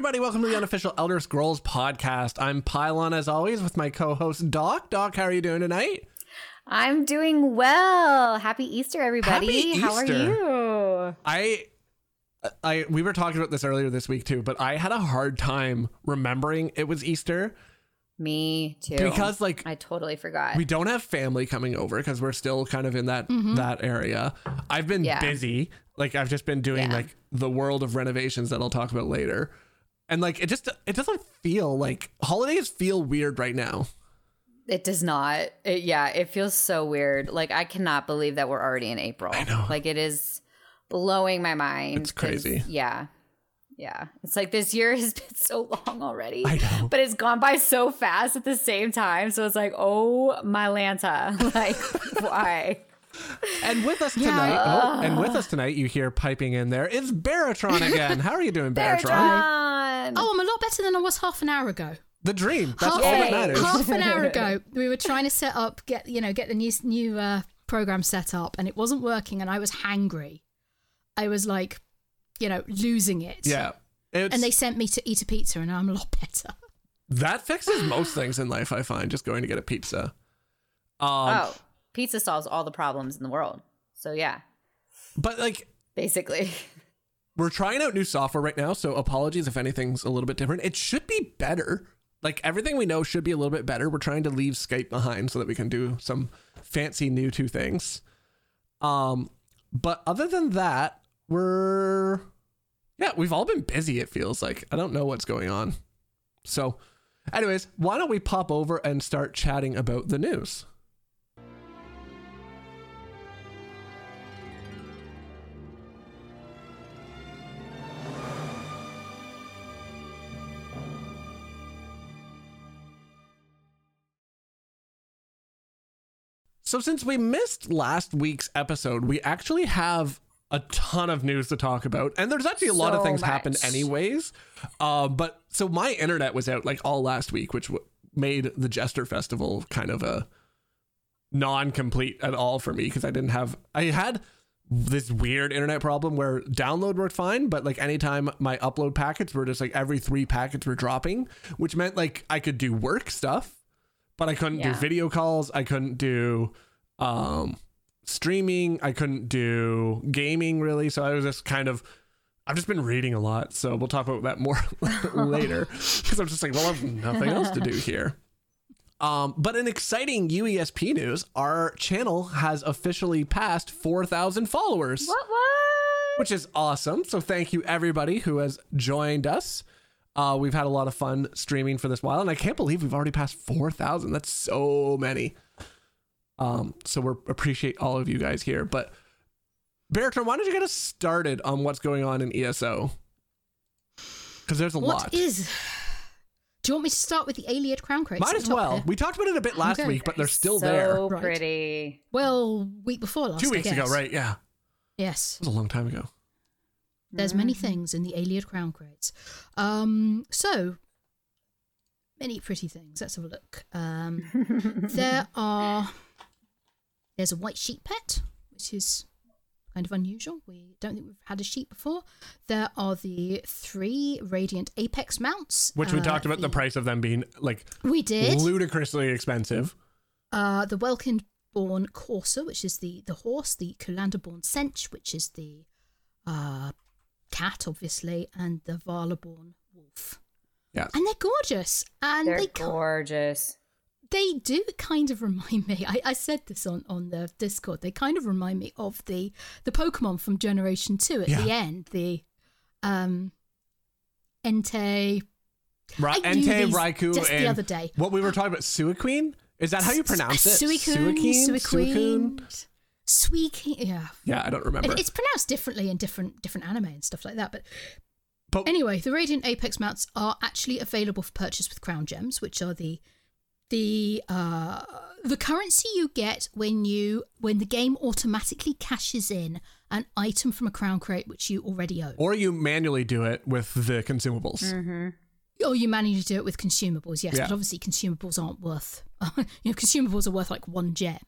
everybody. Welcome to the unofficial Elder Scrolls podcast. I'm Pylawn, as always, with my co host, Doc. Doc, how are you doing tonight? I'm doing well. Happy Easter, everybody. Happy How are Easter. you? I. I we were talking about this earlier this week too, but I had a hard time remembering it was Easter Me too. because like I totally forgot. we don't have family coming over because we're still kind of in that mm-hmm. that area. I've been Yeah. busy. Like I've just been doing Yeah. like the world of renovations that I'll talk about later. And like it just it doesn't feel like holidays feel weird right now. it does not. It, yeah, it feels so weird. Like I cannot believe that we're already in April. I know. Like it is blowing my mind. It's crazy. Yeah. Yeah. It's like this year has been so long already. I know. But it's gone by so fast at the same time. So it's like, oh my Lanta. Like, why? And with us tonight, oh, and with us tonight, you hear piping in there. It's Baratron again. How are you doing, Baratron? Baratron. Oh, I'm a lot better than I was half an hour ago. The dream. That's half, all that matters. half an hour ago, we were trying to set up, get you know, get the new new uh, program set up, and it wasn't working, and I was hangry. I was like, you know, losing it. Yeah. It's, And they sent me to eat a pizza, and I'm a lot better. that fixes most things in life, I find, just going to get a pizza. Um, oh, pizza solves all the problems in the world. So yeah, But like, basically. we're trying out new software right now, so apologies if anything's a little bit different. It should be better. Like everything we know should be a little bit better. We're trying to leave Skype behind so that we can do some fancy new two things. Um, but other than that, we're yeah, we've all been busy. It feels like I don't know what's going on. So, anyways, why don't we pop over and start chatting about the news? So, since we missed last week's episode, we actually have a ton of news to talk about, and there's actually a lot of things happened anyways. Uh, but so my internet was out like all last week, which w- made the Jester Festival kind of a non-complete at all for me because I didn't have I had this weird internet problem where download worked fine, but like anytime my upload packets were just like every three packets were dropping, which meant like I could do work stuff, but I couldn't do video calls. I couldn't do um streaming. I couldn't do gaming really. So I was just kind of I've just been reading a lot, so we'll talk about that more later. Because I'm just like, well, I have nothing else to do here. Um, but in exciting UESP news, our channel has officially passed 4,000 followers, What? What? which is awesome. So thank you everybody who has joined us. Uh, we've had a lot of fun streaming for this while, and I can't believe we've already passed 4,000. That's so many. Um, so we appreciate all of you guys here. But Baratron, why don't you get us started on what's going on in ESO? Because there's a lot. What is? Do you want me to start with the Ayleid crown crates? Might as well. here? We talked about it a bit last Okay. week, but they're still so there. Right. pretty. Well, week before last. Two I weeks ago, right? Yeah. Yes. It was a long time ago. There's many things in the Ayleid crown crates. Um, so many pretty things. Let's have a look. Um, there are. There's a white sheep pet, which is kind of unusual. We don't think we've had a sheep before. There are the three radiant apex mounts, Which we uh, talked about the price of them being like We did. ludicrously expensive. Uh, the Welkynd born Courser, which is the, the horse, the Culanda born Senche, which is the uh, cat, obviously, and the Varla born wolf. Yeah. And they're gorgeous. And They're they gorgeous. they do kind of remind me. I, I said this on, on the Discord. They kind of remind me of the the Pokemon from Generation Two at Yeah. the end. The um Entei. Ra- I Entei, Raikou, just the other day. what we were talking about, Suicune? Is that how you pronounce it? Suicune, Suicune? Suicune, Suicune. Yeah, Yeah, I don't remember. It- it's pronounced differently in different different anime and stuff like that. But But anyway, the Radiant Apex mounts are actually available for purchase with Crown Gems, which are the the uh, the currency you get when you when the game automatically cashes in an item from a Crown crate which you already own, or you manually do it with the consumables. Mm-hmm. or you to do it with consumables. Yes, Yeah. but obviously consumables aren't worth. you know, consumables are worth like one gem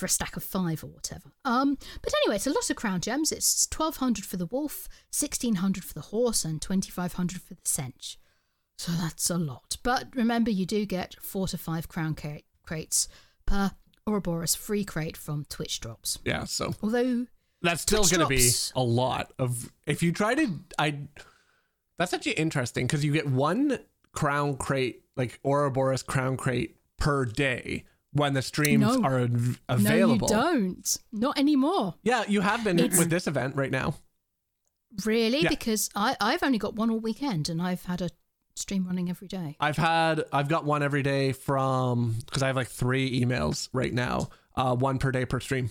for a stack of five or whatever. Um, but anyway, it's a lot of crown gems. It's twelve hundred for the wolf, sixteen hundred for the horse, and twenty five hundred for the Senche. So that's a lot. But remember, you do get four to five crown crates per Ouroboros free crate from Twitch drops. Yeah, so Although that's still going to be a lot of. If you try to, I. That's actually interesting because you get one crown crate, like Ouroboros crown crate per day when the streams No. are av- available. no, you don't. Not anymore. Yeah, you have been It's- with this event right now. Really? Yeah. Because I, I've only got one all weekend and I've had a stream running every day. I've had I've got one every day from because I have like three emails right now. Uh, one per day per stream.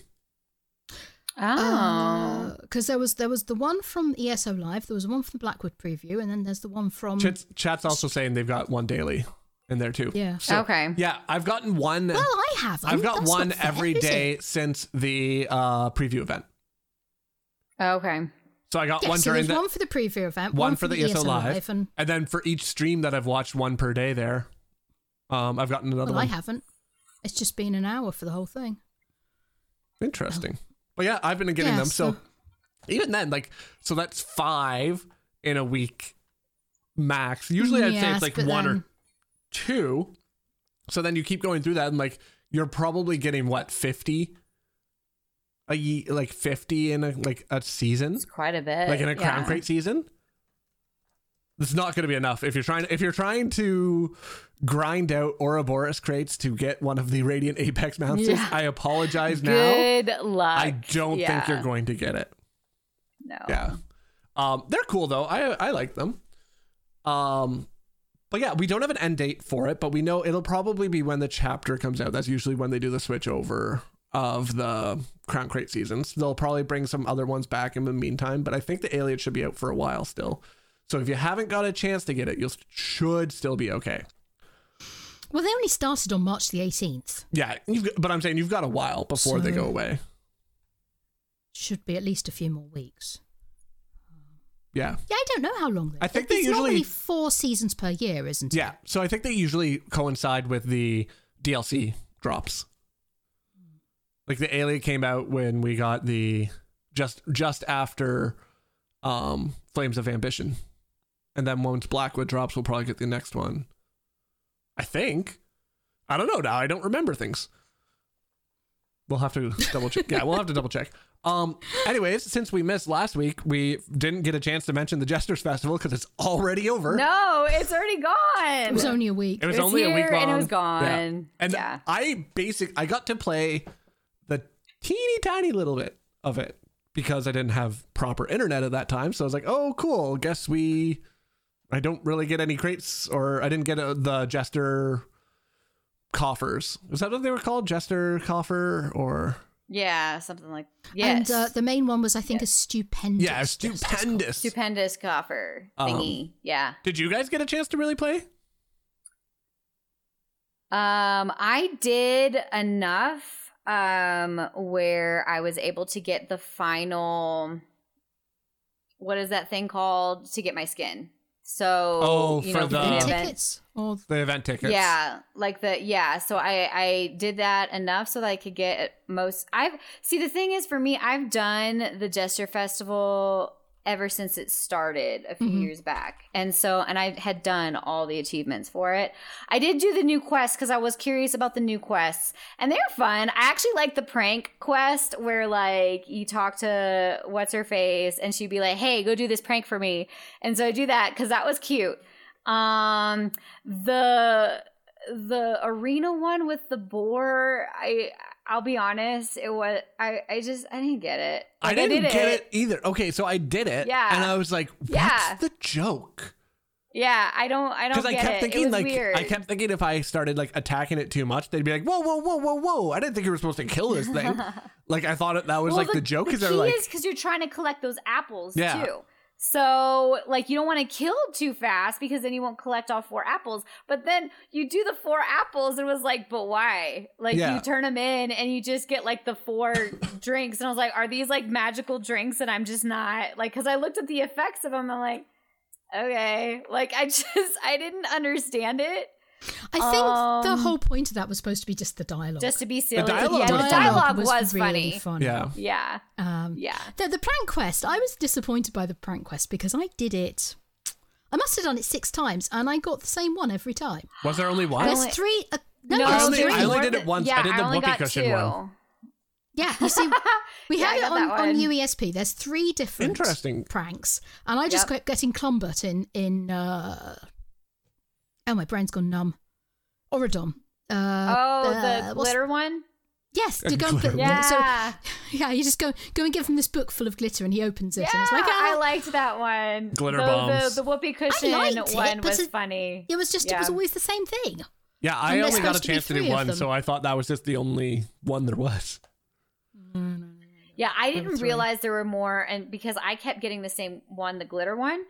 Oh. Because there was there was the one from ESO Live, there was one from the Blackwood preview, and then there's the one from Chat's, chat's also saying they've got one daily in there too. Yeah. So, Okay. Yeah, I've gotten one. Well, I haven't. I've got That's one not fair, every is day it? since the uh, preview event. okay. So I got Yeah, one so during the one for the preview event, one for the ESO live, and and then for each stream that I've watched, one per day there. Um, I've gotten another well, I haven't. It's just been an hour for the whole thing. Interesting. But yeah, I've been getting Yeah, them. So, so- even then, like, so that's five in a week max. Usually I'd say it's like but one or then- two. So then you keep going through that and like you're probably getting what, 50? A ye- like 50 in a like a season? It's quite a bit. Like in a crown yeah. crate season? It's not going to be enough if you're trying if you're trying to grind out Ouroboros crates to get one of the Radiant Apex mounts. Yeah. I apologize now. Good luck. I don't Yeah. think you're going to get it. No. Yeah. Um, they're cool though. I I like them. Um, but yeah, we don't have an end date for it, but we know it'll probably be when the chapter comes out. That's usually when they do the switch over of the Crown Crate seasons. They'll probably bring some other ones back in the meantime, but I think the Ayleid should be out for a while still. So if you haven't got a chance to get it, you should still be okay. Well, they only started on March the 18th. Yeah, you've, got- but I'm saying you've got a while before they go away. Should be at least a few more weeks. Yeah. Yeah, I don't know how long. They, I think they it's usually- four seasons per year, isn't it? Yeah. So I think they usually coincide with the DLC drops. Like the Ayleid came out when we got the just just after um Flames of Ambition. And then once Blackwood drops, we'll probably get the next one. I think. I don't know now. I don't remember things. We'll have to double check. Yeah, we'll have to double check. Um. Anyways, since we missed last week, we didn't get a chance to mention the Jesters Festival because it's already over. No, it's already gone. It was only a week. It was It was only a week long. and it was Yeah. gone. And Yeah. I basic I got to play the teeny tiny little bit of it because I didn't have proper internet at that time. So I was like, oh, cool. Guess we. I don't really get any crates, or I didn't get uh the jester coffers. Is that what they were called? Jester coffer, or Yeah, something like yes. And uh, the main one was, I think, a stupendous. yeah, Justice stupendous. stupendous coffer Um, thingy. yeah. Did you guys get a chance to really play? Um, I did enough um where I was able to get the final what is that thing called to get my skin. So Oh, you for know, the- for The event- tickets? Or The event tickets. Yeah, like the yeah. So I I did that enough so that I could get most. I've see the thing is for me, I've done the Jester Festival ever since it started a few Mhm. years back, and so and I had done all the achievements for it. I did do the new quest because I was curious about the new quests, and they're fun. I actually like the prank quest where like you talk to what's her face and she'd be like, "Hey, go do this prank for me," and so I do that because that was cute. Um, the the arena one with the boar, I I'll be honest, it was I I just I didn't get it. I didn't did get it. either. Okay, so I did it. Yeah. And I was like, what's Yeah. the joke? Yeah, I don't I don't Because I kept it. it thinking was like weird. I kept thinking if I started like attacking it too much, they'd be like, "Whoa, whoa, whoa, whoa, whoa!" I didn't think you were supposed to kill this thing. like I thought that was Well, like the, joke. The key they're like, is because you're trying to collect those apples Yeah. too. So like you don't want to kill too fast because then you won't collect all four apples. But then you do the four apples and it was like, but why? Like Yeah. you turn them in and you just get like the four drinks. And I was like, are these like magical drinks? And I'm just not like because I looked at the effects of them. I'm like, okay, like I just I didn't understand it. I think the Um, whole point of that was supposed to be just the dialogue. Just to be silly. dialogue yeah, the funny. dialogue was, really funny. funny. Yeah. Yeah. Um, Yeah. The, the prank quest, I was disappointed by the prank quest because I did it. I must have done it six times, and I got the same one every time. Was there only one? There's three. Uh, no, No, I there's only- three. I only did it than- once. I Yeah, did the only whoopee got cushion two. one. Yeah, you see, we Yeah, I have it on, that on. UESP. There's three different Interesting. pranks, and I just Yep. kept getting Clumbert in in. Uh, oh, my brain's gone numb. Or Auridon. Uh, Oh, uh, the what's- glitter one? Yes, A to go. glitter But, one. So Yeah. yeah, you just go go and give him this book full of glitter, and he opens it, Yeah, and it's like ah, I liked that one. Glitter the, bombs. The, the whoopee cushion liked it, one but was it- funny. it was just it was always the same thing. Yeah, I And only got a supposed to chance to do one, so I thought that was just the only one there was. Yeah, I didn't realize there were more, and because I kept getting the same one, the glitter one,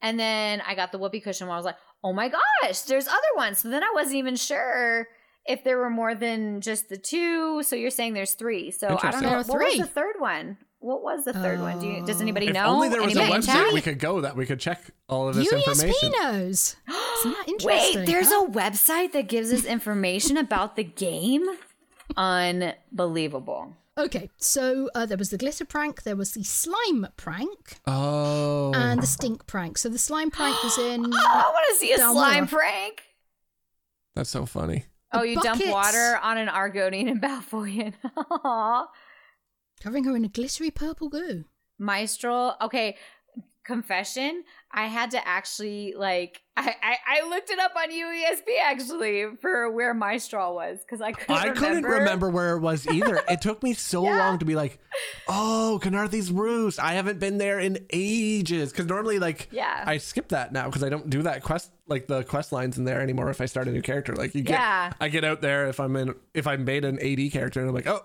and then I got the whoopee cushion one. I was like, oh my gosh, there's other ones. So then I wasn't even sure if there were more than just the two. So you're saying there's three. So I don't know There are what was three. the third one. What was the third one? Do you, does uh, anybody know? If know? only there was a Anybody in website chat? we could go that we could check all of this UESP information. knows. Isn't that interesting? Wait, there's huh? a website that gives us information about the game. Unbelievable. Okay, so uh, there was the glitter prank, there was the slime prank, Oh. and the stink prank. So the slime prank was in. Oh, I want to see a Down slime prank. That's so funny. Oh, you dump water on an Argonian and Balfoyan. Aw. Covering her in a glittery purple goo. Mistral. Okay, confession. I had to actually like I, I I looked it up on UESP actually for where Mistral was because I couldn't. I remember. couldn't remember where it was either. it took me so Yeah. long to be like, oh, Khenarthi's Roost. I haven't been there in ages. Because normally, like, Yeah. I skip that now because I don't do that quest, like the quest lines in there anymore if I start a new character. Like, you get, Yeah. I get out there if I'm in, if I made an AD character and I'm like, oh,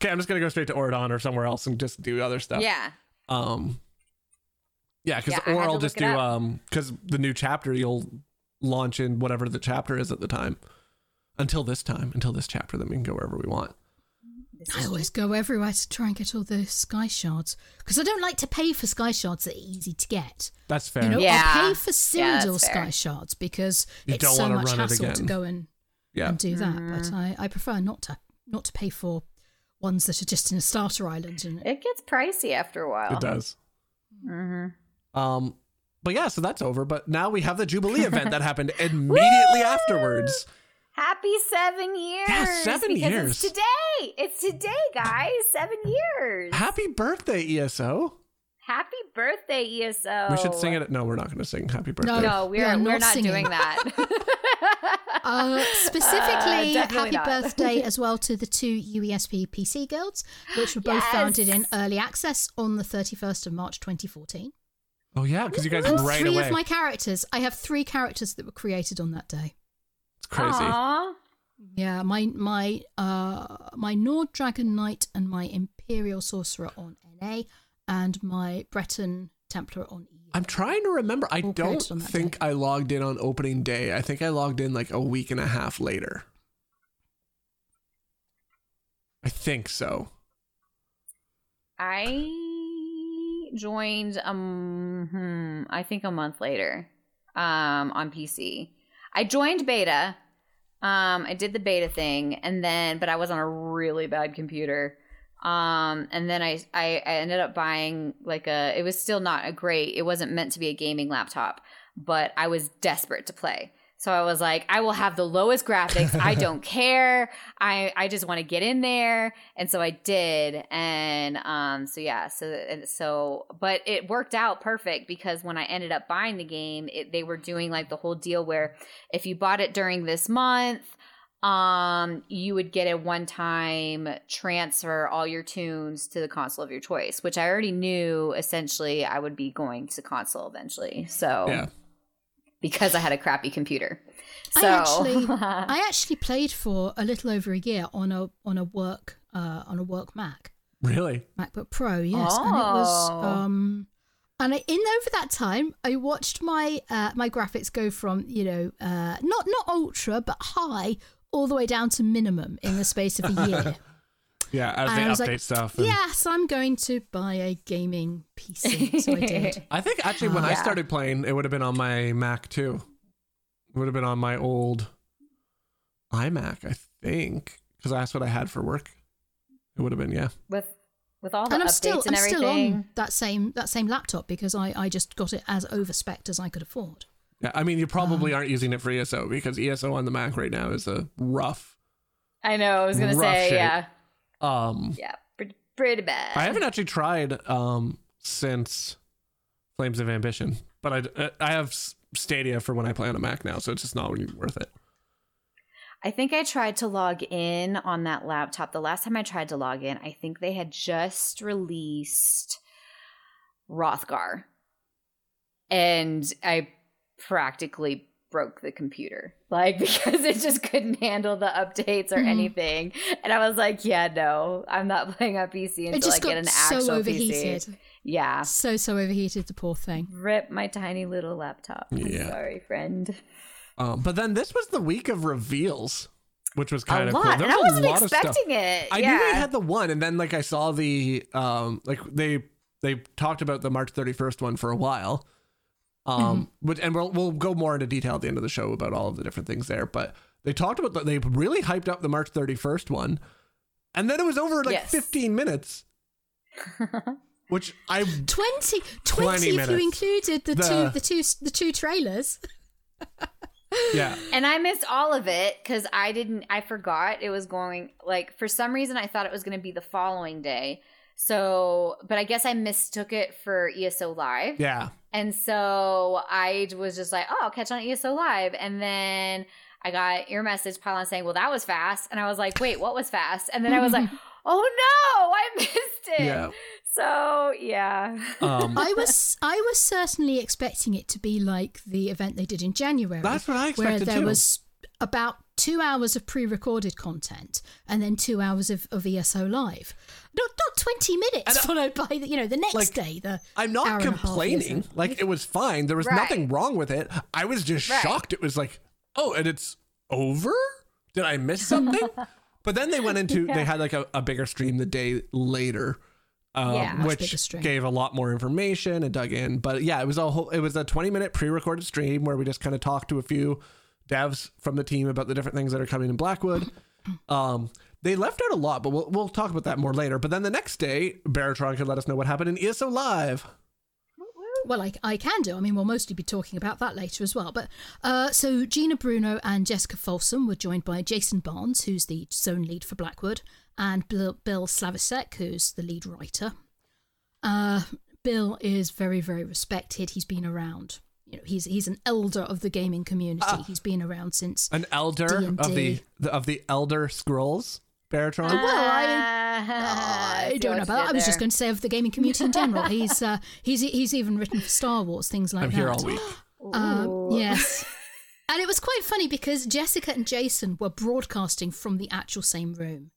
okay, I'm just going to go straight to Auridon or somewhere else and just do other stuff. Yeah. Um, yeah, because Yeah, or I'll just do um because the new chapter you'll launch in whatever the chapter is at the time. Until this time, until this chapter, then we can go wherever we want. I always go everywhere to try and get all the sky shards because I don't like to pay for sky shards that are easy to get. That's fair. You know, Yeah. I'll pay for Yeah, Cyrodiil that's sky shards because You it's don't so much hassle to go and, yeah. and do that. Mm-hmm. But I, I prefer not to not to pay for ones that are just in a starter island and It gets pricey after a while. It does. Mm-hmm. Um, but yeah, so that's over. But now we have the Jubilee event that happened immediately afterwards. Happy seven years. Yeah, seven because years. It's today. It's today, guys. Seven years. Happy birthday, ESO! Happy birthday, ESO. We should sing it. No, we're not going to sing Happy Birthday. No, We we're are we're not not doing that. Uh, specifically, definitely happy not. birthday as well to the two UESP PC guilds, which were both Yes. founded in early access on the 31st of March 2014. Oh yeah, because you guys And right three away. of my characters, I have three characters that were created on that day. it's crazy. Aw. Yeah, my my uh my Nord Dragon Knight and my Imperial Sorcerer on NA, and my Breton Templar on E. I'm trying to remember. I All don't created on that think I logged in on opening day. I think I logged in like a week and a half later. I think so. I joined um hmm, I think a month later um on PC. I joined beta. Um I did the beta thing and then but I was on a really bad computer. Um and then I I, I ended up buying like a it was still not a great it wasn't meant to be a gaming laptop, but I was desperate to play. So I was like, I will have the lowest graphics. I don't care. I I just want to get in there, and so I did. And um, so yeah, so and so, but it worked out perfect because when I ended up buying the game, it, they were doing like the whole deal where if you bought it during this month, um, you would get a one-time transfer all your tunes to the console of your choice, which I already knew. Essentially, I would be going to console eventually. So Yeah. Because I had a crappy computer. I So actually I actually played for a little over a year on a on a work uh on a work Mac. Really? MacBook Pro, yes, and it was Oh. um, and I, in over that time, I watched my uh, my graphics go from you know uh, not not ultra but high all the way down to minimum in the space of a year. Yeah, as And I they was update like, stuff. and- yes, I'm going to buy a gaming PC, so I did. I think actually when I Yeah. started playing, it would have been on my Mac too. It would have been on my old iMac, I think, because that's what I had for work. It would have been yeah. with with all the and I'm updates still and I'm everything. still on that same that same laptop because I I just got it as overspec as I could afford. Yeah, I mean, you probably Um, aren't using it for ESO because ESO on the Mac right now is a rough. I know. I was gonna say, shape. yeah, Um, yeah, pretty, pretty bad. I haven't actually tried um since Flames of Ambition, but I I have Stadia for when I play on a Mac now, so it's just not really worth it. I think I tried to log in on that laptop. The last time I tried to log in, I think they had just released Wrothgar. And I practically broke the computer. Like because it just couldn't handle the updates or Mhm. anything. And I was like, yeah, no, I'm not playing on PC It until I just get got an actual so PC. overheated. Yeah. So so overheated, the poor thing. Rip my tiny little laptop. I'm Yeah. sorry, friend. Um, but then this was the week of reveals, which was kind a of lot. cool. There I was a wasn't lot of stuff. expecting it. I yeah. knew they had the one, and then like I saw the um like they they talked about the March 31st one for a while. Um, Mm-hmm. but and we'll we'll go more into detail at the end of the show about all of the different things there. But they talked about the, they really hyped up the March 31st one, and then it was over in, like Yes. 15 minutes, which I 20, 20, 20 if you included the, The- two the two the two trailers. yeah And I missed all of it because I didn't, I forgot it was going, like, for some reason, I thought it was going to be the following day. So, but I guess I mistook it for ESO Live. yeah And so I was just like, oh, I'll catch on ESO Live. And then I got your message pile saying, well, that was fast. And I was like, wait, what was fast? And then I was like, oh no, I missed it. yeah. So, yeah. Um, I was I was certainly expecting it to be like the event they did in January. That's what I where expected there too. was about two hours of pre-recorded content and then two hours of, of ESO live. Not not twenty minutes uh, followed by the, you know the next like, day. The I'm not and a half complaining. Like it was fine. There was Right. nothing wrong with it. I was just Right. shocked. It was like, oh, and it's over? Did I miss something? but then they went into they had like a, a bigger stream the day later. Um, Yeah. Which gave a lot more information and dug in. But yeah, it was a whole it was a 20 minute pre-recorded stream where we just kind of talked to a few devs from the team about the different things that are coming in Blackwood. Um, they left out a lot, but we'll we'll talk about that more later. But then the next day, Baratron could let us know what happened in ESO Live. Well, I, I can do. I mean, we'll mostly be talking about that later as well. But uh, so Gina Bruno and Jessica Folsom were joined by Jason Barnes, who's the zone lead for Blackwood, and Bill, Bill Slavicsek, who's the lead writer. Uh, Bill is very, very respected. He's been around. You know, he's he's an elder of the gaming community. Ah. he's been around since. An elder of the, D&D. the of the Elder Scrolls, Baratron. well, I- I I don't know about that. I was just going to say of the gaming community in general. He's uh, he's he's even written for Star Wars things like I'm that. here all week. Um, yes. And it was quite funny because Jessica and Jason were broadcasting from the actual same room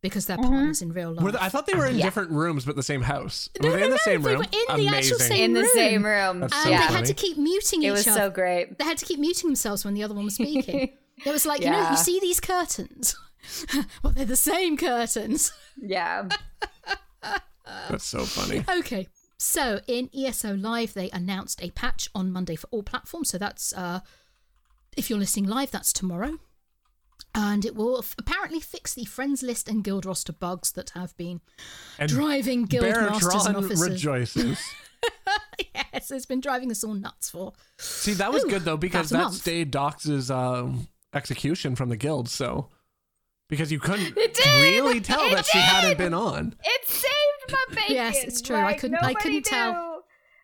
because they're partners in real life. Were they- I thought they were in different rooms, but the same house. No, were they no, in the no, same they room? were in the actual Amazing. same in the room. same room. That's and so they funny. had to keep muting It each other. It was other. so great. They had to keep muting themselves when the other one was speaking. it was like, you know, you see these curtains? well, they're the same curtains. Yeah. That's so funny. Okay. So in ESO Live, they announced a patch on Monday for all platforms. So that's, uh, if you're listening live, that's tomorrow. And it will f- apparently fix the friends list and guild roster bugs that have been And driving guild masters and Baratron officers. rejoices. yes, it's been driving us all nuts for. See, that was Ooh, good though because that month. stayed Doc's um, execution from the guild. So because you couldn't It really tell It that she hadn't been on. It saved my bacon. Yes, it's true. I couldn't- I couldn't tell.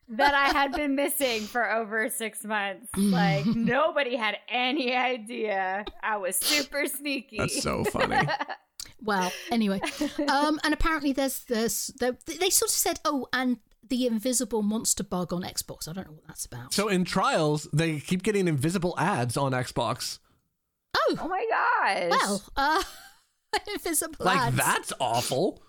Knew that I had been missing for over six months. Like nobody had any idea. I was super sneaky. That's so funny. Well, anyway, um, and apparently there's this. There, they sort of said, oh, and the invisible monster bug on Xbox. I don't know what that's about. So in trials, they keep getting invisible adds on Xbox. oh, oh my gosh. well, uh, invisible Like adds. that's awful.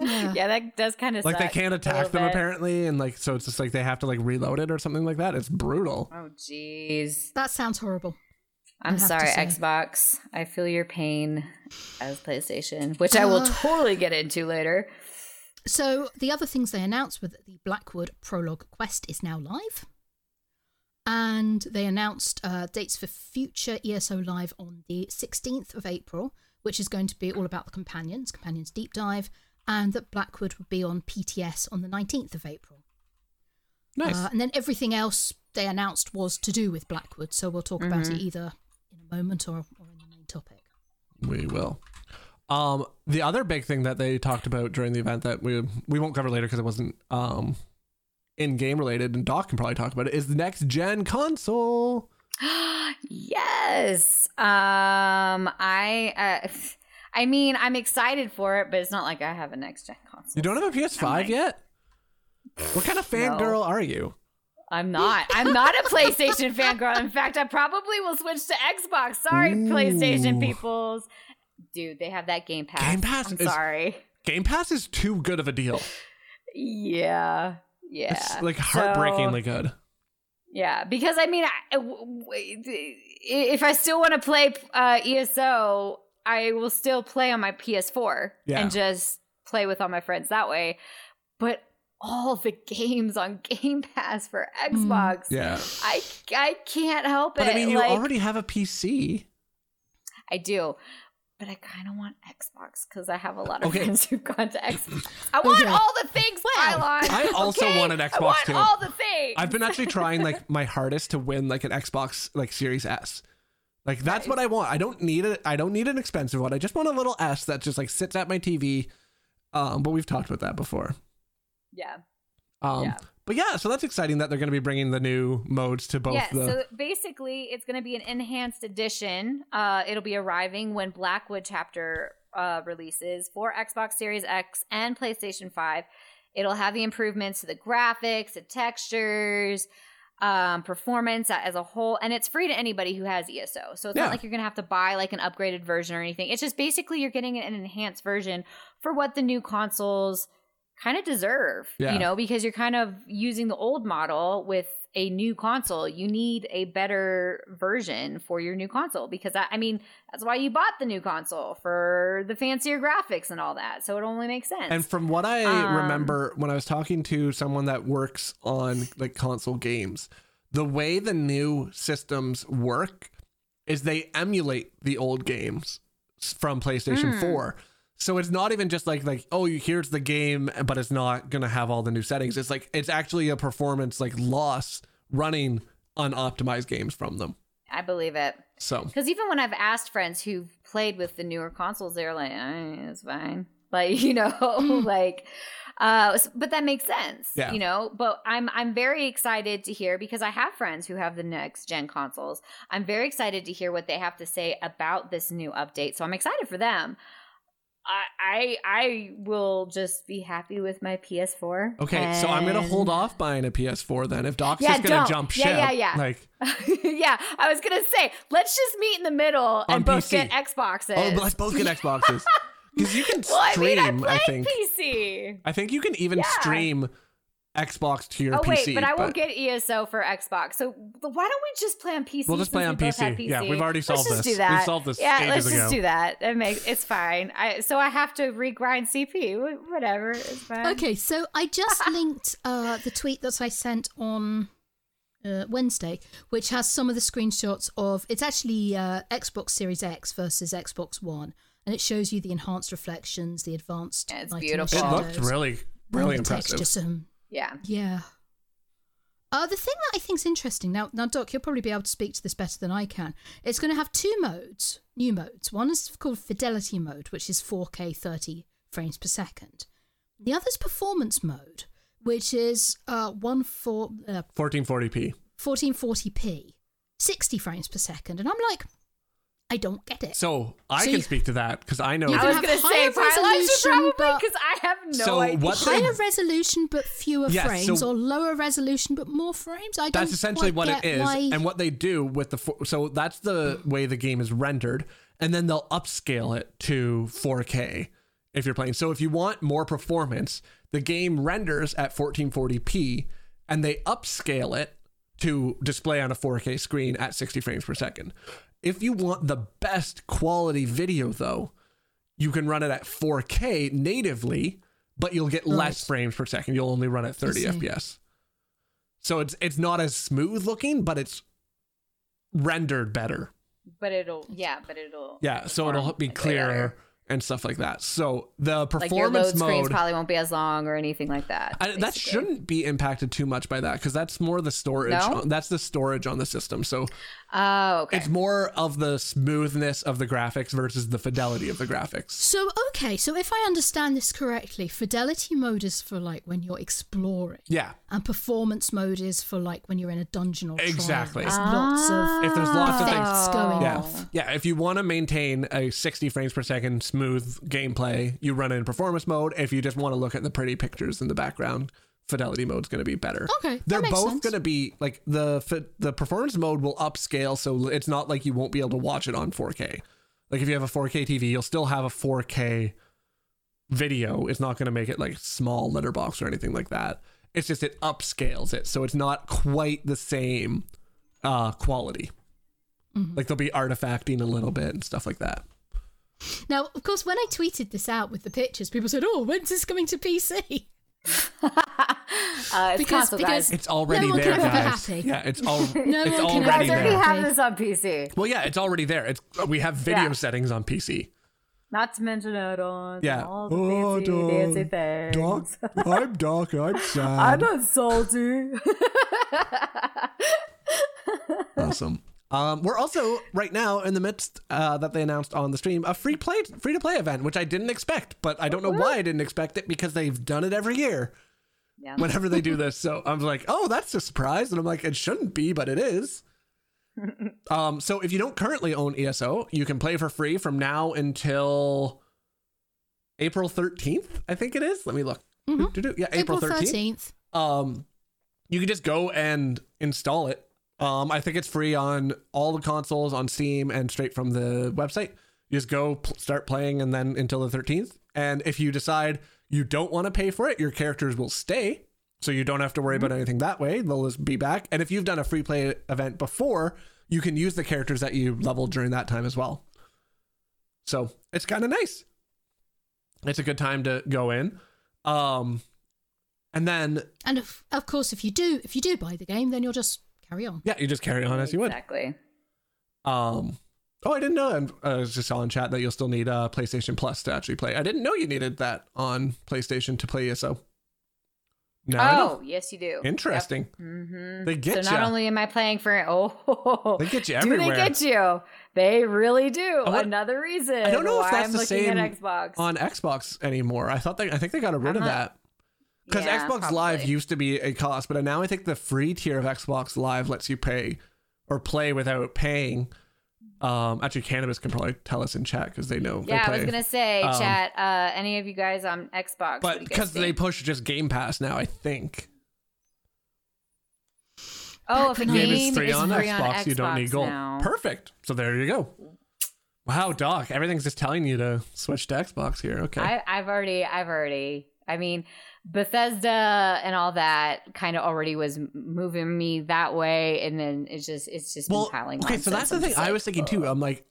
Yeah. Yeah, that does kind of Like they can't attack them apparently, and like so it's just like they have to like reload it or something like that. It's brutal. Oh jeez. That sounds horrible. I'm I have to sorry. Xbox. I feel your pain as PlayStation, which I will Uh. totally get into later. So the other things they announced were that the Blackwood Prologue quest is now live. and they announced uh, dates for future ESO Live on the 16th of April, which is going to be all about the Companions, Companions Deep Dive, and that Blackwood would be on PTS on the 19th of April. Nice. Uh, and then everything else they announced was to do with Blackwood, so we'll talk about it either in a moment or, or in the main topic. We will. Um, the other big thing that they talked about during the event that we we won't cover later because it wasn't um in game related, and Doc can probably talk about it, is the next gen console. yes. Um, I, uh, I mean, I'm excited for it, but it's not like I have a next gen console. You don't have a PS5 yet? What kind of fangirl are you? I'm not. I'm not a PlayStation fangirl. In fact, I probably will switch to Xbox. Sorry, PlayStation peoples. Dude, they have that Game Pass. Game Pass I'm is- sorry. Game Pass is too good of a deal. Yeah. Yeah. It's like So- heartbreakingly good. Yeah, because I mean, I, if I still want to play uh, ESO, I will still play on my PS4 Yeah. and just play with all my friends that way. But all the games on Game Pass for mm. Xbox, Yeah. I I can't help it. But it. I mean, you like, already have a PC. I do. But I kind of want Xbox because I have a lot of Okay. friends who've gone to Xbox. I want Okay. all the things, Pylawn. I also okay? want an I Xbox want too. all the things. I've been actually trying like my hardest to win like an Xbox like Series S. Like that's what I want. I don't need it. I don't need an expensive one. I just want a little S that just like sits at my TV. Um, but we've talked about that before. yeah. Um, Yeah. but yeah, so that's exciting that they're going to be bringing the new modes to both yeah, the. so basically it's going to be an enhanced edition. Uh, it'll be arriving when Blackwood chapter uh, releases for Xbox Series X and PlayStation 5. It'll have the improvements to the graphics, the textures, um, performance as a whole, and it's free to anybody who has ESO. So it's Yeah. not like you're going to have to buy like an upgraded version or anything. It's just basically you're getting an enhanced version for what the new consoles kind of deserve, Yeah. you know, because you're kind of using the old model with a new console. You need a better version for your new console because I, I mean, that's why you bought the new console for the fancier graphics and all that. So it only makes sense. and from what I Um, remember when I was talking to someone that works on like console games, the way the new systems work is they emulate the old games from PlayStation Hmm. 4. So it's not even just like like oh here's the game but it's not going to have all the new settings. It's like it's actually a performance like loss running unoptimized games from them. I believe it. So Because even when I've asked friends who've played with the newer consoles, they're like, eh, "It's fine." Like you know, like, uh, but that makes sense. Yeah. You know, but I'm I'm very excited to hear because I have friends who have the next gen consoles. I'm very excited to hear what they have to say about this new update. So I'm excited for them. I I, I will just be happy with my PS4. okay, so I'm going to hold off buying a PS4 then if Doc's Yeah, just going don't. to jump Yeah, ship. yeah, yeah. yeah. Like yeah, I was gonna say, let's just meet in the middle and both PC. get Xboxes. oh, but let's both get Xboxes. Cuz you can Well, I stream, mean, I I, think. PC. I think you can even Yeah. stream Xbox to your Oh PC. wait, but I won't get ESO for Xbox. So why don't we just play on PC? We'll just play on we both PC. Yeah, we've already solved Let's solved just this. Do We've solved this Yeah, ages let's just ago. do that. It makes it's fine. I so I have to regrind CP. Whatever, it's fine. Okay, so I just linked uh, the tweet that I sent on uh, Wednesday, which has some of the screenshots of it's actually uh, Xbox Series X versus Xbox One, and it shows you the enhanced reflections, the advanced Yeah, it's lighting beautiful. it shadows, looked really all really impressive. texture, some Yeah. yeah. Uh, the thing that I think is interesting now, now Doc, you'll probably be able to speak to this better than I can. It's going to have two modes, new modes. One is called Fidelity mode, which is 4K 30 frames per second. The other is Performance mode, which is uh, one for uh, 1440p. 1440p, 60 frames per second, and I'm like, I don't get it. So I So can you- speak to that because I know. You I was have gonna say higher resolution, probably but- because I have no So idea. what they- Higher resolution but fewer Yeah, frames, so- or lower resolution but more frames. I that's don't essentially quite what it get is why- and what they do with the so that's the way the game is rendered and then they'll upscale it to 4k if you're playing so if you want more performance the game renders at 1440p and they upscale it to display on a 4k screen at 60 frames per second if you want the best quality video though you can run it at 4k natively but you'll get less frames per second you'll only run at 30 fps So it's it's not as smooth looking, but it's rendered better. But it'll, yeah, but it'll. Yeah, so it'll be way better. clearer and stuff like that. So the Like your performance load screens mode probably won't be as long or anything like that. I, that shouldn't be impacted too much by that because that's more the storage. No? That's the storage on the system. So Oh, okay. it's more of the smoothness of the graphics versus the fidelity of the graphics. So okay, so if I understand this correctly, fidelity mode is for like when you're exploring, Yeah. and performance mode is for like when you're in a dungeon or trial. Exactly. There's lots of ah. If there's lots of things. going Yeah. off. Yeah. If you want to maintain a 60 frames per second smooth gameplay, you run it in performance mode. If you just want to look at the pretty pictures in the background, fidelity mode is going to be better. Okay, They're both going to be like the the performance mode will upscale so it's not like you won't be able to watch it on 4K. Like if you have a 4K TV, you'll still have a 4K video. It's not going to make it like small letterbox or anything like that. It's just it upscales it so it's not quite the same uh quality. Mm-hmm. Like they'll be artifacting a little bit and stuff like that. Now, of course, when I tweeted this out with the pictures, people said, "Oh, when's this coming to PC?" uh, it's because- console, because- guys. It's already No one there, can ever be guys. happy. Yeah, it's all No it's one can already guys already there. have this on PC. Well, yeah, it's already there. It's we have video Yeah. settings on PC. Not to mention add-ons. Yeah. And all the Oh, fancy, Doc. fancy things. I'm Doc. I'm sad. I'm not salty. awesome. Um, we're also right now in the midst uh, that they announced on the stream a free play free to play event, which I didn't expect, but I don't know why I didn't expect it because they've done it every year. Yeah. Whenever they do this, so I'm like, oh, that's a surprise, and I'm like, it shouldn't be, but it is. um, so if you don't currently own ESO, you can play for free from now until April 13th. I think it is. Let me look. Do-do-do. Yeah, April, 13th. thirteenth. um you can just go and install it um i think it's free on all the consoles on steam and straight from the website you just go pl- start playing and then until the 13th and if you decide you don't want to pay for it your characters will stay so you don't have to worry about anything that way they'll just be back and if you've done a free play event before you can use the characters that you leveled during that time as well so it's kind of nice it's a good time to go in um and then And of, of course, if you do, if you do buy the game, then you'll just carry on. Yeah, you just carry on as you would. Exactly. Um, oh, I didn't know. I'm- I was just saw in chat that you'll still need uh, PlayStation Plus to actually play. I didn't know you needed that on PlayStation to play ESO. Now I. Oh, yes, you do. Interesting. hmm They get you. So not only am I playing for oh, They get you everywhere. do they get you? They really do. Want- Another reason. I don't know if that's I'm the same at Xbox. on Xbox anymore. I thought they. I think they got rid of not- that because Yeah, Xbox Live used to be a cost, but now I think the free tier of Xbox Live lets you pay or play without paying. Um, actually, Cannabis can probably tell us in chat because they know. they Yeah, I play. was gonna say, Um, chat. Uh, any of you guys on Xbox? but do you guys because they push just Game Pass now, I think. oh, if a Back when game game is free on free Xbox, you don't need gold. now. Perfect. So there you go. Wow, Doc, everything's just telling you to switch to Xbox here. Okay. I, I've already, I've already. I mean, Bethesda and all that kind of already was moving me that way, and then it's just, it's just well, been piling. okay, so that's the I'm thing I like, was thinking too. I'm like,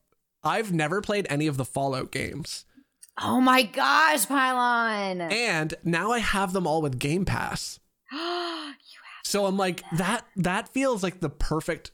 I've never played any of the Fallout games, Oh my gosh, Pylawn! and now I have them all with Game Pass. you So I'm like, that that feels like the perfect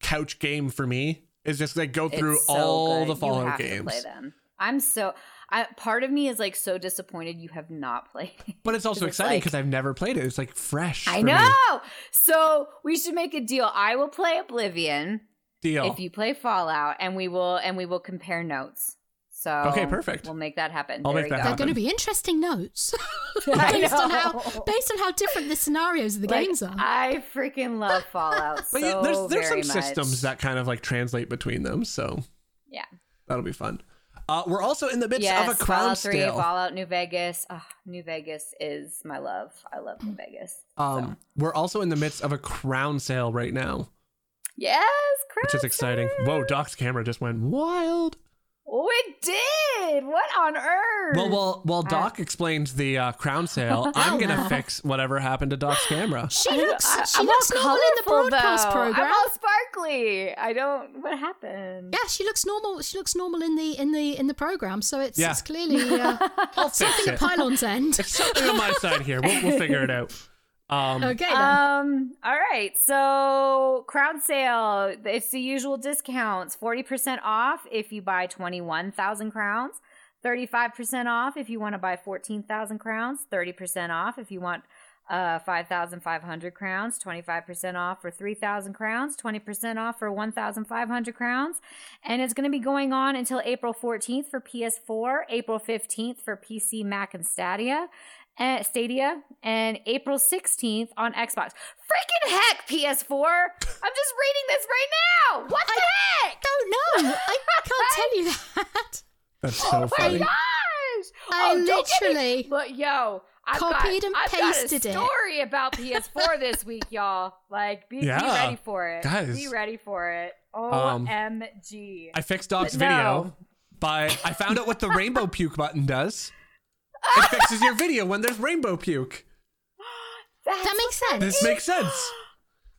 couch game for me. Is just like go through so all good. the You Fallout games. play them. I'm so. I, part of me is like so disappointed you have not played. But it's also It's exciting like- because I've never played it. It's like fresh. I for me. know. So we should make a deal. I will play Oblivion Deal. if you play Fallout, and we will and we will compare notes. So Okay, perfect. We'll make that happen. I'll There make that go. They're going to be interesting notes based on how based on how different the scenarios of the Like, games are. I freaking love Fallout But so yeah, there's there's some much. systems that kind of like translate between them, so Yeah. that'll be fun. Uh, we're also in the midst yes, of a crown Fallout 3, sale. Fallout New Vegas. Oh, New Vegas is my love. I love New Vegas. Um, we're also in the midst of a crown sale right now, Yes, which is exciting. Sale. Whoa, Doc's camera just went wild. Oh, it did. What on earth? Well, while while Doc explains the uh, crown sale, I'm gonna fix whatever happened to Doc's camera. she looks I- she I'm looks all normal in the broadcast though. program. I'm all sparkly. I don't. What happened? yeah, she looks normal. She looks normal in the in the in the program. So it's, Yeah. it's clearly uh, something it. at Pylawn's end. It's something on my side here. We'll, we'll figure it out. Um, Okay then. Um. All right. So crown sale. It's the usual discounts. Forty percent off if you buy twenty-one thousand crowns. Thirty-five percent off if you want to buy fourteen thousand crowns. Thirty percent off if you want uh five thousand five hundred crowns. Twenty-five percent off for three thousand crowns. Twenty percent off for one thousand five hundred crowns. And it's going to be going on until April fourteenth for PS4, April fifteenth for PC, Mac, and Stadia at Stadia and April 16th on Xbox. Freaking heck, PS4! I'm just reading this right now! What the heck? Don't know. I can't tell you that. that's so Oh my gosh! I oh, don't me- literally But yo, I've copied got, and I've pasted got it. a story about PS4 this week, y'all. Like, be, be ready for it. Guys. Be ready for it. Um, OMG. I fixed Doc's But video no. by I found out what the rainbow puke button does. It fixes your video when there's rainbow puke. That's that makes sense. This makes sense.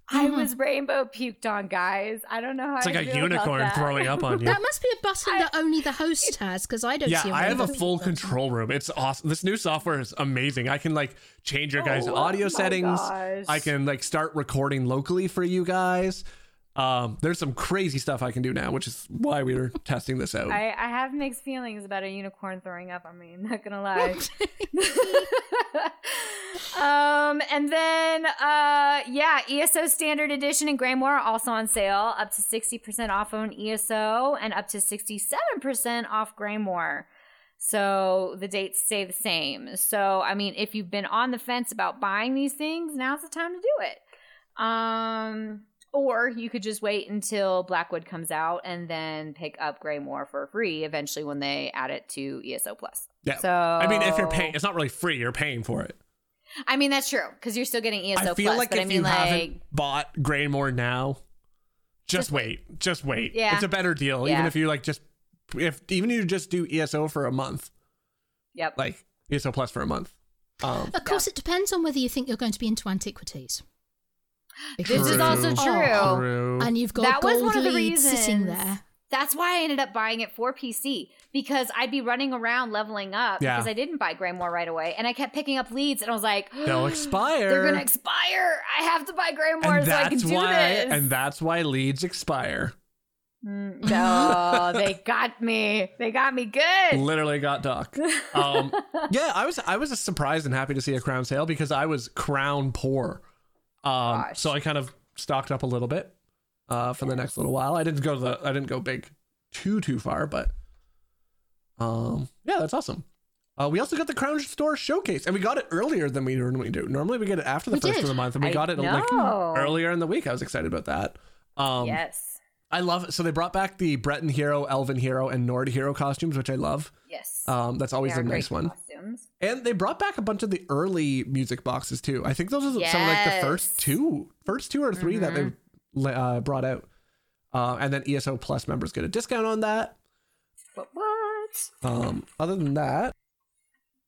I mm-hmm. was rainbow puked on, guys. I don't know how It's I like a feel about unicorn throwing up on you. That must be a button that only the host has because I don't Yeah, see a I have a full button. control room. It's awesome. This new software is amazing. I can like change your guys' Oh audio my settings. gosh. I can like start recording locally for you guys. Um, there's some crazy stuff I can do now, which is why we were testing this out. I, I have mixed feelings about a unicorn throwing up on me. I'm Not gonna lie. um, and then uh, yeah, ESO Standard Edition and Greymoor are also on sale, up to sixty percent off on ESO and up to sixty-seven percent off Greymoor. So the dates stay the same. So I mean, if you've been on the fence about buying these things, now's the time to do it. Um, or you could just wait until Blackwood comes out and then pick up Greymoor for free eventually when they add it to ESO Plus. yeah. So I mean, if you're paying, it's not really free. You're paying for it. I mean that's true because you're still getting ESO I feel Plus. like but if I mean you like haven't bought Greymoor now, just, Just wait. Just wait. Yeah. It's a better deal. Even if you like just if even if you just do ESO for a month, yep. like ESO Plus for a month. Um, Of course, it depends on whether you think you're going to be into antiquities. This is also true. are, True. And you've got That was gold one of the leads sitting reasons. there. That's why I ended up buying it for PC because I'd be running around leveling up Yeah. because I didn't buy Greymoor right away and I kept picking up leads and I was like, They'll expire. They're gonna expire. I have to buy Greymoor and so I can that's do why this. and that's why leads expire. Mm, no, they got me. They got me good. Literally got Doc. Um, yeah, I was I was surprised and happy to see a crown sale because I was crown poor. Um, so I kind of stocked up a little bit uh, for the next little while. I didn't go the I didn't go big too too far, but um, yeah, that's awesome. Uh, we also got the Crown Store showcase, and we got it earlier than we normally do. Normally, we get it after the We first did. of the month, and we I got it like earlier in the week. I was excited about that. Um, yes. I love it. So they brought back the Breton hero, Elven hero, and Nord hero costumes, which I love. Yes. Um, that's always a nice one. Costumes. And they brought back a bunch of the early music boxes too. I think those are some of like the first two, first two or 3 that Mhm. they uh, brought out. Uh, and then ESO Plus members get a discount on that. But what? Um, other than that,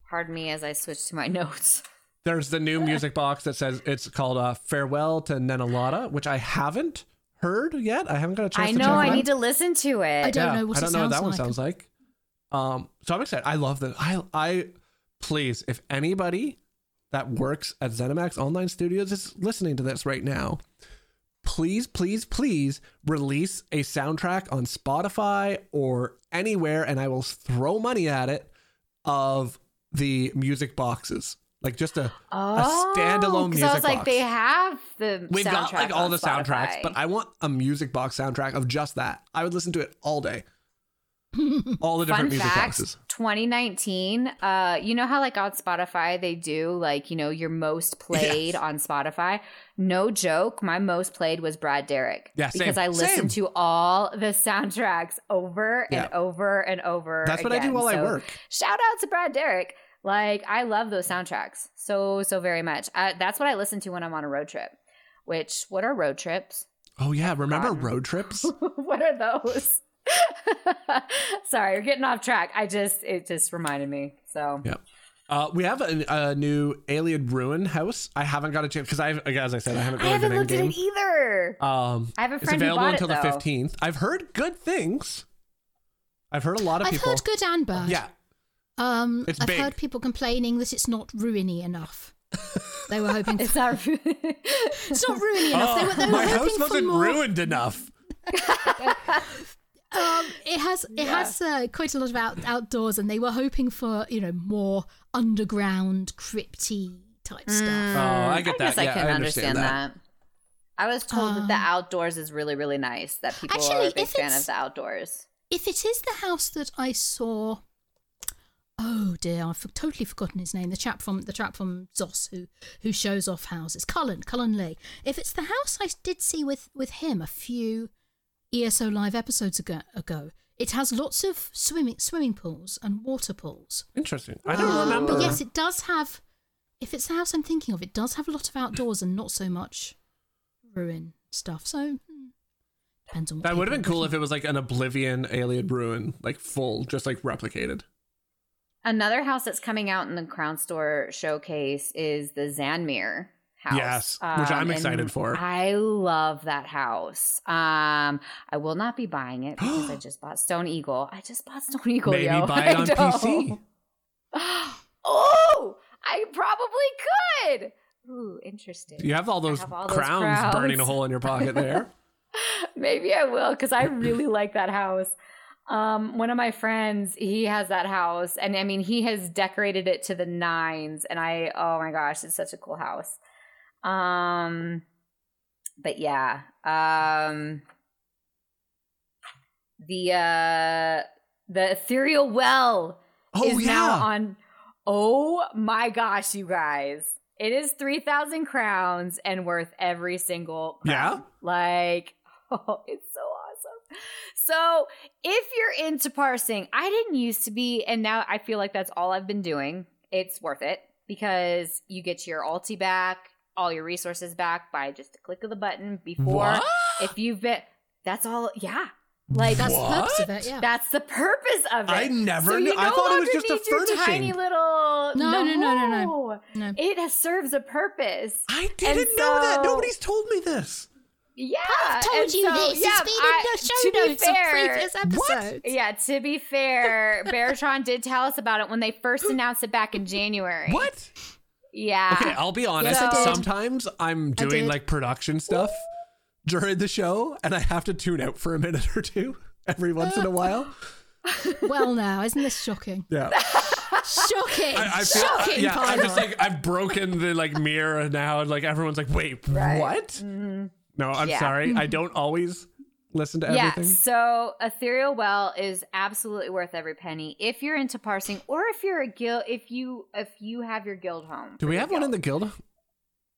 Pardon me as I switch to my notes. there's the new music box that says it's called uh, "Farewell to Nenalata," which I haven't heard yet. I haven't got a chance. I to know. check I need to listen to it. I don't Yeah, know what I don't know what sounds that one sounds like. Um, so I'm excited. I love that. I I please, if anybody that works at ZeniMax Online Studios is listening to this right now, please, please, please release a soundtrack on Spotify or anywhere, and I will throw money at it of the music boxes. Like just a Oh, standalone 'cause I was like, box. they have the. We've got like all the soundtracks, but I want a music box soundtrack of just that. I would listen to it all day. All the different Fun music fact: boxes. 2019. Uh, you know how like on Spotify they do like you know your most played Yes. on Spotify. No joke, my most played was Brad Derrick. Yeah, same, because I listened same. to all the soundtracks over and over and over. That's what I do again. while I work. Shout out to Brad Derrick. Like I love those soundtracks so so very much. Uh, that's what I listen to when I'm on a road trip. Which what are road trips? Oh yeah, remember forgotten. road trips? what are those? Sorry, you're getting off track. I just it just reminded me. So yeah. Uh, we have a, a new Ayleid Ruin house. I haven't got a chance because I, as I said, I haven't I really haven't been in looked at game. it either. Um, I have a it's friend who available bought until it, the fifteenth. I've heard good things. I've heard a lot of things. I've people. heard good and bad. Yeah, Um, It's I've big. heard people complaining that it's not ruiny enough. They were hoping. It's For, not. it's not ruining enough. they were, they were my house for wasn't more. ruined enough. Um, it has it Yeah. has uh, quite a lot of out, outdoors, and they were hoping for you know more underground, crypty type stuff. Oh, I get I that. guess yeah, I can I understand, understand that. I was told that the Um, outdoors is really, really nice. That people are Actually, a big fan of the outdoors. If it is the house that I saw, oh dear, I've totally forgotten his name. The chap from the chap from Zos who who shows off houses, Cullen Cullen Lee. If it's the house I did see with with him a few ESO live episodes ago, ago it has lots of swimming swimming pools and water pools. Interesting. I don't Um, remember. But yes, it does have. If it's the house I'm thinking of, it does have a lot of outdoors and not so much ruin stuff. So hmm, depends on. What that would have been cool if it was like an Oblivion Ayleid ruin, like full, just like replicated. Another house that's coming out in the Crown Store showcase is the Zanmir house. Yes, which I'm excited for. I love that house. Um, I will not be buying it because I just bought Stone Eagle. I just bought Stone Eagle. Maybe yo. buy it on. PC. oh, I probably could. Ooh, interesting. You have all those, have all crowns, crowns. burning a hole in your pocket there. Maybe I will because I really like that house. Um, one of my friends, he has that house, and I mean, he has decorated it to the nines, and I, oh my gosh, it's such a cool house. Um, but yeah, um, the uh, the ethereal well Oh is yeah. now on. Oh my gosh, you guys! It is three thousand crowns and worth every single. Crown. Yeah? like oh, it's so awesome. So if you're into parsing, I didn't used to be, and now I feel like that's all I've been doing. It's worth it because you get your ulti back, all your resources back by just a click of the button. Before, What? if you've been, that's all. Yeah, like That's the purpose of it. Yeah. that's the purpose of it. I never So knew- you I thought it was just a need furnishing. tiny little. No, no, no, no, no. No. It has, serves a purpose. I didn't know that. Nobody's told me this. Yeah, I've told and you so, this. Yeah, it's been I- in the to show be notes of fair- previous episodes. Yeah, to be fair, Baratron did tell us about it when they first announced it back in January. What? Yeah. Okay, I'll be honest. Yes, I did. Sometimes I'm doing like production stuff during the show, and I have to tune out for a minute or two every once in a while. Well, now isn't this shocking? Yeah, Shocking! I, I feel. shocking! yeah, I'm just Pilar. like I've broken the like mirror now, and like everyone's like, "Wait, what?" Mm-hmm. No, I'm Yeah. sorry. I mm-hmm. don't always listen to Yeah, everything. so Ethereal Well is absolutely worth every penny if you're into parsing, or if you're a guild, if you if you have your guild home. Do we have one in the guild?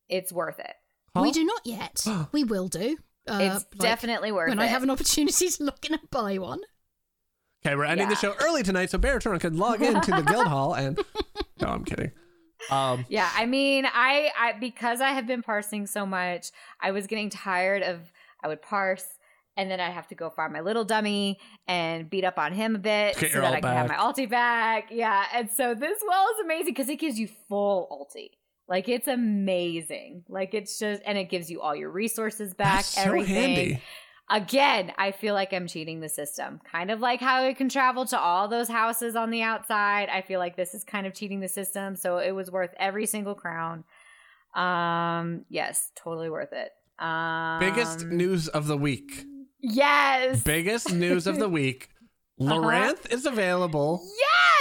It's worth it. Huh? We do not yet. we will do. Uh, It's like, definitely worth when it. When I have an opportunity to look in and buy one. Okay, we're ending the show early tonight, so Baratron can log into the guild hall and. No, I'm kidding. Um, Yeah, I mean, I, I because I have been parsing so much, I was getting tired of I would parse and then I'd have to go find my little dummy and beat up on him a bit Get so that I can have my back. ulti back. Yeah, and so this well is amazing because it gives you full ulti. Like it's amazing. Like it's just and it gives you all your resources back, that's so everything. handy. Again, I feel like I'm cheating the system. Kind of like how it can travel to all those houses on the outside. I feel like this is kind of cheating the system. So it was worth every single crown. Um, yes, totally worth it. Um, Biggest news of the week. Yes. Biggest news of the week. Lyranth is available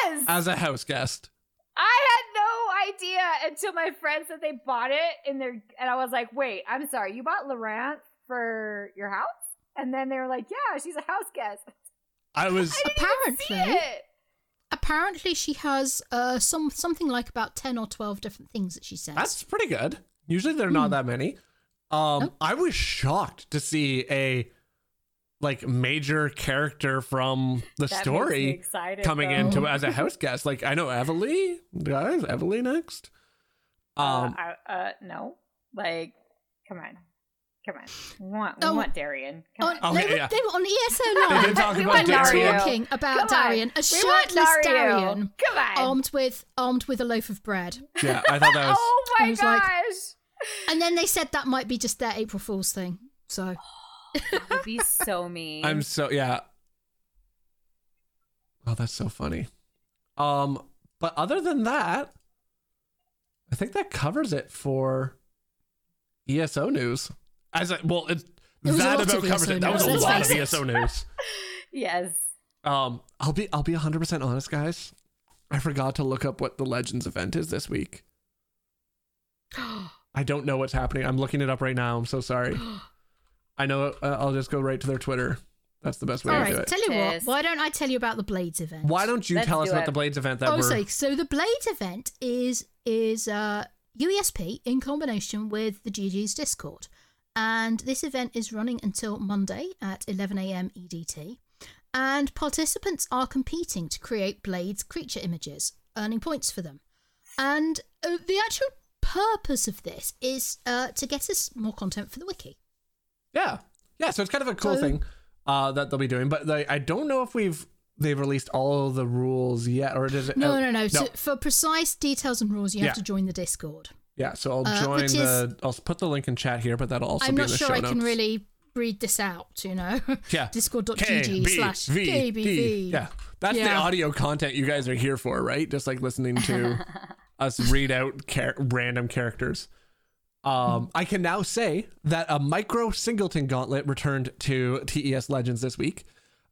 yes. as a house guest. I had no idea until my friend said they bought it in their, and I was like, wait, I'm sorry, you bought Lyranth for your house? And then they were like, yeah, she's a house guest. I was See Apparently, it. apparently she has uh, some something like about ten or twelve different things that she says. that's pretty good. Usually they're not that many. Um Nope. I was shocked to see a like major character from the That story excited, coming though. into as a house guest. Like I know Eveli, guys, Eveli next. Um uh, I, uh, no, like, come on, come on. We want, we Oh. want Darien. Come on, on. Okay, they, were, yeah. they were on ESO They Live. did talk about want They were Darien. talking about Come on. Darien, a We shirtless Dario. Darien, Come on. armed with armed with a loaf of bread. Yeah, I thought that was oh my was like- gosh. And then they said that might be just their April Fool's thing. So that would be so mean. I'm so yeah. Oh, that's so funny. Um, but other than that, I think that covers it for ESO news. As I, well, it's There was a that about covers it. That was a lot of. ESO news. Yes. Um, I'll be I'll be 100 percent honest, guys. I forgot to look up what the Legends event is this week. I don't know what's happening. I'm looking it up right now. I'm so sorry. I know. Uh, I'll just go right to their Twitter. That's the best way All to do right, it. tell you what. Cheers. Why don't I tell you about the Blades event? Why don't you Let's tell us do about it. the Blades event that Oh, we're? so, so the Blades event is is uh, UESP in combination with the GG's Discord, and this event is running until Monday at 11 a.m. EDT, and participants are competing to create Blades creature images, earning points for them, and uh, the actual purpose of this is uh, to get us more content for the wiki. Yeah, yeah. So it's kind of a cool So- thing uh, that they'll be doing, but they, I don't know if we've they've released all the rules yet, or does it? No, uh, no, no. So for precise details and rules, you have to join the Discord. Yeah, so I'll Uh, join which the. I'll put the link in chat here, but that'll also I'm be not in the sure show I notes. can really read this out, you know. Yeah. Discord.gg slash KBVD. KBV. Yeah. That's the audio content you guys are here for, right? Just like listening to us read out char- random characters. Um, I can now say that a micro singleton gauntlet returned to TES Legends this week.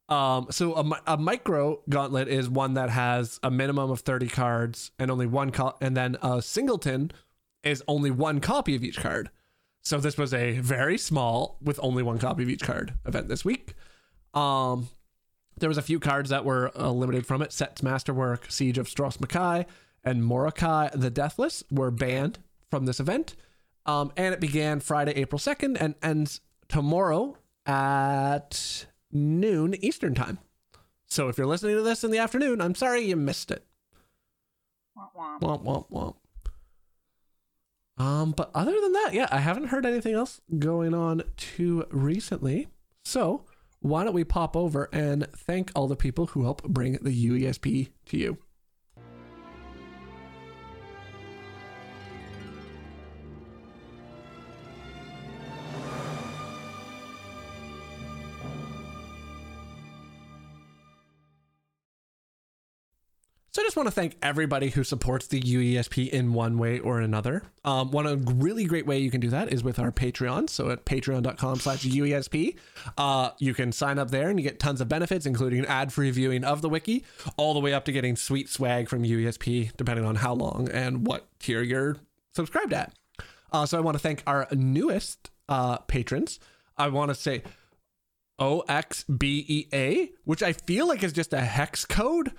Um, so a, a micro gauntlet is one that has a minimum of 30 cards and only one co- and then a singleton is only one copy of each card. So this was a very small with only one copy of each card event this week. Um, there was a few cards that were uh, limited from it. Set's Masterwork, Siege of Stros M'Kai, and Morokei the Deathless were banned from this event. Um, and it began Friday, April 2nd and ends tomorrow at noon Eastern Time. So if you're listening to this in the afternoon, I'm sorry you missed it. Womp womp. Womp, womp. Um, but other than that, yeah, I haven't heard anything else going on too recently. So why don't we pop over and thank all the people who help bring the UESP to you? Just want to thank everybody who supports the UESP in one way or another. Um, one really great way you can do that is with our Patreon. So at patreon.com slash UESP, uh, you can sign up there and you get tons of benefits, including ad-free viewing of the wiki, all the way up to getting sweet swag from UESP, depending on how long and what tier you're subscribed at. Uh, so I want to thank our newest uh, patrons. I want to say OXBEA, which I feel like is just a hex code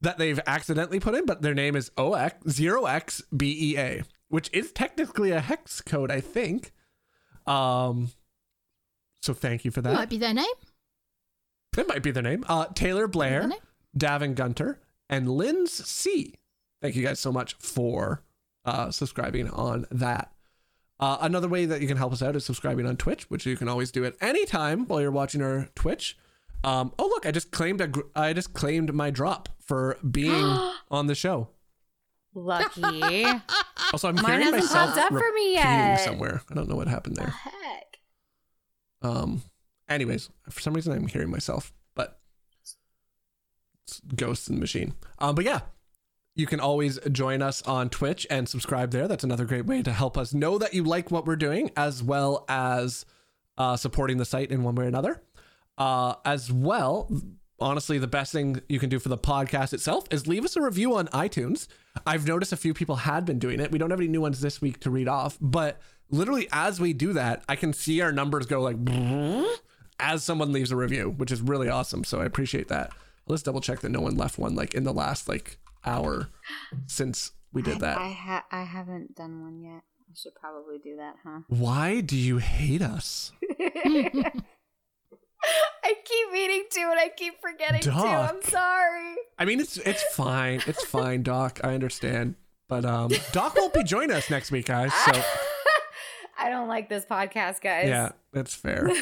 that they've accidentally put in, but their name is OX 0XBEA, which is technically a hex code, I think. Um so thank you for that. Might be their name. It might be their name. Uh Taylor Blair, Davin Gunter, and Lynn's C. Thank you guys so much for uh, subscribing on that. Uh, another way that you can help us out is subscribing on Twitch, which you can always do at any time while you're watching our Twitch. Um, oh look, I just claimed a gr- I just claimed my drop for being on the show. Lucky. Also, I'm Mine hearing hasn't myself popped up for me yet. somewhere. I don't know what happened there. Heck. Um, anyways, for some reason I'm hearing myself, but it's ghosts in the machine. Um, but yeah, you can always join us on Twitch and subscribe there. That's another great way to help us know that you like what we're doing, as well as uh, supporting the site in one way or another. Uh, as well, honestly, the best thing you can do for the podcast itself is leave us a review on iTunes. I've noticed a few people had been doing it. We don't have any new ones this week to read off, but literally as we do that, I can see our numbers go like as someone leaves a review, which is really awesome. So I appreciate that. Let's double check that no one left one like in the last like hour since we did I, that. I, ha- I haven't done one yet. I should probably do that, huh? Why do you hate us? I keep meaning to and I keep forgetting to. Doc. I'm sorry. I mean, it's it's fine. It's fine, Doc. I understand. But um, Doc won't be joining us next week, guys. So I don't like this podcast, guys. yeah, that's fair.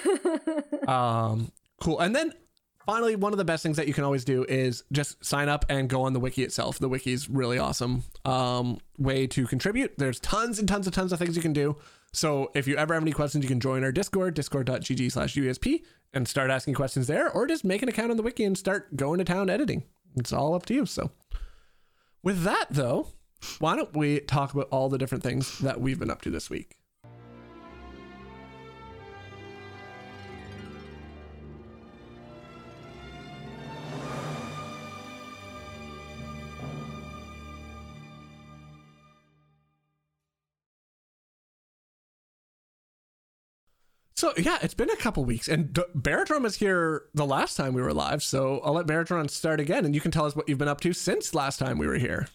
Um, cool. And then finally, one of the best things that you can always do is just sign up and go on the wiki itself. The wiki is really awesome um, way to contribute. There's tons and tons and tons of things you can do. So if you ever have any questions, you can join our Discord, discord.gg slash USP, and start asking questions there, or just make an account on the wiki and start going to town editing. It's all up to you. So with that, though, why don't we talk about all the different things that we've been up to this week? So yeah, it's been a couple weeks, and D- Baratron was here the last time we were live. So I'll let Baratron start again, and you can tell us what you've been up to since last time we were here.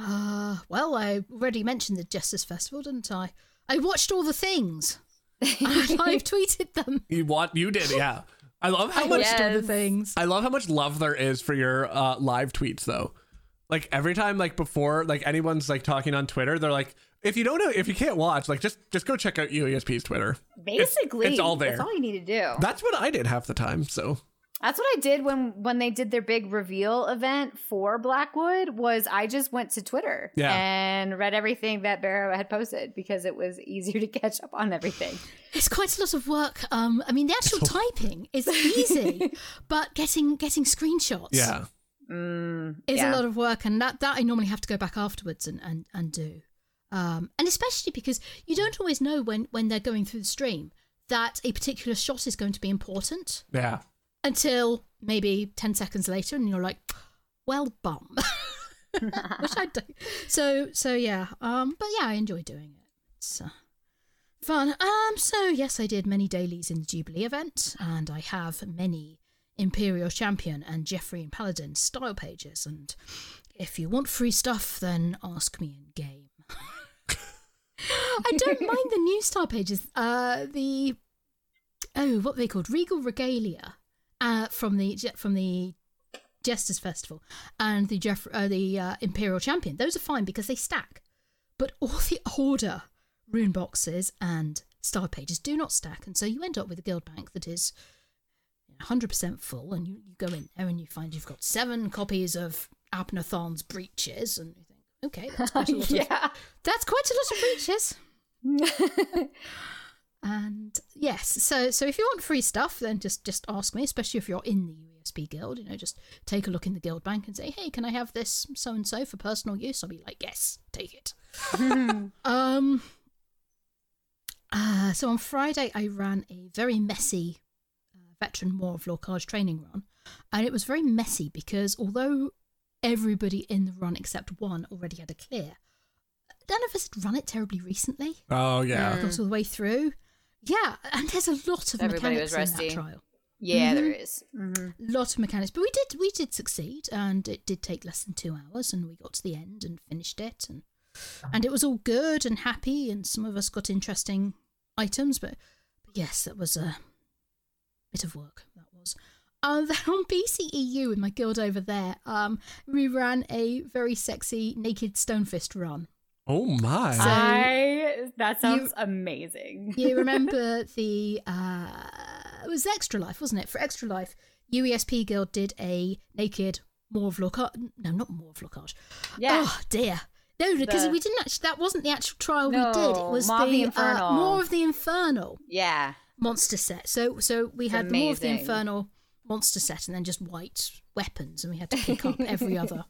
Uh, well, I already mentioned the Justice Festival, didn't I? I watched all the things. I've tweeted them. You want you did, yeah. I love how I much watched all the things. I love how much love there is for your uh, live tweets though. Like every time, like before, like anyone's like talking on Twitter, they're like, if you don't know, if you can't watch, like just just go check out UESP's Twitter. Basically, it's all there. That's all you need to do. That's what I did half the time. So That's what I did when when they did their big reveal event for Blackwood. Was I just went to Twitter Yeah. and read everything that Barrow had posted because it was easier to catch up on everything. It's quite a lot of work. Um, I mean, the actual typing is easy, but getting getting screenshots yeah, Mm, is yeah. a lot of work, and that that I normally have to go back afterwards and and and do. Um, and especially because you don't always know when when they're going through the stream that a particular shot is going to be important yeah. until maybe 10 seconds later and you're like well bum. Which i do so so yeah um but yeah i enjoy doing it. It's uh, fun. Um so yes i did many dailies in the jubilee event and i have many imperial champion and jeffrey and paladin style pages and if you want free stuff then ask me in game i don't mind the new star pages uh the oh what they called? Regal regalia uh, from the from the Jesters Festival and the Jeff, uh, the uh, Imperial Champion. Those are fine because they stack, but all the older rune boxes and star pages do not stack, and so you end up with a guild bank that is 100% full, and you, you go in there and you find you've got seven copies of Abnathan's breeches, and okay, that's quite a lot of yeah. that's quite a lot of breeches. And yes, so so if you want free stuff, then just just ask me. Especially if you're in the UESP guild, you know, just take a look in the guild bank and say, "Hey, can I have this so and so for personal use?" I'll be like, "Yes, take it." um. Uh, so on Friday, I ran a very messy uh, veteran Maw of Lorkhaj training run, and it was very messy because although everybody in the run except one already had a clear, none of us had run it terribly recently Oh yeah. got all the way through. Yeah, and there's a lot of Everybody mechanics was in that trial. yeah, there Mhm. is. Mhm. lot of mechanics, but we did we did succeed, and it did take less than two hours, and we got to the end and finished it, and and it was all good and happy, and some of us got interesting items, but, but yes, that was a bit of work. That was. Uh, then on BCEU with my guild over there, um, we ran a very sexy naked stonefist run. Oh my. So- I that sounds You- amazing. you remember the uh it was extra life wasn't it for extra life uesp guild did a naked Maw of Lorkhaj no not Maw of Lorkhaj Yeah. oh dear no because The- we didn't actually that wasn't the actual trial we did it was Mob the the Uh, Maw of the Infernal Yeah. monster set so so we had Maw of the Infernal monster set and then just white weapons and we had to pick up every other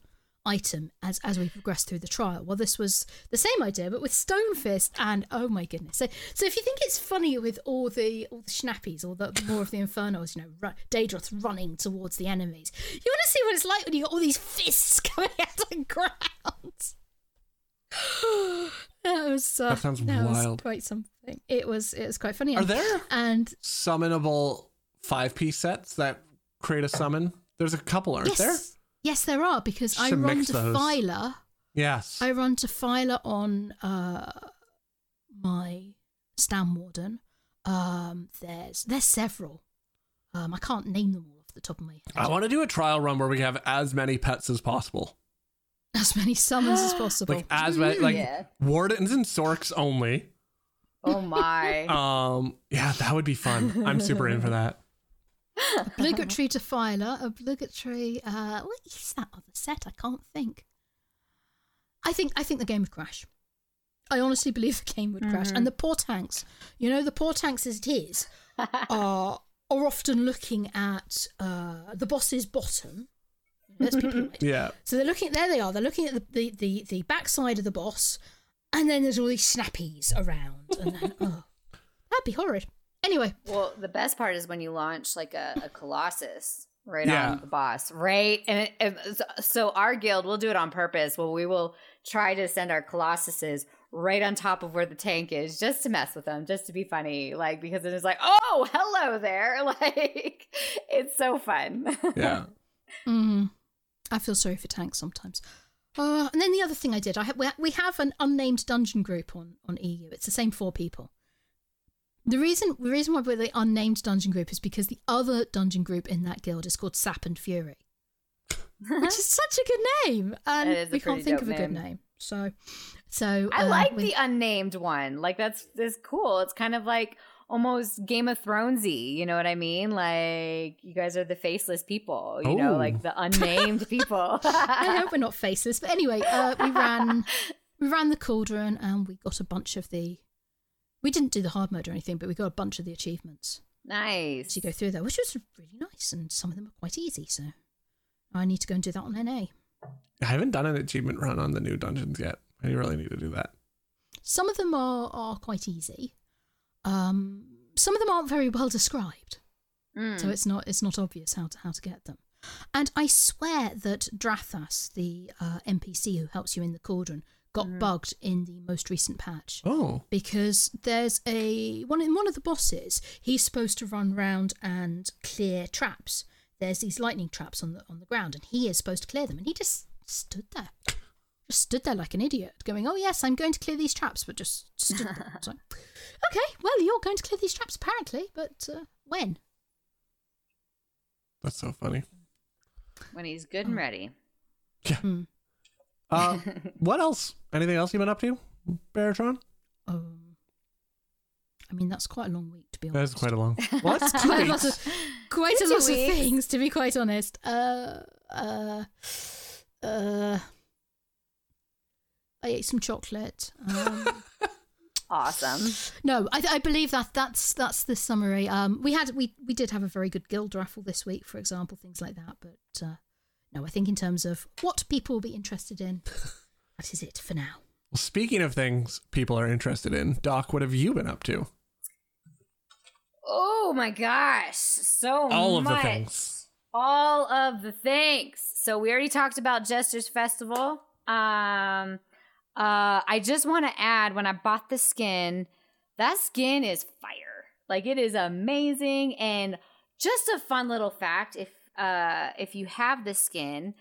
item as as we progressed through the trial. Well this was the same idea but with stone fist and oh my goodness. So so if you think it's funny with all the all the schnappies or the, more of the Infernos, you know ru- daedroth running towards the enemies you want to see what it's like when you got all these fists coming out of the ground. That was uh, That sounds was wild. quite something. It was it was quite funny. Are there and summonable five piece sets that create a summon? There's a couple, aren't yes, there? Yes, there are because I run mix those. Defiler. Yes. I run Defiler on uh, my Stam Warden. Um, there's there's several. Um, I can't name them all off the top of my head. I want to do a trial run where we have as many pets as possible. As many summons as possible. Like as many, like Yeah. wardens and sorks only. Oh my. Um, yeah, that would be fun. I'm super in for that. obligatory Defiler, obligatory. Uh, what is that other set? I can't think. I think I think the game would crash. I honestly believe the game would crash. And the poor tanks, you know, the poor tanks as it is, are are often looking at uh, the boss's bottom, Let's be polite. Yeah. So they're looking. There they are. They're looking at the the the, the backside of the boss, and then there's all these snappies around, and then oh, that'd be horrid. Anyway, Well, the best part is when you launch like a, a Colossus right Yeah. on the boss, right? And it, it- so our guild, we'll do it on purpose. Well, we will try to send our Colossuses right on top of where the tank is just to mess with them, just to be funny. Like, because it is like, oh, hello there. Like, it's so fun. Yeah. mm, I feel sorry for tanks sometimes. Uh, and then the other thing I did, I ha- ha- we have an unnamed dungeon group on on EU. It's the same four people. The reason the reason why we're the unnamed dungeon group is because the other dungeon group in that guild is called Sap and Fury, which is such a good name, and It is a we can't think of a good name. name. So, so I uh, like we- the unnamed one. Like that's that's cool. It's kind of like almost Game of Thronesy. You know what I mean? Like you guys are the faceless people. You know, Oh. like the unnamed people. I hope we're not faceless. But anyway, uh, we ran we ran the cauldron and we got a bunch of the. We didn't do the hard mode or anything, but we got a bunch of the achievements nice. to go through there, which was really nice, and some of them are quite easy. So I need to go and do that on NA. I haven't done an achievement run on the new dungeons yet. I really need to do that. Some of them are are quite easy. Um, some of them aren't very well described. Mm. so it's not it's not obvious how to how to get them. And I swear that Drathas, the uh, NPC who helps you in the cauldron, got bugged in the most recent patch Oh. because there's a one in one of the bosses. He's supposed to run round and clear traps. There's these lightning traps on the on the ground, and he is supposed to clear them, and he just stood there. Just stood there like an idiot, going, "Oh yes, I'm going to clear these traps," but just stood there. It's like, okay, well, you're going to clear these traps apparently, but uh, when? That's so funny. when he's good and ready. Hmm. Uh, what else? Anything else you've been up to, Baratron? Um, I mean, that's quite a long week to be honest. is quite a long. Well, that's quite a lot of, quite a lot of things, to be quite honest. Uh, uh, uh, I ate some chocolate. Um, Awesome. no, I, I believe that that's that's the summary. Um, we had we we did have a very good guild raffle this week, for example, things like that. But uh, no, I think in terms of what people will be interested in, that is it for now. Well, speaking of things people are interested in, Doc, what have you been up to? Oh my gosh, so All of the things. All of the things. So we already talked about Jester's Festival. Um, uh, I just want to add when I bought the skin, that skin is fire. Like it is amazing and just a fun little fact. If uh, if you have the skin,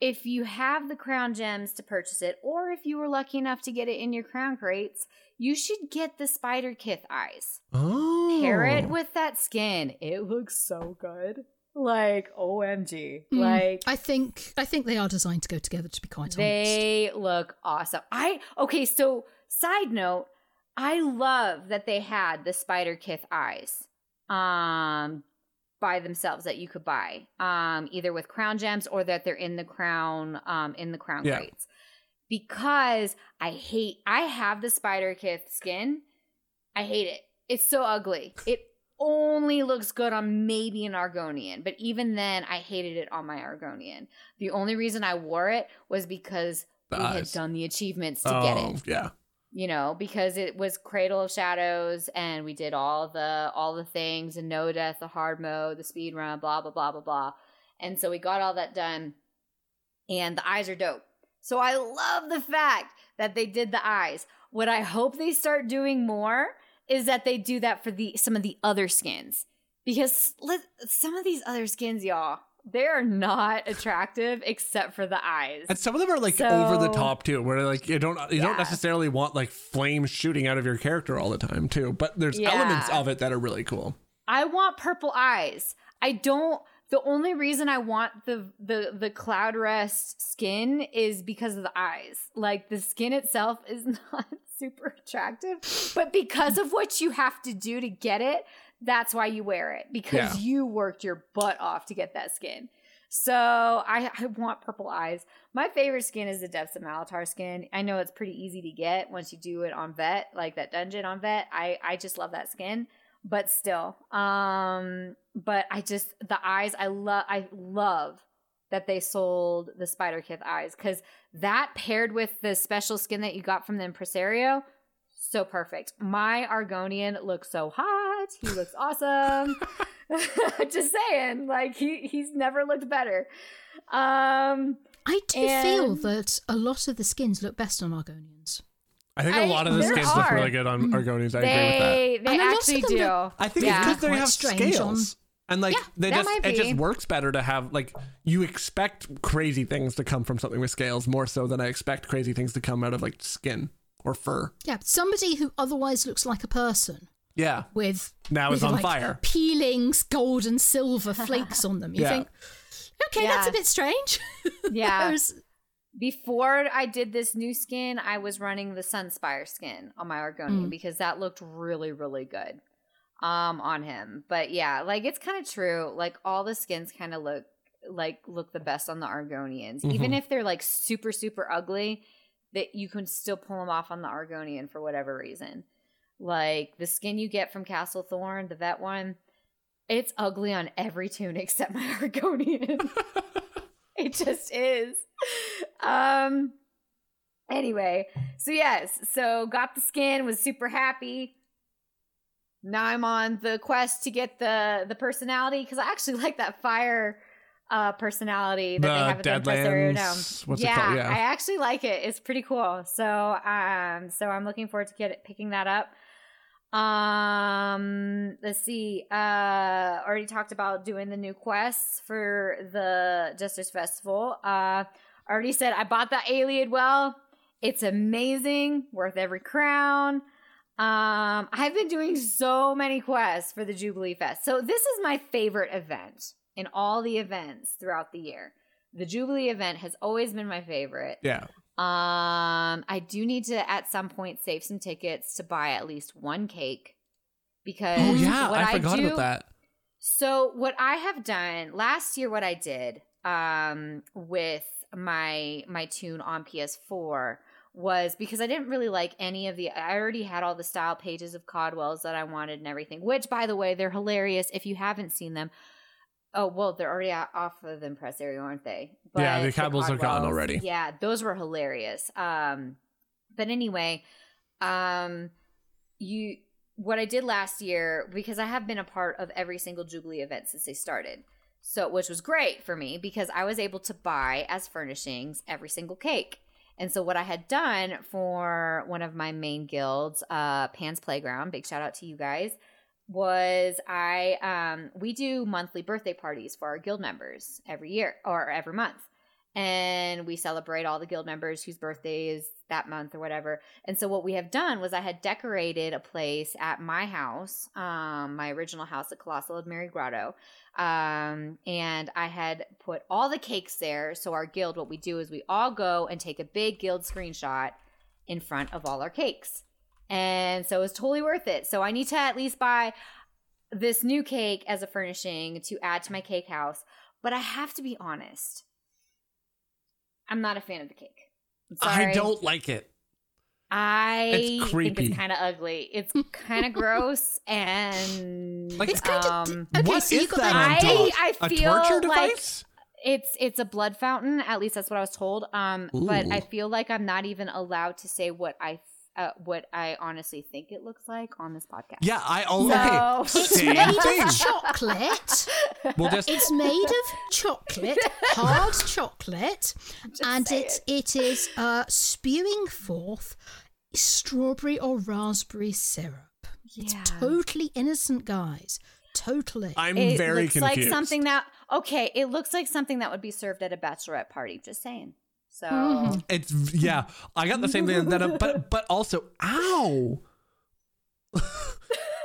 if you have the crown gems to purchase it, or if you were lucky enough to get it in your crown crates, you should get the spider kith eyes Oh. pair it with that skin. It looks so good. Like OMG. Mm, Like I think I think they are designed to go together. To be quite honest. they look awesome. I okay, so side note, I love that they had the spider kith eyes um by themselves that you could buy. Um either with crown gems or that they're in the crown um in the crown Yeah. crates. Because I hate I have the spider kith skin. I hate it. It's so ugly. It only looks good on maybe an Argonian, but even then, I hated it on my Argonian. The only reason I wore it was because The we had done the achievements to oh, get it. yeah. You know, because it was Cradle of Shadows, and we did all the all the things and no death, the hard mode, the speed run, blah blah blah blah blah. And so we got all that done, and the eyes are dope. So I love the fact that they did the eyes. What I hope they start doing more is that they do that for the some of the other skins because let, some of these other skins, y'all, they are not attractive except for the eyes. And some of them are like So- over the top too, where like you don't you don't necessarily want like flames shooting out of your character all the time too. But there's Yeah. elements of it that are really cool. I want purple eyes. I don't. The only reason I want the the the Cloudrest skin is because of the eyes. Like the skin itself is not super attractive, but because of what you have to do to get it, that's why you wear it because Yeah. you worked your butt off to get that skin. So I, I want purple eyes. My favorite skin is the Depths of Malatar skin. I know it's pretty easy to get once you do it on Vet, like that dungeon on Vet. I I just love that skin but still um but i just the eyes i love i love that they sold the spider kith eyes because that paired with the special skin that you got from the impresario so perfect my argonian looks so hot he looks awesome just saying like he he's never looked better um I do feel that a lot of the skins look best on Argonians. I think I- a lot of the there skins look really good on Argonians. I agree with that. they they And a lot of actually do look- I think Yeah. it's because they have strange scales. And like Yeah, they just it just works better to have like you expect crazy things to come from something with scales more so than I expect crazy things to come out of like skin or fur. Yeah, somebody who otherwise looks like a person Yeah. with Now with it's on like fire. peeling gold and silver flakes on them. You Yeah. think, okay, that's a bit strange. yeah Whereas- before I did this new skin, I was running the Sunspire skin on my Argonian Mm. because that looked really, really good um on him. But yeah, like it's kind of true. Like all the skins kind of look like look the best on the Argonians, even Mhm. if they're like super, super ugly. That you can still pull them off on the Argonian for whatever reason. Like the skin you get from Castle Thorn, the vet one, it's ugly on every tune except my Argonian. it just is. Um anyway, so yes, so got the skin, was super happy. Now I'm on the quest to get the the personality because I actually like that fire uh personality that The they have at the. Deadlands- what's it yeah, called? Yeah. I actually like it. It's pretty cool. So um so I'm looking forward to get it, picking that up. Um, let's see. Uh, already talked about doing the new quests for the Jesters Festival. Uh, already said I bought the Ayleid well. It's amazing, worth every crown. Um, I've been doing so many quests for the Jubilee Fest. So this is my favorite event in all the events throughout the year. The Jubilee event has always been my favorite. Yeah. Um, I do need to at some point save some tickets to buy at least one cake because Oh yeah, what I forgot do, about that. So what I have done last year, what I did um with my my tune on PS4 was because I didn't really like any of the. I already had all the style pages of Codwells that I wanted and everything. Which, by the way, they're hilarious. If you haven't seen them, oh well, they're already off of the impresario, aren't they? Yeah, the But Codwells are gone already. Yeah, those were hilarious. Um, but anyway, um, you what I did last year because I have been a part of every single Jubilee event since they started. So, which was great for me because I was able to buy as furnishings every single cake. And so, what I had done for one of my main guilds, uh, Pan's Playground, big shout out to you guys, was I um, we do monthly birthday parties for our guild members every year or every month, and we celebrate all the guild members whose birthday is that month or whatever. And so, what we have done was I had decorated a place at my house, um, my original house at Colossal Aldmeri Grotto, um, and I had put all the cakes there. So our guild, what we do is we all go and take a big guild screenshot in front of all our cakes. And so it's totally worth it. So I need to at least buy this new cake as a furnishing to add to my cake house. But I have to be honest. I'm not a fan of the cake. I'm sorry. I don't like it. I It's think creepy. it's kind of ugly. It's kind of gross and Like, It's kind of um, okay. What so is that that. on I- top? I a feel torture like- device? it's it's a blood fountain. At least that's what I was told. Um, but I feel like I'm not even allowed to say what I uh, what I honestly think it looks like on this podcast. Yeah, I oh, No. okay. It's Same made thing. of chocolate. We'll just It's made of chocolate, hard chocolate, and saying. it it is uh, spewing forth strawberry or raspberry syrup. It's Yeah. totally innocent, guys. Totally. I'm It very looks confused. like something that okay. It looks like something that would be served at a bachelorette party. Just saying. So Mhm. It's yeah, I got the same thing. That, but but also, ow!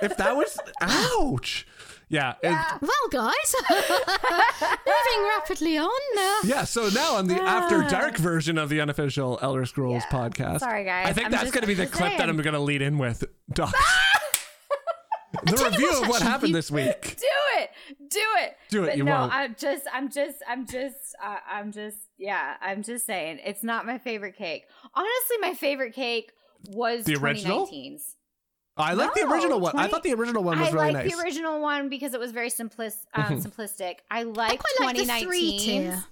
if that was ouch, yeah, it- well, guys, moving rapidly on. Uh, yeah. So now on the after dark version of the unofficial Elder Scrolls Yeah. podcast, Sorry, guys. I think I'm that's going to be the just clip that. I'm going to lead in with. Doc. The review of what happened this week. do it do it Do it, But you no won't. i'm just i'm just i'm just uh, i'm just yeah i'm just saying it's not my favorite cake honestly my favorite cake was The original? 2019's I like the original one. I thought the original one was I really like nice. the original one because it was very simplis- um, Mhm. simplistic. I I like quite like 2019.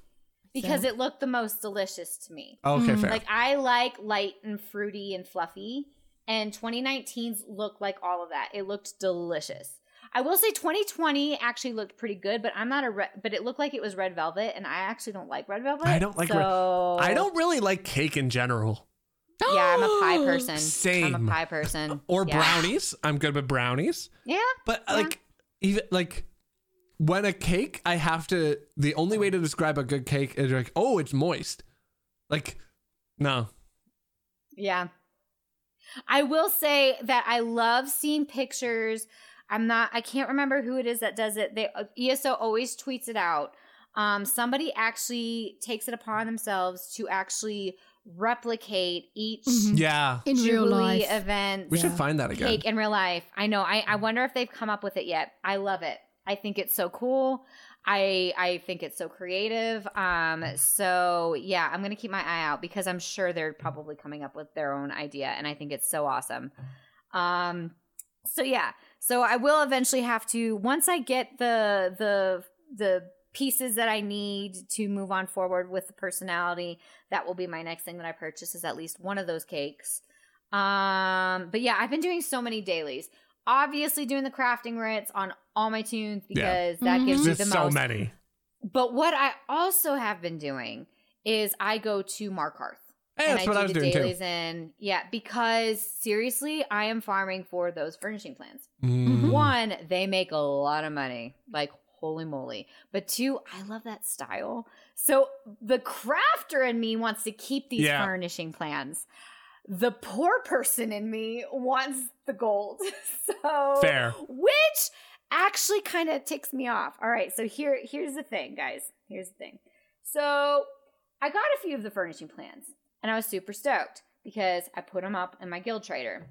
because So- it looked the most delicious to me. Oh, okay, Mm. fair. Like I like light and fruity and fluffy, and 2019's looked like all of that. It looked delicious. I will say 2020 actually looked pretty good, but I'm not a red, but it looked like it was red velvet, and I actually don't like red velvet. I don't like red- so I don't really like cake in general. Yeah, I'm a pie oh, person. Same. I'm a pie person. Or Yeah. brownies. I'm good with brownies. Yeah. But Yeah. like even like when a cake, I have to the only way to describe a good cake is like, oh, it's moist. Like, no. Yeah. I will say that I love seeing pictures. I'm not I can't remember who it is that does it. They ESO always tweets it out. Um somebody actually takes it upon themselves to actually replicate each Mhm. Yeah. in real life. event We should find that again. cake in real life. I know. I, I wonder if they've come up with it yet. I love it. I think it's so cool. I I think it's so creative. Um so yeah, I'm gonna keep my eye out because I'm sure they're probably coming up with their own idea and I think it's so awesome. Um so yeah. So I will eventually have to once I get the the the pieces that I need to move on forward with the personality, that will be my next thing that I purchase is at least one of those cakes. Um, but yeah, I've been doing so many dailies. Obviously, doing the crafting writs on all my tunes Yeah. because that Mhm. gives me There's the so most. many. But what I also have been doing is I go to Markarth. Hey, and that's what do I was the doing too. dailies in yeah, because seriously, I am farming for those furnishing plans. Mm. One, they make a lot of money. Like, holy moly. But two, I love that style. So the crafter in me wants to keep these Yeah. furnishing plans. The poor person in me wants the gold. so Fair. which actually kind of ticks me off. All right, so here here's the thing, guys. Here's the thing. So I got a few of the furnishing plans, and I was super stoked because I put them up in my guild trader.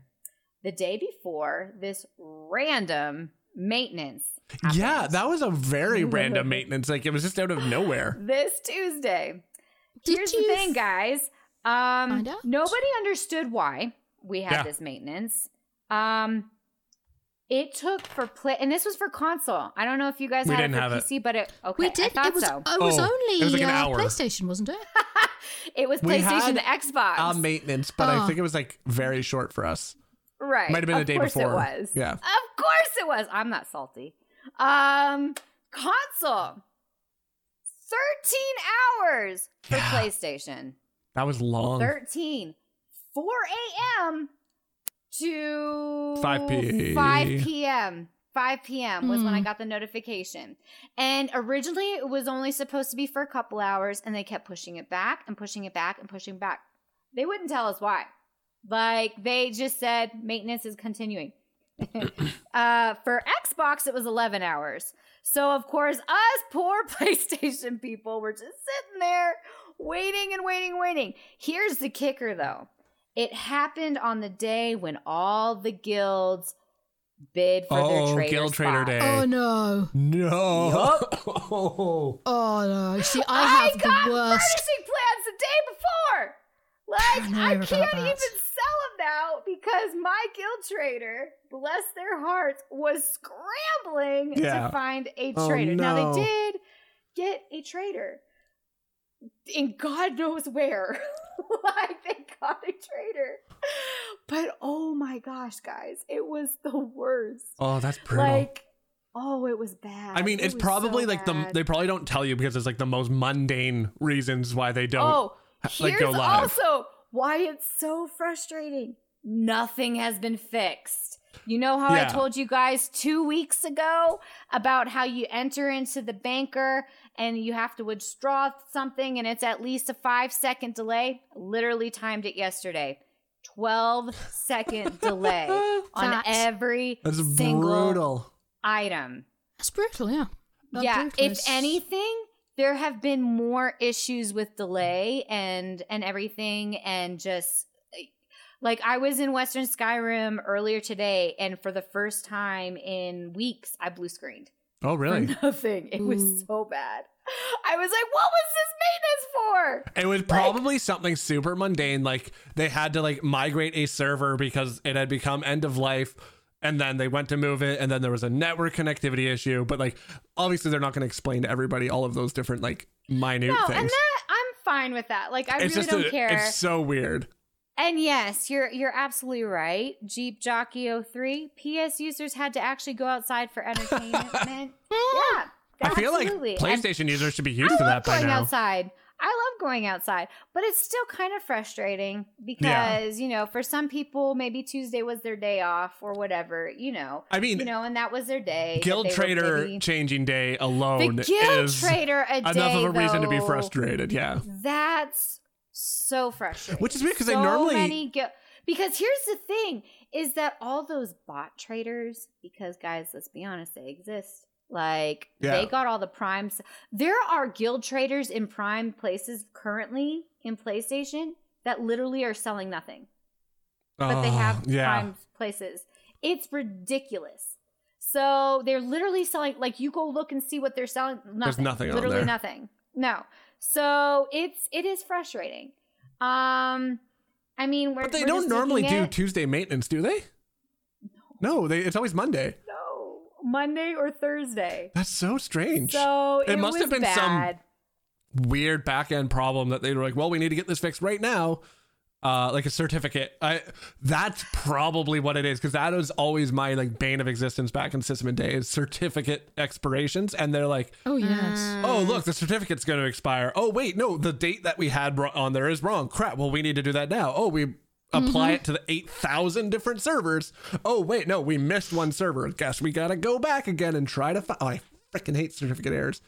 The day before, this random maintenance. Yeah, that was a very random maintenance. Like it was just out of nowhere. this Tuesday. Did Here's you the thing, guys. Um, nobody understood why we had Yeah. this maintenance. Um, it took for play, and this was for console. I don't know if you guys We had didn't it for have it. PC, but it okay. we I did. thought It was. so. It was Oh, only it was like an uh, hour. PlayStation, wasn't it? it was We PlayStation, had the Xbox, Uh, maintenance, but I Oh. think it was like very short for us. right? Might have been of the day course before. It was. Yeah. Of course it was. I'm not salty. Um, console. Thirteen hours for Yeah. PlayStation. That was long. 13 4 a.m to 5 p- 5 p.m 5 p.m was when i Hmm. got the notification. And originally it was only supposed to be for a couple hours and they kept pushing it back and pushing it back and pushing it back. They wouldn't tell us why. Like they just said maintenance is continuing. Uh for xbox it was 11 hours. So of course us poor playstation people were just sitting there waiting and waiting and waiting. Here's the kicker though it happened on the day when all the guilds bid for their Oh, trader Guild Trader. Day. Oh no! No. Oh no! See, I I, have got the worst. furnishing plans the day before. Like I I can't even sell them now because my guild trader, bless their hearts, was scrambling Yeah. to find a Oh, trader. Now they did get a trader, and God knows where. like they a trader, but oh my gosh, guys, it was the worst. Oh, that's brutal. Like. Oh, it was bad. I mean, It it's probably so like the they probably don't tell you because it's like the most mundane reasons why they don't. Oh, like, here's go live. also why it's so frustrating. Nothing has been fixed. You know how Yeah. I told you guys two weeks ago about how you enter into the banker and you have to withdraw something and it's at least a five second delay? Literally timed it yesterday. 12 second delay on That's- every That's single brutal. item That's brutal. Yeah. That yeah brutal if is- anything there have been more issues with delay and and everything and just like i was in western skyrim earlier today and for the first time in weeks i blue screened Oh, really? for nothing it was Ooh. so bad i was like what was this maintenance for It was probably something super mundane, like they had to like migrate a server because it had become end of life, and then they went to move it and then there was a network connectivity issue but like obviously they're not going to explain to everybody all of those different like minute No, things and that I'm fine with that. Like I it's really just don't a- care. it's so weird And yes, you're you're absolutely right. Jeep Jockey 03, PS users had to actually go outside for entertainment. Hmm. yeah. i feel absolutely. like And playstation users should be used I to that by going now outside. I love going outside, but it's still kind of frustrating because, you know, for some people maybe Tuesday was their day off or whatever, you know. i mean You know, and that was their day. guild trader changing day The alone guild is trader a enough day, of a reason to be frustrated yeah That's so frustrating. Which is weird 'cause they So normally- many gu- because here's the thing is that all those bot traders because guys let's be honest they exist like Yeah. they got all the primes there are guild traders in prime places currently in PlayStation that literally are selling nothing but they Oh, have yeah prime places. It's ridiculous. So they're literally selling like you go look and see what they're selling. Nothing. There's nothing Literally nothing. No. So it's it is frustrating. Um, I mean, we're but they we're don't normally do at- tuesday maintenance do they? No. They it's always monday. No. Monday or Thursday. that's so strange. So It it, must have been some- weird back end problem that they were like, well, we need to get this fixed right now. Uh, like a certificate. I that's probably what it is because that was always my like bane of existence back in System days. Certificate expirations, and they're like, Oh yes. Oh look, the certificate's going to expire. Oh wait, no, the date that we had on there is wrong. Crap. Well, we need to do that now. Oh, we apply it to the eight thousand different servers. Oh wait, no, we missed one server. Guess we got to go back again and try to find. Oh, I freaking hate certificate errors.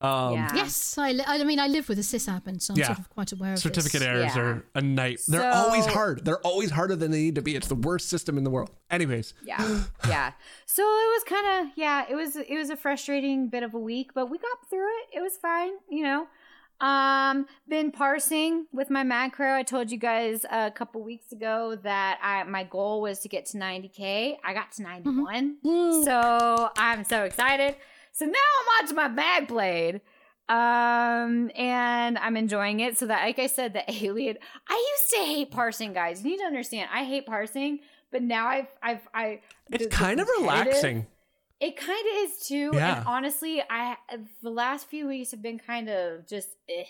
Um, yeah. Yes, I, li- I mean I live with a sysadmin, so I'm Yeah. sort of quite aware of certificate this. errors Yeah. are a night. They're always hard. They're always harder than they need to be. It's the worst system in the world. Anyways, Yeah. yeah. So it was kind of yeah, it was it was a frustrating bit of a week, but we got through it. It was fine, you know. Um been parsing with my macro. I told you guys a couple weeks ago that I my goal was to get to 90k. I got to 91. So I'm so excited. So now I'm onto my mag blade. Um and I'm enjoying it. So that like I said, the alien I used to hate parsing, guys. You need to understand. I hate parsing, but now I've I've I it's the- the kind of relaxing. It kind of is too. Yeah. And honestly, I the last few weeks have been kind of just eh.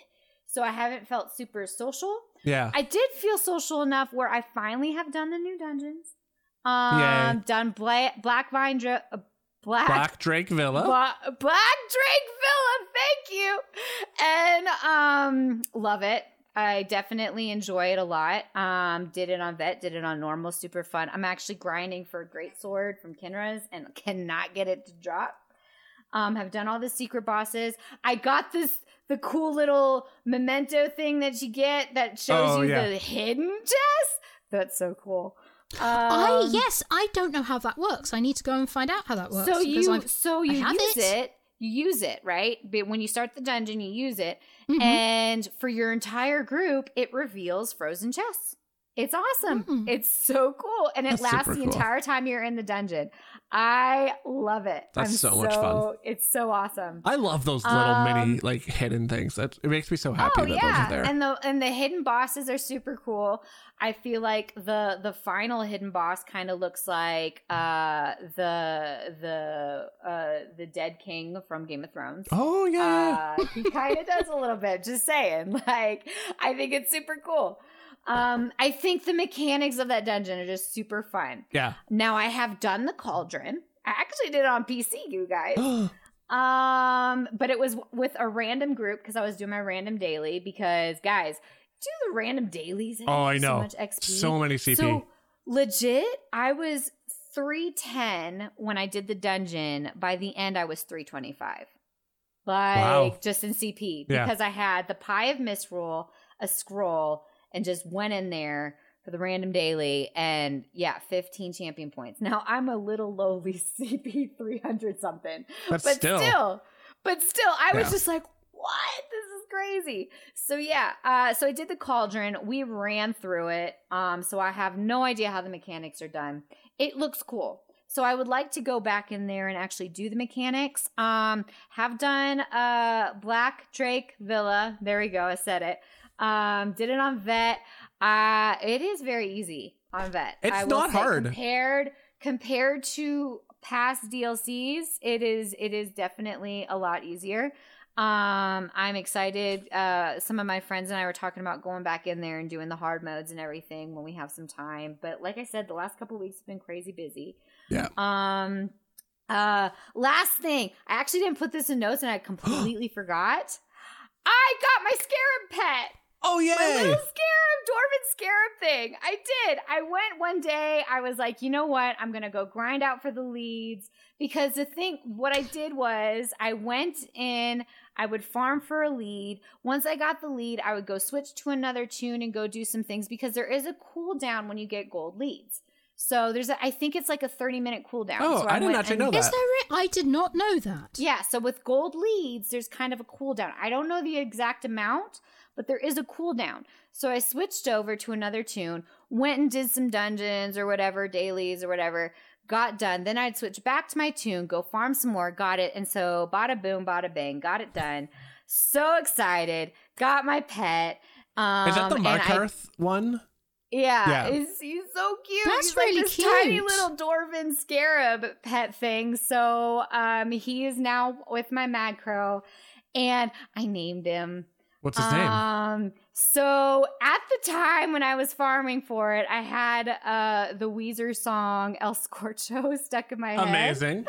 So I haven't felt super social. Yeah. I did feel social enough where I finally have done the new dungeons. Um, Yay. done Bla- Black Vine, uh, Black Black Drake Villa. Bla- Black Drake Villa. Thank you, and um, love it. I definitely enjoy it a lot. Um, did it on vet, did it on normal, super fun. I'm actually grinding for a great sword from Kinra's and cannot get it to drop. Um, have done all the secret bosses. I got this the cool little memento thing that you get that shows Oh, you yeah. the hidden chest. That's so cool. I Um, yes, I don't know how that works. I need to go and find out how that works. so you I've- so you use it. it. you use it right but when you start the dungeon you use it Mhm. and for your entire group it reveals frozen chests it's awesome Mm. it's so cool and it That's lasts the cool. entire time you're in the dungeon i love it That's I'm so much fun. it's so awesome I love those little Um, mini like hidden things. That it makes me so happy oh that yeah, those are there. and the and the hidden bosses are super cool. I feel like the the final hidden boss kind of looks like uh the the uh the dead king from Game of Thrones. oh yeah. Uh, he kind of does a little bit. Just saying, like I think it's super cool. Um, I think the mechanics of that dungeon are just super fun. yeah. Now I have done the cauldron. I actually did it on PC, you guys. Um, but it was with a random group because I was doing my random daily. Because guys, do the random dailies. and Oh, I know. So much XP. so many CP. So legit, I was three ten when I did the dungeon. By the end, I was three twenty five. Like Wow. just in CP Yeah. because I had the Pie of Misrule, a scroll, and just went in there for the random daily and yeah 15 champion points now i'm a little lowly cp 300 something but, but still, still, but still, I was just like, what? This is crazy. So yeah, uh, so I did the cauldron. We ran through it. Um, so I have no idea how the mechanics are done. It looks cool. So I would like to go back in there and actually do the mechanics. Um, have done uh Black Drake Villa. There we go. I said it. Um, did it on vet. Uh, it is very easy on vet. It's not hard. compared compared to past DLCs, it is it is definitely a lot easier. Um, I'm excited. Uh, some of my friends and I were talking about going back in there and doing the hard modes and everything when we have some time. But like I said, the last couple weeks have been crazy busy. Yeah. Um, uh, last thing, I actually didn't put this in notes and I completely forgot. I got my scarab pet Oh yeah, my yay! little scarab, dwarven scarab thing. I did. I went one day. I was like, you know what? I'm gonna go grind out for the leads because the thing. What I did was I went in. I would farm for a lead. Once I got the lead, I would go switch to another tune and go do some things because there is a cooldown when you get gold leads. So there's, a, I think it's like a 30 minute cooldown. Oh, so I didn't actually know Is that. there? Re- I did not know that. yeah, so with gold leads, there's kind of a cooldown. I don't know the exact amount, but there is a cooldown. So I switched over to another tune, went and did some dungeons or whatever, dailies or whatever, got done. Then I'd switch back to my tune, go farm some more, got it. And so bada boom, bada bang, got it done. So excited, got my pet. Um, Is that the and I- one? yeah, Yeah. He's, he's so cute. That's he's really like this tiny little dwarven scarab pet thing. So um, he is now with my mad crow, and I named him. What's his name? Um, so at the time when I was farming for it, I had uh the Weezer song El Scorcho stuck in my head. Amazing.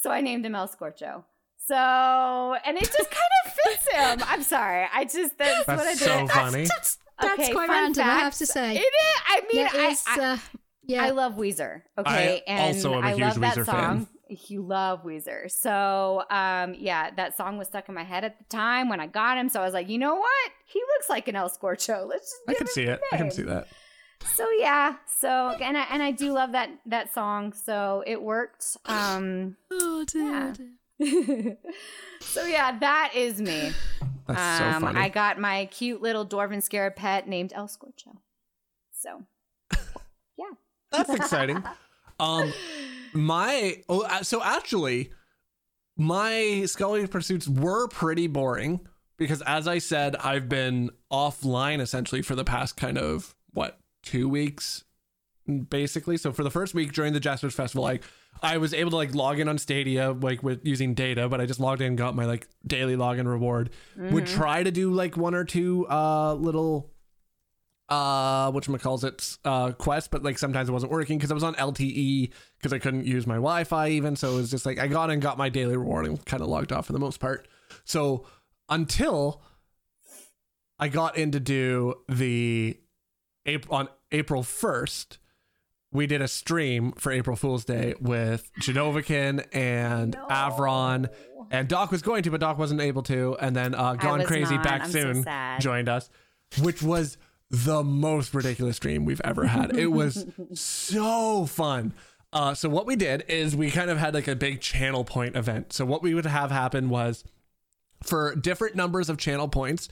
So I named him El Scorcho. So and it just kind of fits him. I'm sorry. I just that's, That's what I did. so I- funny. That's that's Okay, quite fun random. I have to say. It is. I mean, There I, is, I, uh, yeah. I love Weezer. Okay, I and also am a I huge love that song. fan. Song. You love Weezer, so um, yeah, that song was stuck in my head at the time when I got him. So I was like, you know what? He looks like an El Scorcho. Let's just. I can see a it. I can see that. So yeah, so and I and I do love that that song. So it worked. Um, oh dear, yeah. dear. so yeah, that is me. That's so Um, funny. I got my cute little dwarven scarab pet named El Scorcho. So yeah. That's exciting. Um, my oh, uh, so actually, my Scully pursuits were pretty boring because, as I said, I've been offline essentially for the past kind of what two weeks, basically. So for the first week during the Jester's Festival, like I was able to like log in on Stadia like with using data, but I just logged in, got my like daily login reward. Would try to do like one or two uh little uh which calls it uh quest but like sometimes it wasn't working because i was on lte because i couldn't use my wi-fi even so it was just like i got and got my daily reward and kind of logged off for the most part so until i got in to do the april on april 1st we did a stream for april fool's day with Genovican and avron and doc was going to but doc wasn't able to and then uh gone crazy not. back I'm soon sad. joined us which was the most ridiculous dream we've ever had. It was so fun. Uh, so what we did is we kind of had like a big channel point event. So what we would have happen was for different numbers of channel points,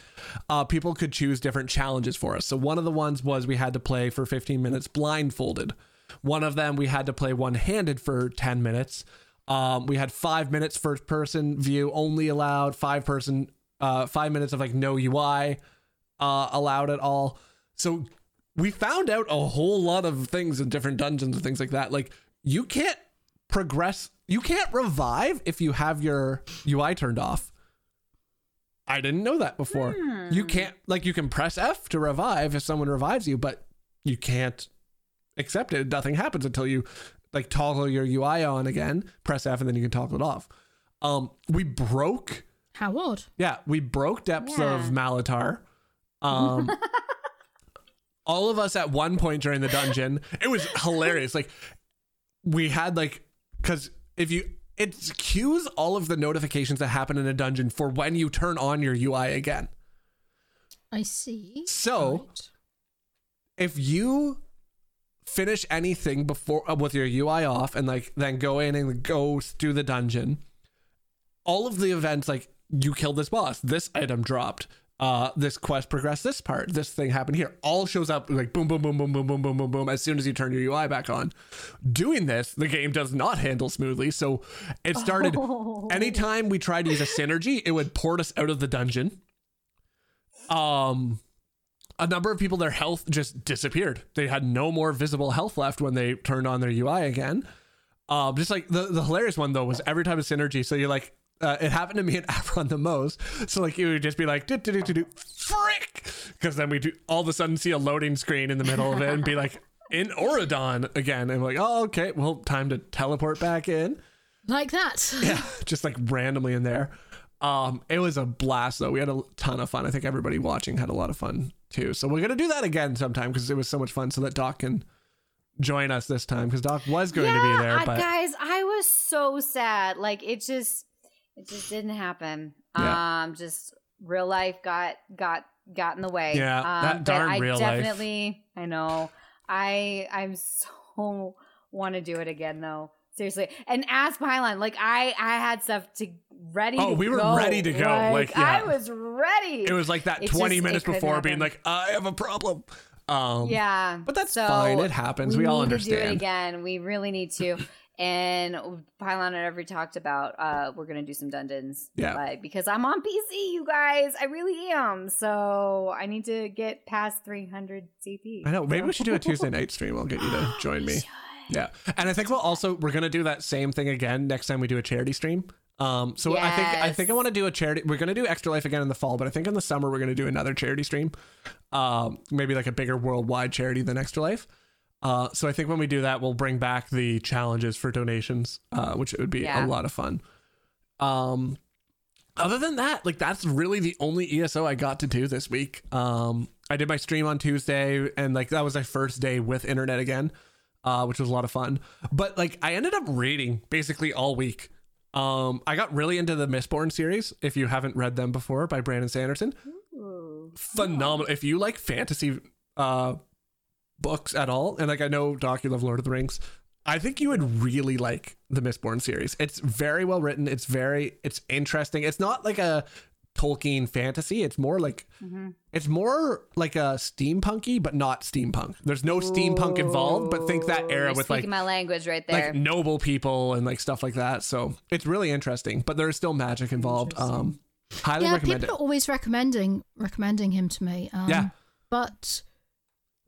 uh, people could choose different challenges for us. So one of the ones was we had to play for 15 minutes blindfolded. One of them we had to play one handed for 10 minutes. Um, we had five minutes first person view only allowed, five person, uh, five minutes of like no UI uh, allowed at all. So we found out a whole lot of things in different dungeons and things like that. Like you can't progress, you can't revive if you have your UI turned off. I didn't know that before. You can't like you can press F to revive if someone revives you, but you can't accept it. Nothing happens until you like toggle your UI on again, press F, and then you can toggle it off. Um, we broke How odd. yeah, we broke depths of Malatar. Um, all of us at one point during the dungeon, it was hilarious. Like we had like because if you it cues all of the notifications that happen in a dungeon for when you turn on your UI again. I see. So- Right. If you finish anything before uh, with your UI off and like then go in and go through the dungeon, all of the events like you killed this boss, this item dropped, uh, this quest progressed this part, this thing happened here, all shows up like boom, boom, boom, boom, boom, boom, boom, boom, boom as soon as you turn your UI back on. Doing this, the game does not handle smoothly, so it started. Anytime we tried to use a synergy, it would port us out of the dungeon. Um, a number of people, their health just disappeared. They had no more visible health left when they turned on their UI again. Um, just like the, the hilarious one though was every time a synergy. So you're like, uh, it happened to me and Avron the most. So like you would just be like, do do do do frick, because then we do all of a sudden see a loading screen in the middle of it and be like in Auridon again, and we're like, oh okay, well time to teleport back in. Like that. Yeah, just like randomly in there. Um, it was a blast though. We had a ton of fun. I think everybody watching had a lot of fun too. So we're gonna do that again sometime because it was so much fun. So that Doc can join us this time because Doc was going to be there, but guys, I was so sad. Like it just, it just didn't happen. Yeah. Um, just real life got got got in the way. Yeah, um, that but darn I real life. definitely, I know. I I'm so want to do it again though. Seriously, and ask Pylawn. Like I I had stuff to ready. Oh, to we were go. ready to go, like, yeah. I was ready. it was like that It 20 just- minutes before being like, I have a problem. Um, yeah, but that's so fine. It happens. We, all need to do it again. We really need to. And Pylawn and Every talked about uh we're gonna do some dungeons. Yeah. Like because I'm on PC, you guys. I really am. So I need to get past 300 CP. I know. Maybe we should do a Tuesday night stream. I'll get you to join me. Yeah, and I think we'll also we're gonna do that same thing again next time we do a charity stream. Um, so I think I think I want to do a charity. We're gonna do Extra Life again in the fall, but I think in the summer we're gonna do another charity stream. Um, maybe like a bigger worldwide charity than Extra Life. Uh, so I think when we do that, we'll bring back the challenges for donations, uh, which it would be a lot of fun. Um, other than that, like that's really the only ESO I got to do this week. Um, I did my stream on Tuesday, and like that was my first day with internet again, uh, which was a lot of fun. But like I ended up reading basically all week. Um, I got really into the Mistborn series. If you haven't read them before, by Brandon Sanderson, Ooh. phenomenal. If you like fantasy uh books at all, and like I know Doc, you love Lord of the Rings, I think you would really like the Mistborn series. It's very well written. It's very it's interesting. It's not like a Tolkien fantasy. It's more like Mhm. it's more like a steampunky, but not steampunk. There's no steampunk involved, but think that era you're with like speaking my language right there. like noble people and like stuff like that. So it's really interesting, but there's still magic involved. Um, highly yeah, recommend people it. are always recommending recommending him to me. Um, Yeah. but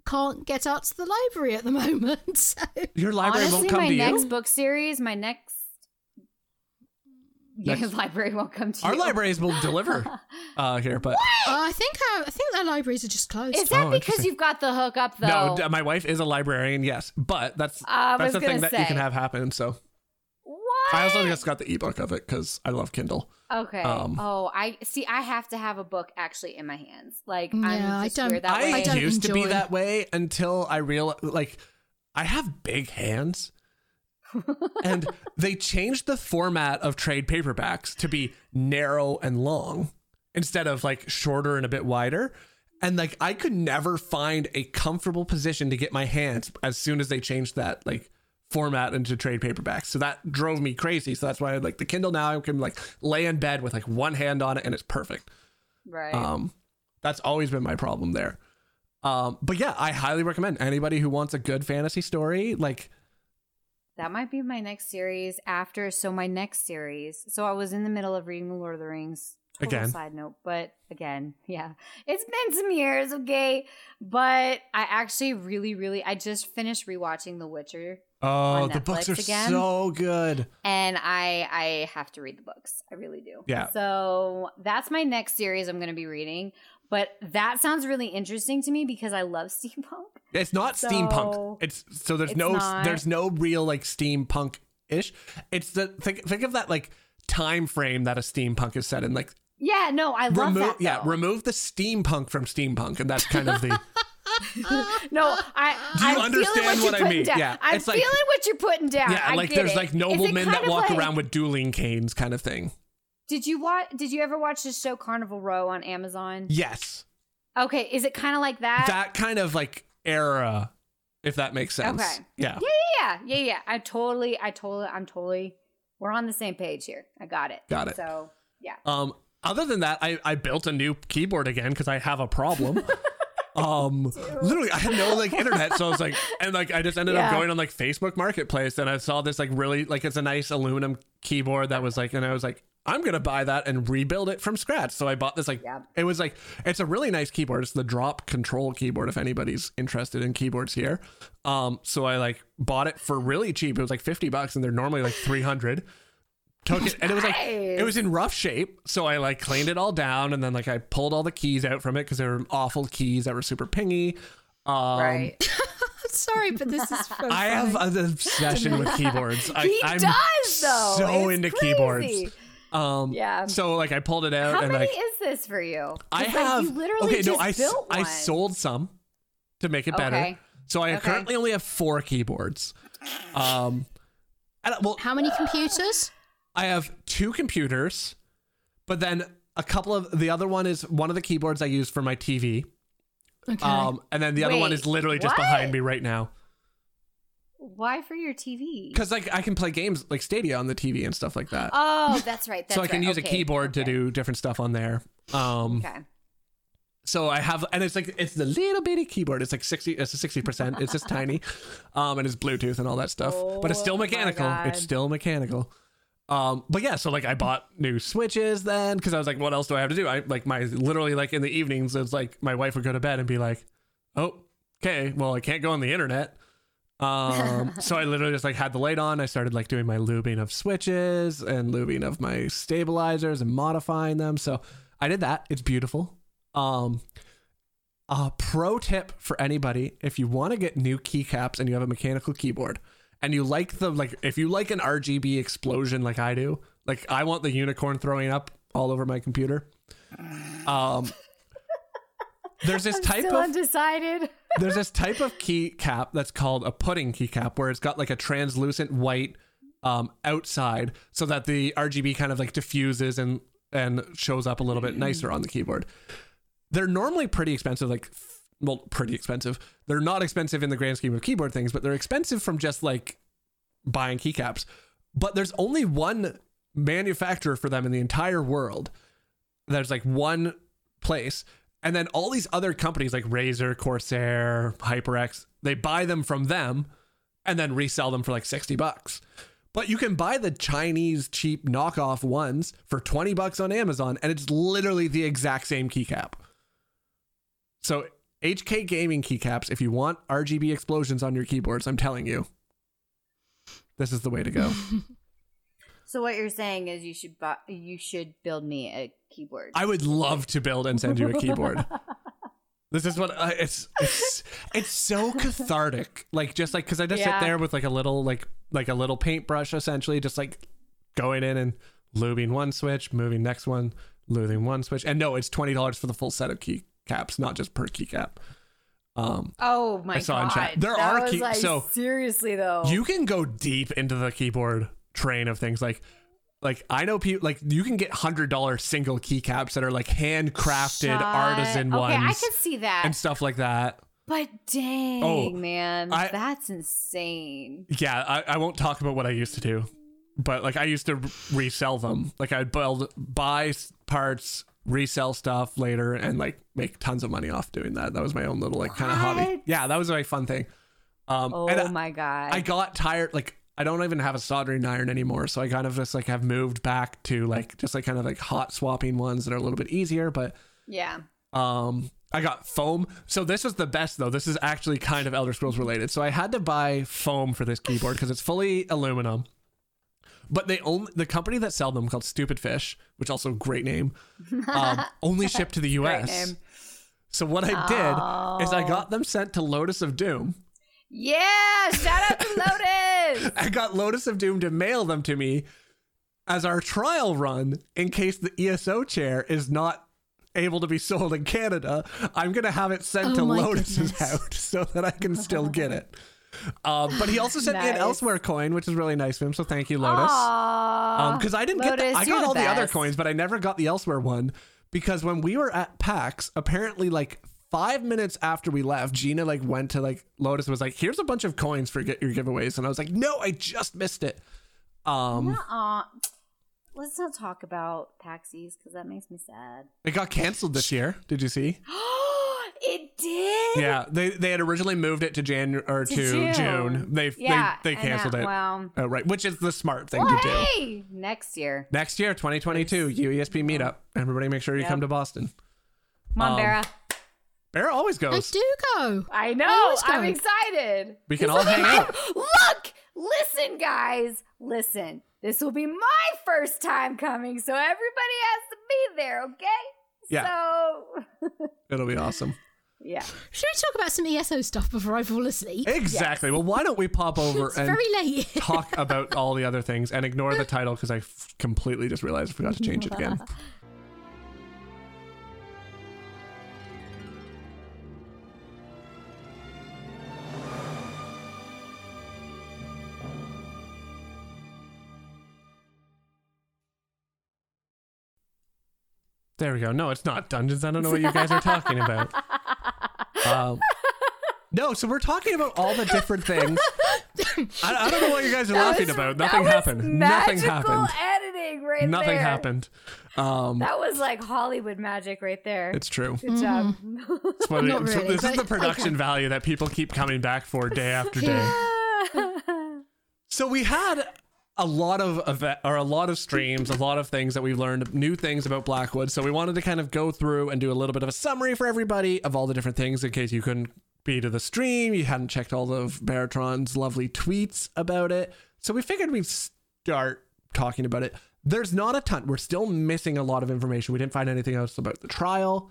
can't get out to the library at the moment. So. Your library Honestly, won't come to you. my next book series, my next. Your Next- library won't come to Our you. libraries will deliver uh, here, but Uh, I think uh, I think their libraries are just closed. Is that Oh, because you've got the hookup though? no, d- my wife is a librarian. Yes, but that's I that's the thing gonna that you can have happen. So what? I also just got the ebook of it because I love Kindle. Okay. Um, oh, I see. I have to have a book actually in my hands. Like, Yeah, I'm I just don't- weird that I, way. I don't used to be that way until I realized, like, I have big hands. and they changed the format of trade paperbacks to be narrow and long instead of like shorter and a bit wider. And like I could never find a comfortable position to get my hands as soon as they changed that like format into trade paperbacks. So that drove me crazy. So that's why I like the Kindle now I can like lay in bed with like one hand on it and it's perfect. right. Um, that's always been my problem there. Um, but yeah, I highly recommend anybody who wants a good fantasy story. Like, that might be my next series after. So my next series. So I was in the middle of reading The Lord of the Rings. Total Again. Side note, but again, yeah, it's been some years, okay. But I actually really, really, I just finished rewatching The Witcher, oh, the books are again? so good. and I, I have to read the books. I really do. Yeah. So that's my next series I'm going to be reading. But that sounds really interesting to me because I love steampunk. It's not So- steampunk. It's so there's It's no not. there's no real like steampunk ish. It's the think think of that like time frame that a steampunk is set in. Like Yeah, no, I love remove that. yeah remove the steampunk from steampunk, and that's kind of the No, I. Do you I'm understand what, what I mean? Down. Yeah, I'm it's like- feeling what you're putting down. yeah like there's it. like noblemen that walk like- around with dueling canes kind of thing. Did you watch? Did you ever watch the show Carnival Row on Amazon? Yes, Okay, is it kind of like that? that kind of like era, if that makes sense. Okay. Yeah. Yeah. yeah, yeah, yeah. I totally, I totally, I'm totally. We're on the same page here. I got it. Got it. So yeah. Um, other than that, I, I built a new keyboard again because I have a problem. um, literally, I had no like internet, so I was like, and like I just ended up going on like Facebook Marketplace, and I saw this like really like it's a nice aluminum keyboard that was like, and I was like, I'm gonna buy that and rebuild it from scratch. So I bought this like Yep. it was like it's a really nice keyboard. It's the drop control keyboard if anybody's interested in keyboards here. Um, so I like bought it for really cheap. It was like 50 bucks and they're normally like 300. Took it and it was like it was in rough shape. So I like cleaned it all down and then like I pulled all the keys out from it because they were awful keys that were super pingy. Um, right. Sorry, but this is so I have an obsession with keyboards. I, he I'm does though. so It's into crazy. keyboards. Um, Yeah. So like I pulled it out How and many like is this for you? I like, have you literally okay. just No, I s- built I sold some to make it better. Okay. So I Okay. currently only have four keyboards. Um, and, well, How many computers? I have two computers, but then a couple of the other one is one of the keyboards I use for my TV. Okay. Um, and then the other one is literally just what? behind me right now. Why for your TV? Because like I can play games like Stadia on the TV and stuff like that. Oh, that's right. That's so I can right. use a Okay, keyboard to okay, do different stuff on there. Um, Okay. so I have, and it's like it's the little bitty keyboard. It's like sixty. It's a sixty percent. It's just tiny, um, and it's Bluetooth and all that stuff. but it's still Oh mechanical. It's still mechanical. Um, but yeah, so like I bought new switches then because I was like, what else do I have to do? I like my literally like in the evenings, it's like my wife would go to bed and be like, oh, okay, well I can't go on the internet. Um, so I literally just like had the light on. I started like doing my lubing of switches and lubing of my stabilizers and modifying them. So I did that. It's beautiful. Um, a pro tip for anybody if you want to get new keycaps and you have a mechanical keyboard and you like the like if you like an RGB explosion like I do, like I want the unicorn throwing up all over my computer. Um there's this type Still of undecided. there's this type of keycap that's called a pudding keycap where it's got like a translucent white um, outside so that the RGB kind of like diffuses and and shows up a little bit nicer on the keyboard. They're normally pretty expensive, like well, pretty expensive. They're not expensive in the grand scheme of keyboard things, but they're expensive from just like buying keycaps. But there's only one manufacturer for them in the entire world. There's like one place. And then all these other companies like Razer, Corsair, HyperX, they buy them from them and then resell them for like 60 bucks. But you can buy the Chinese cheap knockoff ones for 20 bucks on Amazon and it's literally the exact same keycap. So HK Gaming keycaps, if you want RGB explosions on your keyboards, I'm telling you, this is the way to go. So what you're saying is you should buy, you should build me a keyboard. I would love to build and send you a keyboard. This is what uh, it's it's it's so cathartic. Like just like because I just Yeah. sit there with like a little like like a little paintbrush essentially, just like going in and lubing one switch, moving next one, lubing one switch. And no, it's twenty dollars for the full set of keycaps, not just per keycap. Um, oh my I saw in chat. There that are key- like, so seriously though. you can go deep into the keyboard train of things like like I know people like you can get hundred dollar single keycaps that are like handcrafted Shut- artisan okay, I can see that. and stuff like that. but dang, Oh, man, I- that's insane. Yeah, I, I won't talk about what I used to do, but like I used to resell them. Like I'd build, buy parts, resell stuff later, and like make tons of money off doing that. That was my own little like kind of hobby. Yeah, that was a very fun thing. Um, Oh I- my god! I got tired. Like I don't even have a soldering iron anymore, so I kind of just like have moved back to like just like kind of like hot swapping ones that are a little bit easier, but yeah. um I got foam. So this was the best though. This is actually kind of Elder Scrolls related. So I had to buy foam for this keyboard because it's fully aluminum. But they only the company that sell them called Stupid Fish, which also great name, um, only ship to the U.S. So what I did is I got them sent to Lotus of Doom. Yeah, shout out to Lotus. I got Lotus of Doom to mail them to me as our trial run in case the ESO chair is not able to be sold in Canada. I'm going to have it sent Oh to Lotus's goodness. house so that I can still get it. Um, but he also sent me an elsewhere coin, which is really nice of him. So thank you, Lotus. Because I didn't get the, I got all the other coins, but I never got the elsewhere one because when we were at PAX, apparently like five minutes after we left, Gina like went to like Lotus and was like, "Here's a bunch of coins for get your giveaways," and I was like, "No, I just missed it." Um, Aw. Let's not talk about taxis because that makes me sad. it got canceled this year. Did you see? Oh it did. Yeah, they they had originally moved it to January or to, To June. June. They Yeah, they, they canceled that- it. well- outright, which is the smart thing Well, to do. hey, next year. Next year, 2022, UESP meetup. Everybody, make sure you Yep. come to Boston. Come on, Um, Bera. Bear always goes. I goes. do go. I know. always I'm excited. We can all hang out. Look, listen, guys, listen. This will be my first time coming, so everybody has to be there, okay? Yeah. So, It'll be awesome. yeah. Should we talk about some ESO stuff before I fall asleep? Exactly. Well, why don't we pop over It's and very late. talk about all the other things and ignore the title because I f- completely just realized I forgot to change it again. There we go. No, it's not dungeons. I don't know what you guys are talking about. Um, no, so we're talking about all the different things. I, I don't know what you guys are That laughing was- about. that Nothing was happened. Nothing magical happened. editing right Nothing there. happened. Um, That was like Hollywood magic right there. it's true. Good job. It's what it- Not it's- really, this is but the production okay. value that people keep coming back for day after day. So we had a lot of event, or a lot of streams, a lot of things that we've learned, new things about Blackwood. So we wanted to kind of go through and do a little bit of a summary for everybody of all the different things in case you couldn't be to the stream, you hadn't checked all of Baratron's lovely tweets about it. So we figured we'd start talking about it. There's not a ton. We're still missing a lot of information. We didn't find anything else about the trial.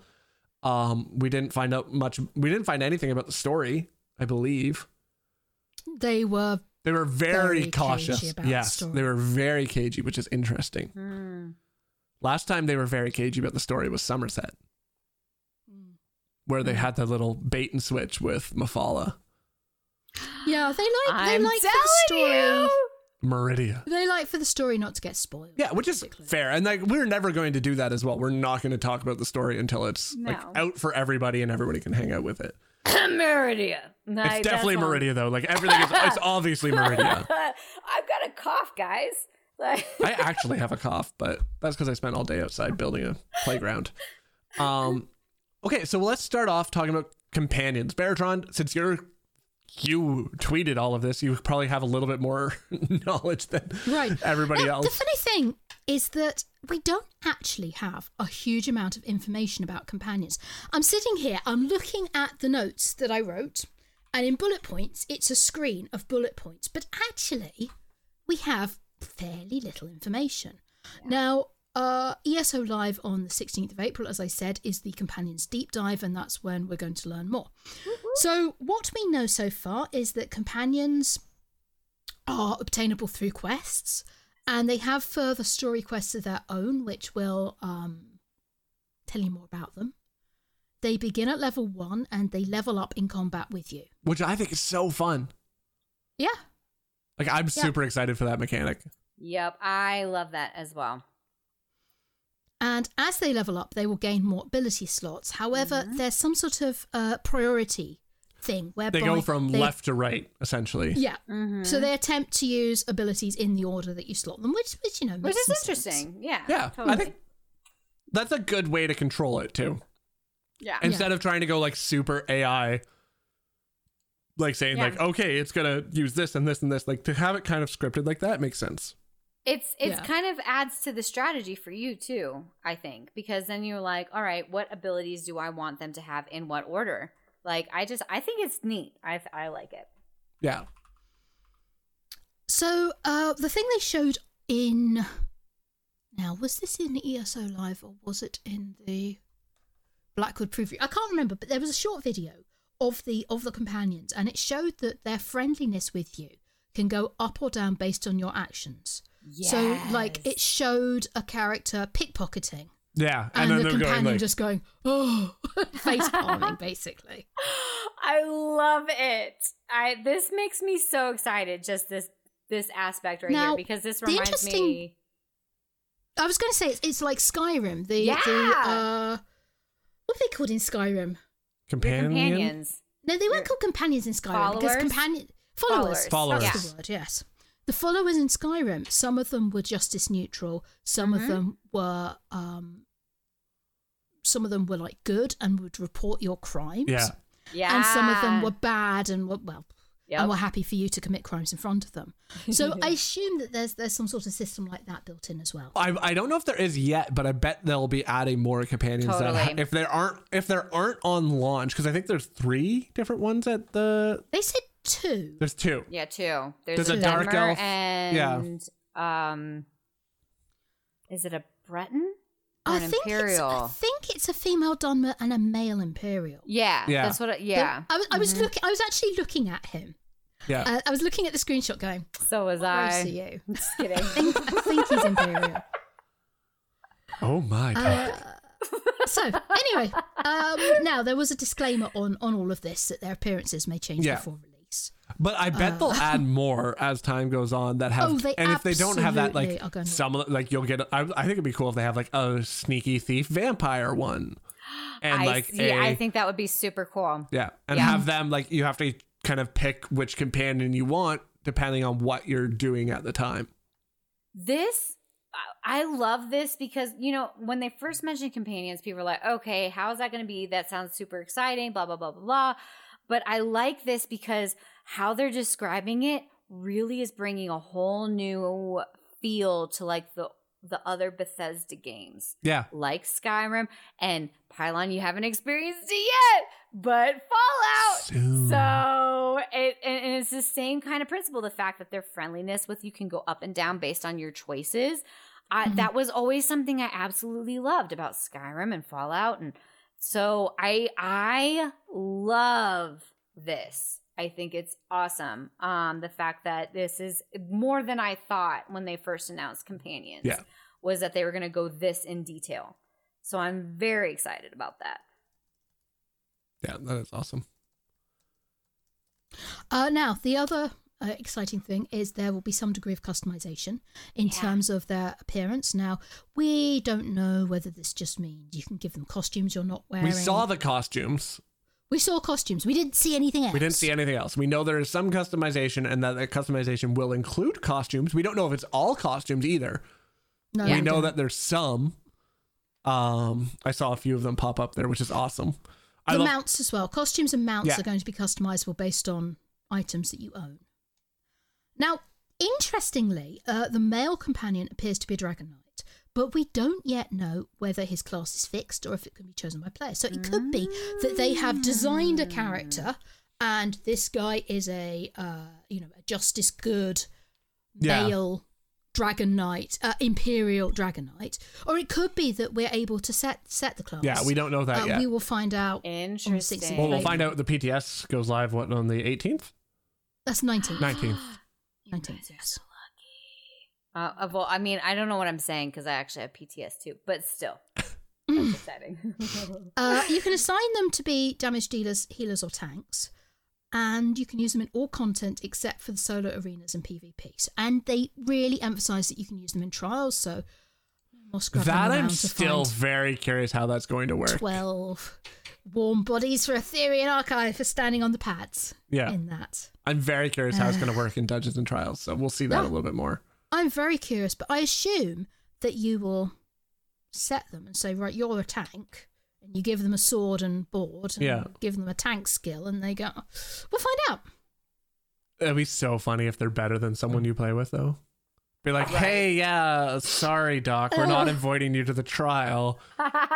Um, we didn't find out much. We didn't find anything about the story. I believe. they were They were very, Very cautious. cagey about the yes, story. they were very cagey, which is interesting. Hmm. Last time they were very cagey about the story was Summerset, where Hmm. they had the little bait and switch with Mephala, yeah they like they I'm like for the story you. Meridia. they like for the story not to get spoiled. Yeah, which is fair, and like we're never going to do that as well. We're not going to talk about the story until it's like out for everybody and everybody can hang out with it. Meridia. No, It's definitely that's. Meridia though. Like everything is, it's obviously Meridia. I've got a cough, guys. Like, I actually have a cough, but that's because I spent all day outside building a playground. Um, okay, so let's start off talking about companions. Baratron, since you're you tweeted all of this, you probably have a little bit more knowledge than Right. everybody Now, else. The funny thing is that we don't actually have a huge amount of information about companions. I'm sitting here, I'm looking at the notes that I wrote, and in bullet points, it's a screen of bullet points, but actually, we have fairly little information. Now, uh, ESO Live on the 16th of April, as I said, is the Companions Deep Dive, and that's when we're going to learn more. So, what we know so far is that companions are obtainable through quests, and they have further story quests of their own, which will um, tell you more about them. They begin at level one and they level up in combat with you. which I think is so fun. Yeah. Like I'm Yeah. super excited for that mechanic. yep, I love that as well. And as they level up, they will gain more ability slots. However, there's some sort of uh, priority thing where They go from they- left to right, essentially. Yeah. Mm-hmm. So they attempt to use abilities in the order that you slot them, which, which you know, Which is some sense. interesting. Yeah. Yeah, totally. I think that's a good way to control it too. Yeah. Instead of trying to go like super AI, like saying Yeah. like, okay, it's gonna use this and this and this, like to have it kind of scripted like that makes sense. It's it's Yeah. kind of adds to the strategy for you too, I think, because then you're like, all right, what abilities do I want them to have in what order? Like I just I think it's neat. I I like it. Yeah. So uh, the thing they showed in now was this in ESO Live or was it in the Blackwood preview? I can't remember, but there was a short video of the of the companions, and it showed that their friendliness with you can go up or down based on your actions. So, like, it showed a character pickpocketing, Yeah. and, And, the then they're companion going like just going, "Oh," face palming, basically. I love it. I this makes me so excited just this this aspect right Now, here because this the reminds interesting- me I was going to say it's, it's like Skyrim. The the Yeah. uh, what are they called in Skyrim? your companion. companions. No, they weren't Your called companions in Skyrim because followers? companion followers. Followers. Followers. That's the word. Yes, the followers in Skyrim. Some of them were justice neutral. Some Mhm. of them were um, some of them were like good and would report your crimes. Yeah. Yeah. And some of them were bad and were well Yep. and were happy for you to commit crimes in front of them. So I assume that there's there's some sort of system like that built in as well. I, I don't know if there is yet, but I bet they'll be adding more companions. That if there aren't if there aren't on launch, because I think there's three different ones at the. They said two. There's two. Yeah, two. There's, There's a, a dark elf. and um, is it a Breton I an think Imperial? it's I think it's a female Dunmer and a male Imperial. yeah, Yeah. that's what. It, yeah, I was, I was looking. I was actually looking at him. Yeah. Uh, I was looking at the screenshot, going, so was "Gross I. are you?" Just kidding. I think, I think he's Imperial. oh my god. So anyway, um, now there was a disclaimer on on all of this that their appearances may change Yeah. before release. But I bet they'll add more as time goes on that have. uh, Oh, they and if they don't have that, absolutely like are gonna. some of the- like you'll get. I, I think it'd be cool if they have like a sneaky thief vampire one, and I like see, a I think that would be super cool. yeah, and Yeah. have them like you have to kind of pick which companion you want depending on what you're doing at the time. This I love this because you know when they first mentioned companions, people were like, "Okay, how is that going to be? That sounds super exciting." Blah blah blah blah blah. But I like this because how they're describing it really is bringing a whole new feel to like the the other Bethesda games, Yeah, like Skyrim and Pylawn. You haven't experienced it yet, but Fallout. Soon. So it and it's the same kind of principle. The fact that their friendliness with you can go up and down based on your choices. I, Mhm. That was always something I absolutely loved about Skyrim and Fallout, and so I I love this. I think it's awesome. Um, the fact that this is more than I thought when they first announced companions. Yeah. was that they were going to go this in detail. So I'm very excited about that. yeah, that is awesome. Uh, now, the other uh, exciting thing is there will be some degree of customization in Yeah. terms of their appearance. Now, we don't know whether this just means you can give them costumes you're not wearing. We saw the costumes. We saw costumes. We didn't see anything else. We didn't see anything else. We know there is some customization and that the customization will include costumes. We don't know if it's all costumes either. No, we know don't. that there's some. Um, I saw a few of them pop up there, which is awesome. The love- mounts as well. Costumes and mounts Yeah. are going to be customizable based on items that you own. Now, interestingly, uh, the male companion appears to be a dragon knight, but we don't yet know whether his class is fixed or if it can be chosen by players. So it could be that they have designed a character, and this guy is a uh, you know a justice good Yeah. male dragon knight, uh, imperial dragon knight, or it could be that we're able to set set the class. yeah, we don't know that Uh, yet. We will find out. on the 16th Interesting. well, we'll find out. The PTS goes live what on the 18th, That's 19th. 19th. 19th, yes. Uh, uh, well, I mean, I don't know what I'm saying because I actually have PTS too, but still, that's exciting. Uh, you can assign them to be damage dealers, healers, or tanks, and you can use them in all content except for the solo arenas and PvPs. And they really emphasize that you can use them in trials, so more That I'm still very curious how that's going to work. 12 warm bodies for Aetherian Archive for standing on the pads Yeah. in that. I'm very curious how it's going to work in Dungeons and Trials. So we'll see that a little bit more. I'm very curious, but I assume that you will set them and say, right, you're a tank, and you give them a sword and board, and Yeah. give them a tank skill, and they go, we'll find out. It'd be so funny if they're better than someone mm. you play with, though. Be like, hey, yeah, sorry, Doc, we're not inviting you to the trial.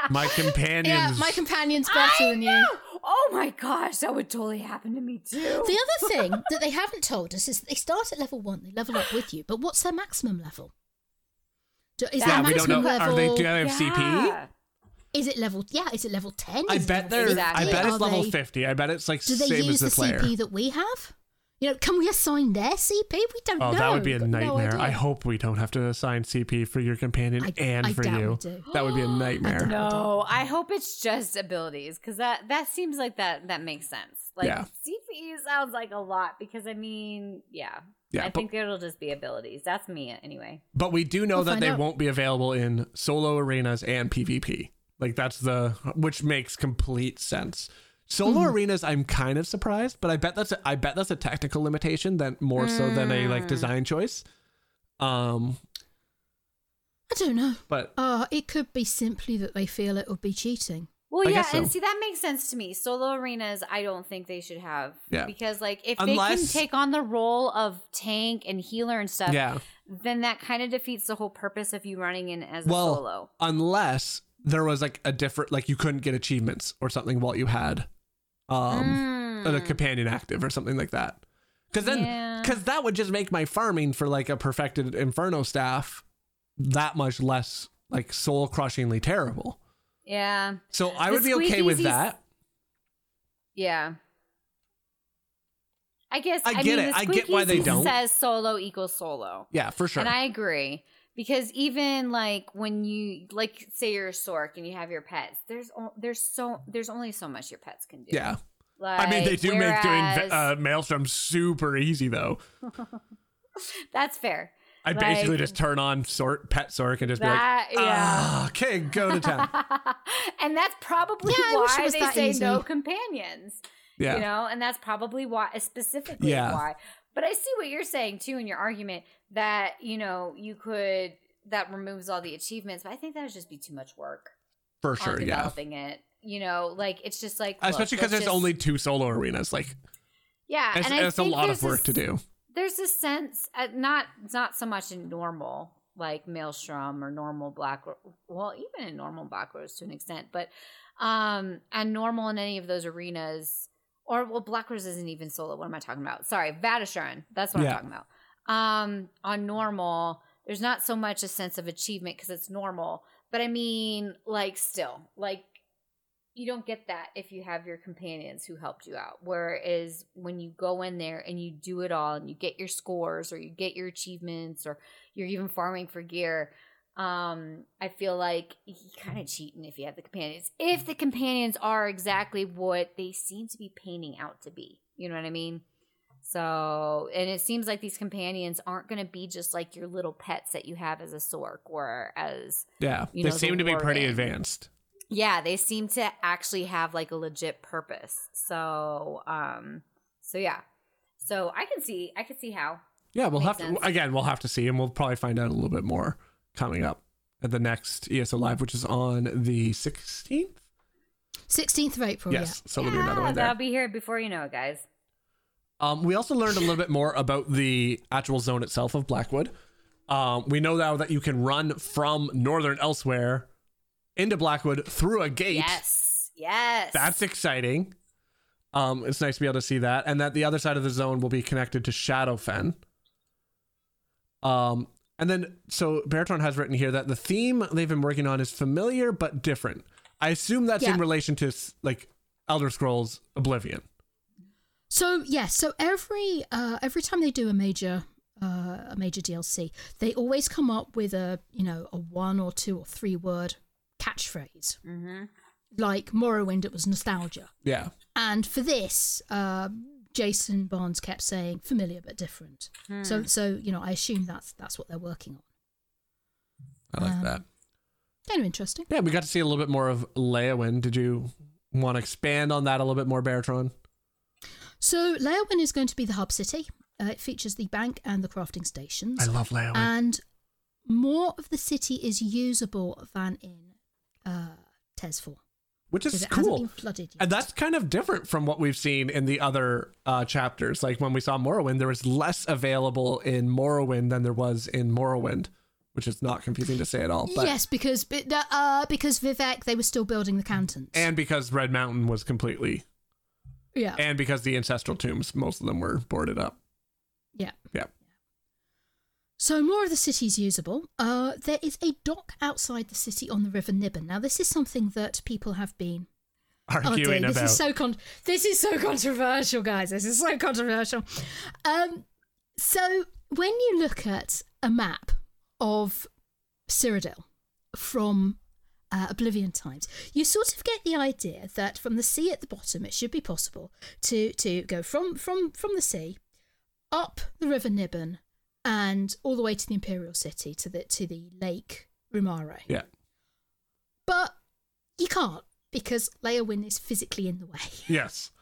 My companions. Yeah, my companion's better than you. Oh my gosh, that would totally happen to me too. The other thing that they haven't told us is that they start at level one, they level up with you, but what's their maximum level? Do- Is yeah, their we don't know. maximum Are they? level? Do they have CP? Is it level? Yeah, is it level ten? I bet they're. I bet it's Are level they- fifty. I bet it's like Do they same use as the the. CP that we have? You know, can we assign their CP? We don't Oh, know. that would be a We've no nightmare. I hope we don't have to assign CP for your companion I- and I for you. That would be a nightmare. No, I hope it's just abilities because that that seems like that that makes sense. Like Yeah. CP sounds like a lot because I mean, yeah, Yeah, I but- think it'll just be abilities. That's me anyway. But we do know We'll that they out. won't be available in solo arenas and PvP. Like that's the which makes complete sense. Solo Mm-hmm. arenas, I'm kind of surprised, but I bet that's a, I bet that's a technical limitation that more so than a like Mm. design choice. Um, I don't know. But Uh, it could be simply that they feel it would be cheating. Well, I yeah, so. and see that makes sense to me. Solo arenas, I don't think they should have. Yeah. Because like if they can take on the role of tank and healer and stuff, yeah. then that kind of defeats the whole purpose of you running in as a Well, solo. unless there was like a different, like you couldn't get achievements or something while you had um a companion active or something like that. Because then, Hmm. Yeah. because that would just make my farming for like a perfected Inferno staff that much less like soul crushingly terrible. Yeah. So I The would be okay with that. Yeah. I guess I I, get mean, it. I get why they don't. Says solo equals solo, Yeah, for sure. and I agree because even like when you like say you're a sork and you have your pets, there's there's so there's only so much your pets can do. yeah. like, I mean, they do make doing uh, Maelstrom super easy though. that's fair. I basically Like- just turn on sort pet Sork and just That be like, yeah. ah, okay, go to town. and that's probably Yeah, I wish it why they say easy. no companions. Yeah. You know, and that's probably why specifically Yeah. why. But I see what you're saying too in your argument that, you know, you could that removes all the achievements, but I think that would just be too much work for sure, yeah. developing it. You know, like it's just like look, Especially because there's just- only two solo arenas. Like, yeah, it's, and I it's a lot of work to do. there's a sense uh, not not so much in normal like maelstrom or normal black well even in normal black rose to an extent but um and normal in any of those arenas or well black rose isn't even solo. What am i talking about? Sorry Vateshran that's what Yeah. i'm talking about. Um on normal there's not so much a sense of achievement because it's normal. But i mean like still like you don't get that if you have your companions who helped you out. Whereas when you go in there and you do it all and you get your scores or you get your achievements or you're even farming for gear, um, I feel like you kind of cheating if you have the companions. If the companions are exactly what they seem to be painting out to be. You know what I mean? So, and it seems like these companions aren't going to be just like your little pets that you have as a sork or as Yeah, you they know, the seem to be pretty advanced. yeah they seem to actually have like a legit purpose so um so yeah so i can see i can see how Yeah, we'll have Makes to again. We'll have to see, and we'll probably find out a little bit more coming up at the next ESO live, which is on the 16th. 16th of April, yes, so there'll be another one there. I'll be here before you know it guys Um, we also learned a little bit more about the actual zone itself of Blackwood. Um, we know now that you can run from Northern Elsweyr into Blackwood through a gate. yes yes That's exciting. Um, it's nice to be able to see that, and that the other side of the zone will be connected to Shadowfen. Um, and then so Baratron has written here that the theme they've been working on is familiar but different. I assume that's in relation to like Elder Scrolls Oblivion. So yes, so every uh, every time they do a major uh, a major DLC, they always come up with a you know a one or two or three word catchphrase. mm-hmm. Like Morrowind, it was nostalgia, Yeah, and for this, uh, Jason Barnes kept saying familiar but different. So so you know I assume that's that's what they're working on. I like Um, that. Kind of interesting. Yeah, we got to see a little bit more of Leyawiin. Did you want to expand on that a little bit more, Baratron? So Leyawiin is going to be the hub city. Uh, it features the bank and the crafting stations. I love Leyawiin. and more of the city is usable than in uh, Tesfor. Which is cool. been flooded yet. And that's kind of different from what we've seen in the other uh, chapters. Like when we saw Morrowind, there was less available in Morrowind than there was in Morrowind, which is not confusing to say at all. But yes, because uh, because Vivec they were still building the cantons. and because Red Mountain was completely, yeah, and because the ancestral tombs, most of them were boarded up. yeah. Yeah. So more of the city is usable. Uh, there is a dock outside the city on the River Niben. Now this is something that people have been Oh Arguing dear, this about. is so con- this is so controversial, guys. This is so controversial. Um, so when you look at a map of Cyrodiil from uh, Oblivion times, you sort of get the idea that from the sea at the bottom, it should be possible to to go from from from the sea up the River Niben and all the way to the Imperial City to the to the Lake Rumare. yeah. But you can't because Leyawiin is physically in the way. Yes.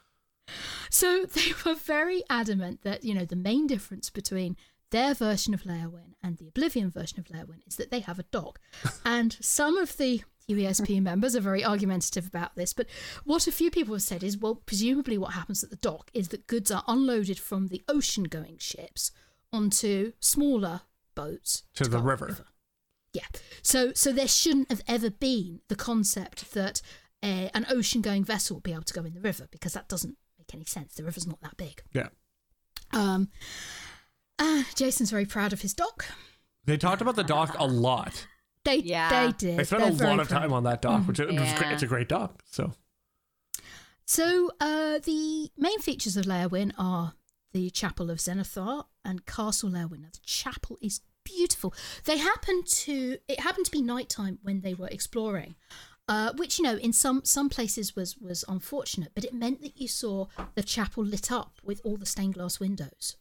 So they were very adamant that, you know, the main difference between their version of Leyawiin and the Oblivion version of Leyawiin is that they have a dock. and some of the UESP members are very argumentative about this, but what a few people have said is well, presumably what happens at the dock is that goods are unloaded from the ocean going ships onto smaller boats To the go up river. Yeah. So so there shouldn't have ever been the concept that a, an ocean going vessel would be able to go in the river because that doesn't make any sense. The river's not that big. Yeah. Um, uh, Jason's very proud of his dock. They talked about the dock a lot. They Yeah. they did. They spent They're a lot of proud. time on that dock, which it was great. It's a great dock. So So uh, the main features of Leyawiin are the Chapel of Zenithar and Castle Leyawiin. Now the chapel is beautiful. They happened to it happened to be nighttime when they were exploring. Uh, which you know in some some places was was unfortunate, but it meant that you saw the chapel lit up with all the stained glass windows,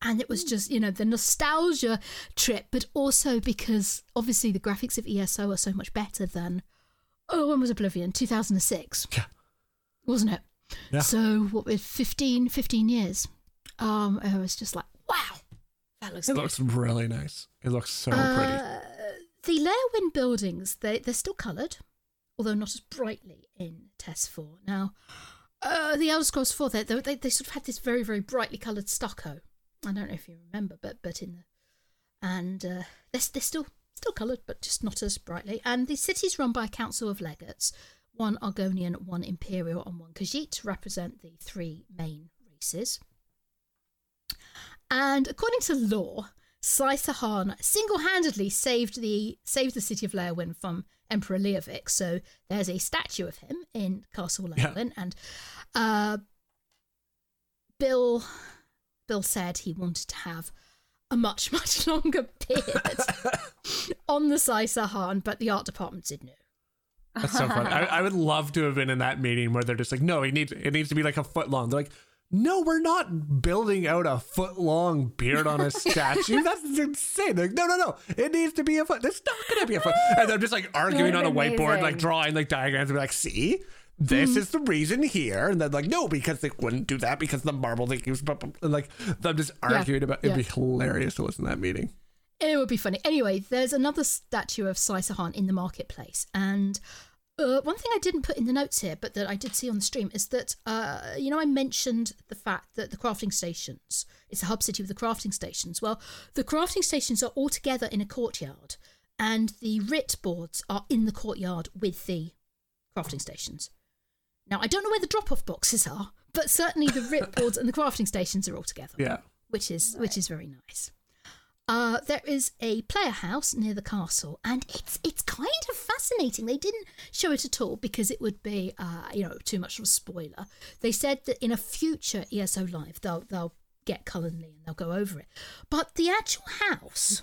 and it was just you know the nostalgia trip, but also because obviously the graphics of ESO are so much better than oh when was Oblivion 2006 yeah, wasn't it? Yeah. So what with 15, 15 years, um, I was just like, wow, that looks it good. looks really nice. It looks so pretty. Uh, the Leyawiin buildings, they they're still coloured, although not as brightly in Test Four. Now, uh, the Elder Scrolls Four, they, they they sort of had this very very brightly coloured stucco. I don't know if you remember, but but in the and uh, they're they're still still coloured, but just not as brightly. And the city's run by a council of legates, one Argonian, one Imperial, and one Khajiit, represent the three main races. And according to law, Slythahan single-handedly saved the saved the city of Leyawiin from Emperor Leovic. So there's a statue of him in Castle Yeah. Leyawiin, and uh, Bill Bill said he wanted to have a much much longer beard on the Slythahan, but the art department said no. That's so funny. I, I would love to have been in that meeting where they're just like, no, it needs it needs to be like a foot long. They're like, no, we're not building out a foot long beard on a statue. That's insane. They're like, no, no, no. It needs to be a foot. It's not gonna be a foot. And they're just like arguing on a That'd whiteboard, like drawing like diagrams and be like, see? This hmm. is the reason here. And then like, no, because they wouldn't do that because the marble they use and like them just Yeah, arguing about it'd yeah. be hilarious to listen to that meeting. It would be funny. Anyway, there's another statue of Slythahan in the marketplace, and uh, one thing I didn't put in the notes here, but that I did see on the stream, is that uh, you know I mentioned the fact that the crafting stations, it's a hub city with the crafting stations. Well, the crafting stations are all together in a courtyard, and the writ boards are in the courtyard with the crafting stations. Now I don't know where the drop-off boxes are, but certainly the writ boards and the crafting stations are all together Yeah. which is which is very nice. Uh, there is a player house near the castle, and it's it's kind of fascinating. They didn't show it at all because it would be uh, you know too much of a spoiler. They said that in a future ESO live they'll they'll get Cullen Lee and they'll go over it, but the actual house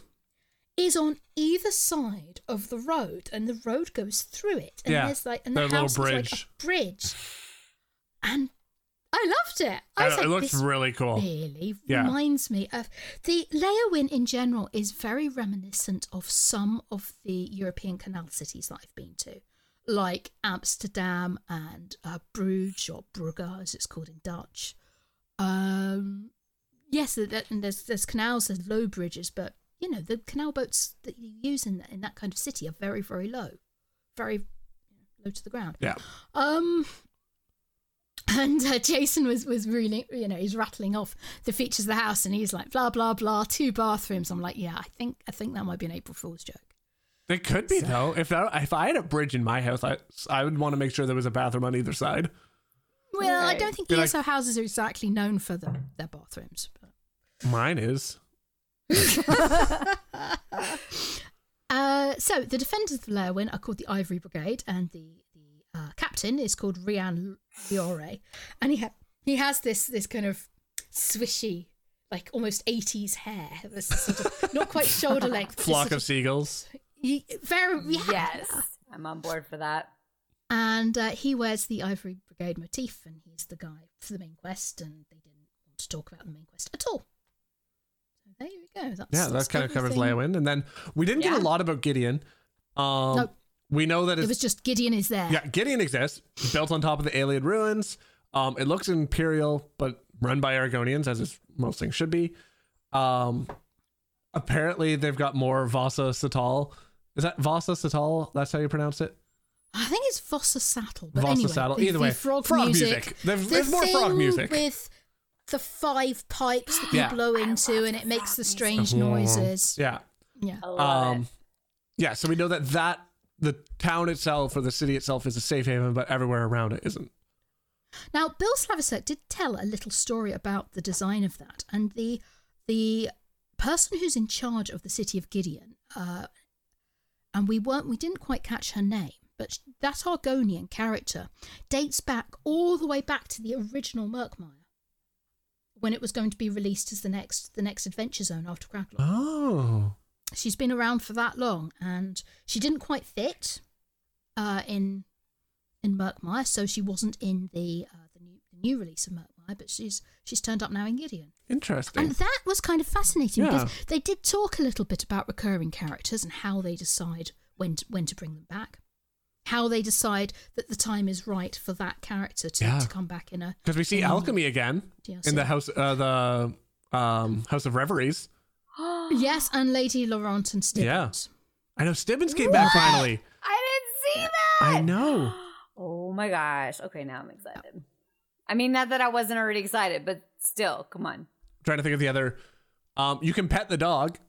is on either side of the road, and the road goes through it. And Yeah, there's like and the little house is like a bridge, and I loved it. I I was like, it looks really cool. really Yeah. reminds me of the Leyawiin in general is very reminiscent of some of the European canal cities that I've been to, like Amsterdam and uh, Bruges or Brugge as it's called in Dutch. Um, yes, th- th- and there's there's canals, there's low bridges, but you know the canal boats that you use in in that kind of city are very very low, very low to the ground. Yeah. Um, and uh, Jason was was really, you know, he's rattling off the features of the house, and he's like, blah blah blah, two bathrooms. I'm like, yeah, I think I think that might be an April Fool's joke. It could be though. If that, if I had a bridge in my house, I I would want to make sure there was a bathroom on either side. Well, I don't think Be like- houses are exactly known for the, their bathrooms. But. Mine is. Uh, so the defenders of Leyawiin are called the Ivory Brigade, and the the uh, captain is called Rian Liore, and he ha- he has this this kind of swishy, like almost eighties hair, this sort of not quite shoulder length, Flock just of seagulls. sort very yeah. Yes, I'm on board for that. And uh, he wears the Ivory Brigade motif, and he's the guy for the main quest, and they didn't want to talk about the main quest at all. So there you go. That's, Yeah, that that's kind of covers everything. Leyawiin. And then we didn't get a lot about Gideon. Um, Nope. We know that It it's was just Gideon is there. yeah, Gideon exists, built on top of the Ayleid ruins. Um, it looks imperial, but run by Argonians, as most things should be. Um, apparently they've got more Vasa Satal. Is that Vasa Satal? That's how you pronounce it. I think it's Vossa Saddle. But Vossa anyway, Saddle. Either the way, frog, frog music. music. There's- the there's more frog thing music. with the five pipes that you Yeah. blow into, and it makes the strange noises. Yeah. Yeah. I love Um, it. yeah. So we know that that the town itself or the city itself is a safe haven, but everywhere around it isn't. Now, Bill Slavicsek did tell a little story about the design of that, and the the person who's in charge of the city of Gideon, uh, and we weren't, we didn't quite catch her name, but that Argonian character dates back all the way back to the original Murkmire, when it was going to be released as the next the next Adventure Zone after Craglorn. Oh. She's been around for that long, and she didn't quite fit uh, in in Murkmire, so she wasn't in the uh, the new the new release of Murkmire, but she's she's turned up now in Gideon, Interesting. and that was kind of fascinating Yeah. because they did talk a little bit about recurring characters and how they decide when to, when to bring them back, how they decide that the time is right for that character to, Yeah. to come back in a Because we see a alchemy again DLC. in the house, uh, the um, House of Reveries. Yes, and Lady Laurent and Yeah. Stibbons. I know Stibbons came back finally. I didn't see that. I know. Oh my gosh. Okay, now I'm excited. I mean, not that I wasn't already excited, but still, come on. trying to think of the other. Um, you can pet the dog.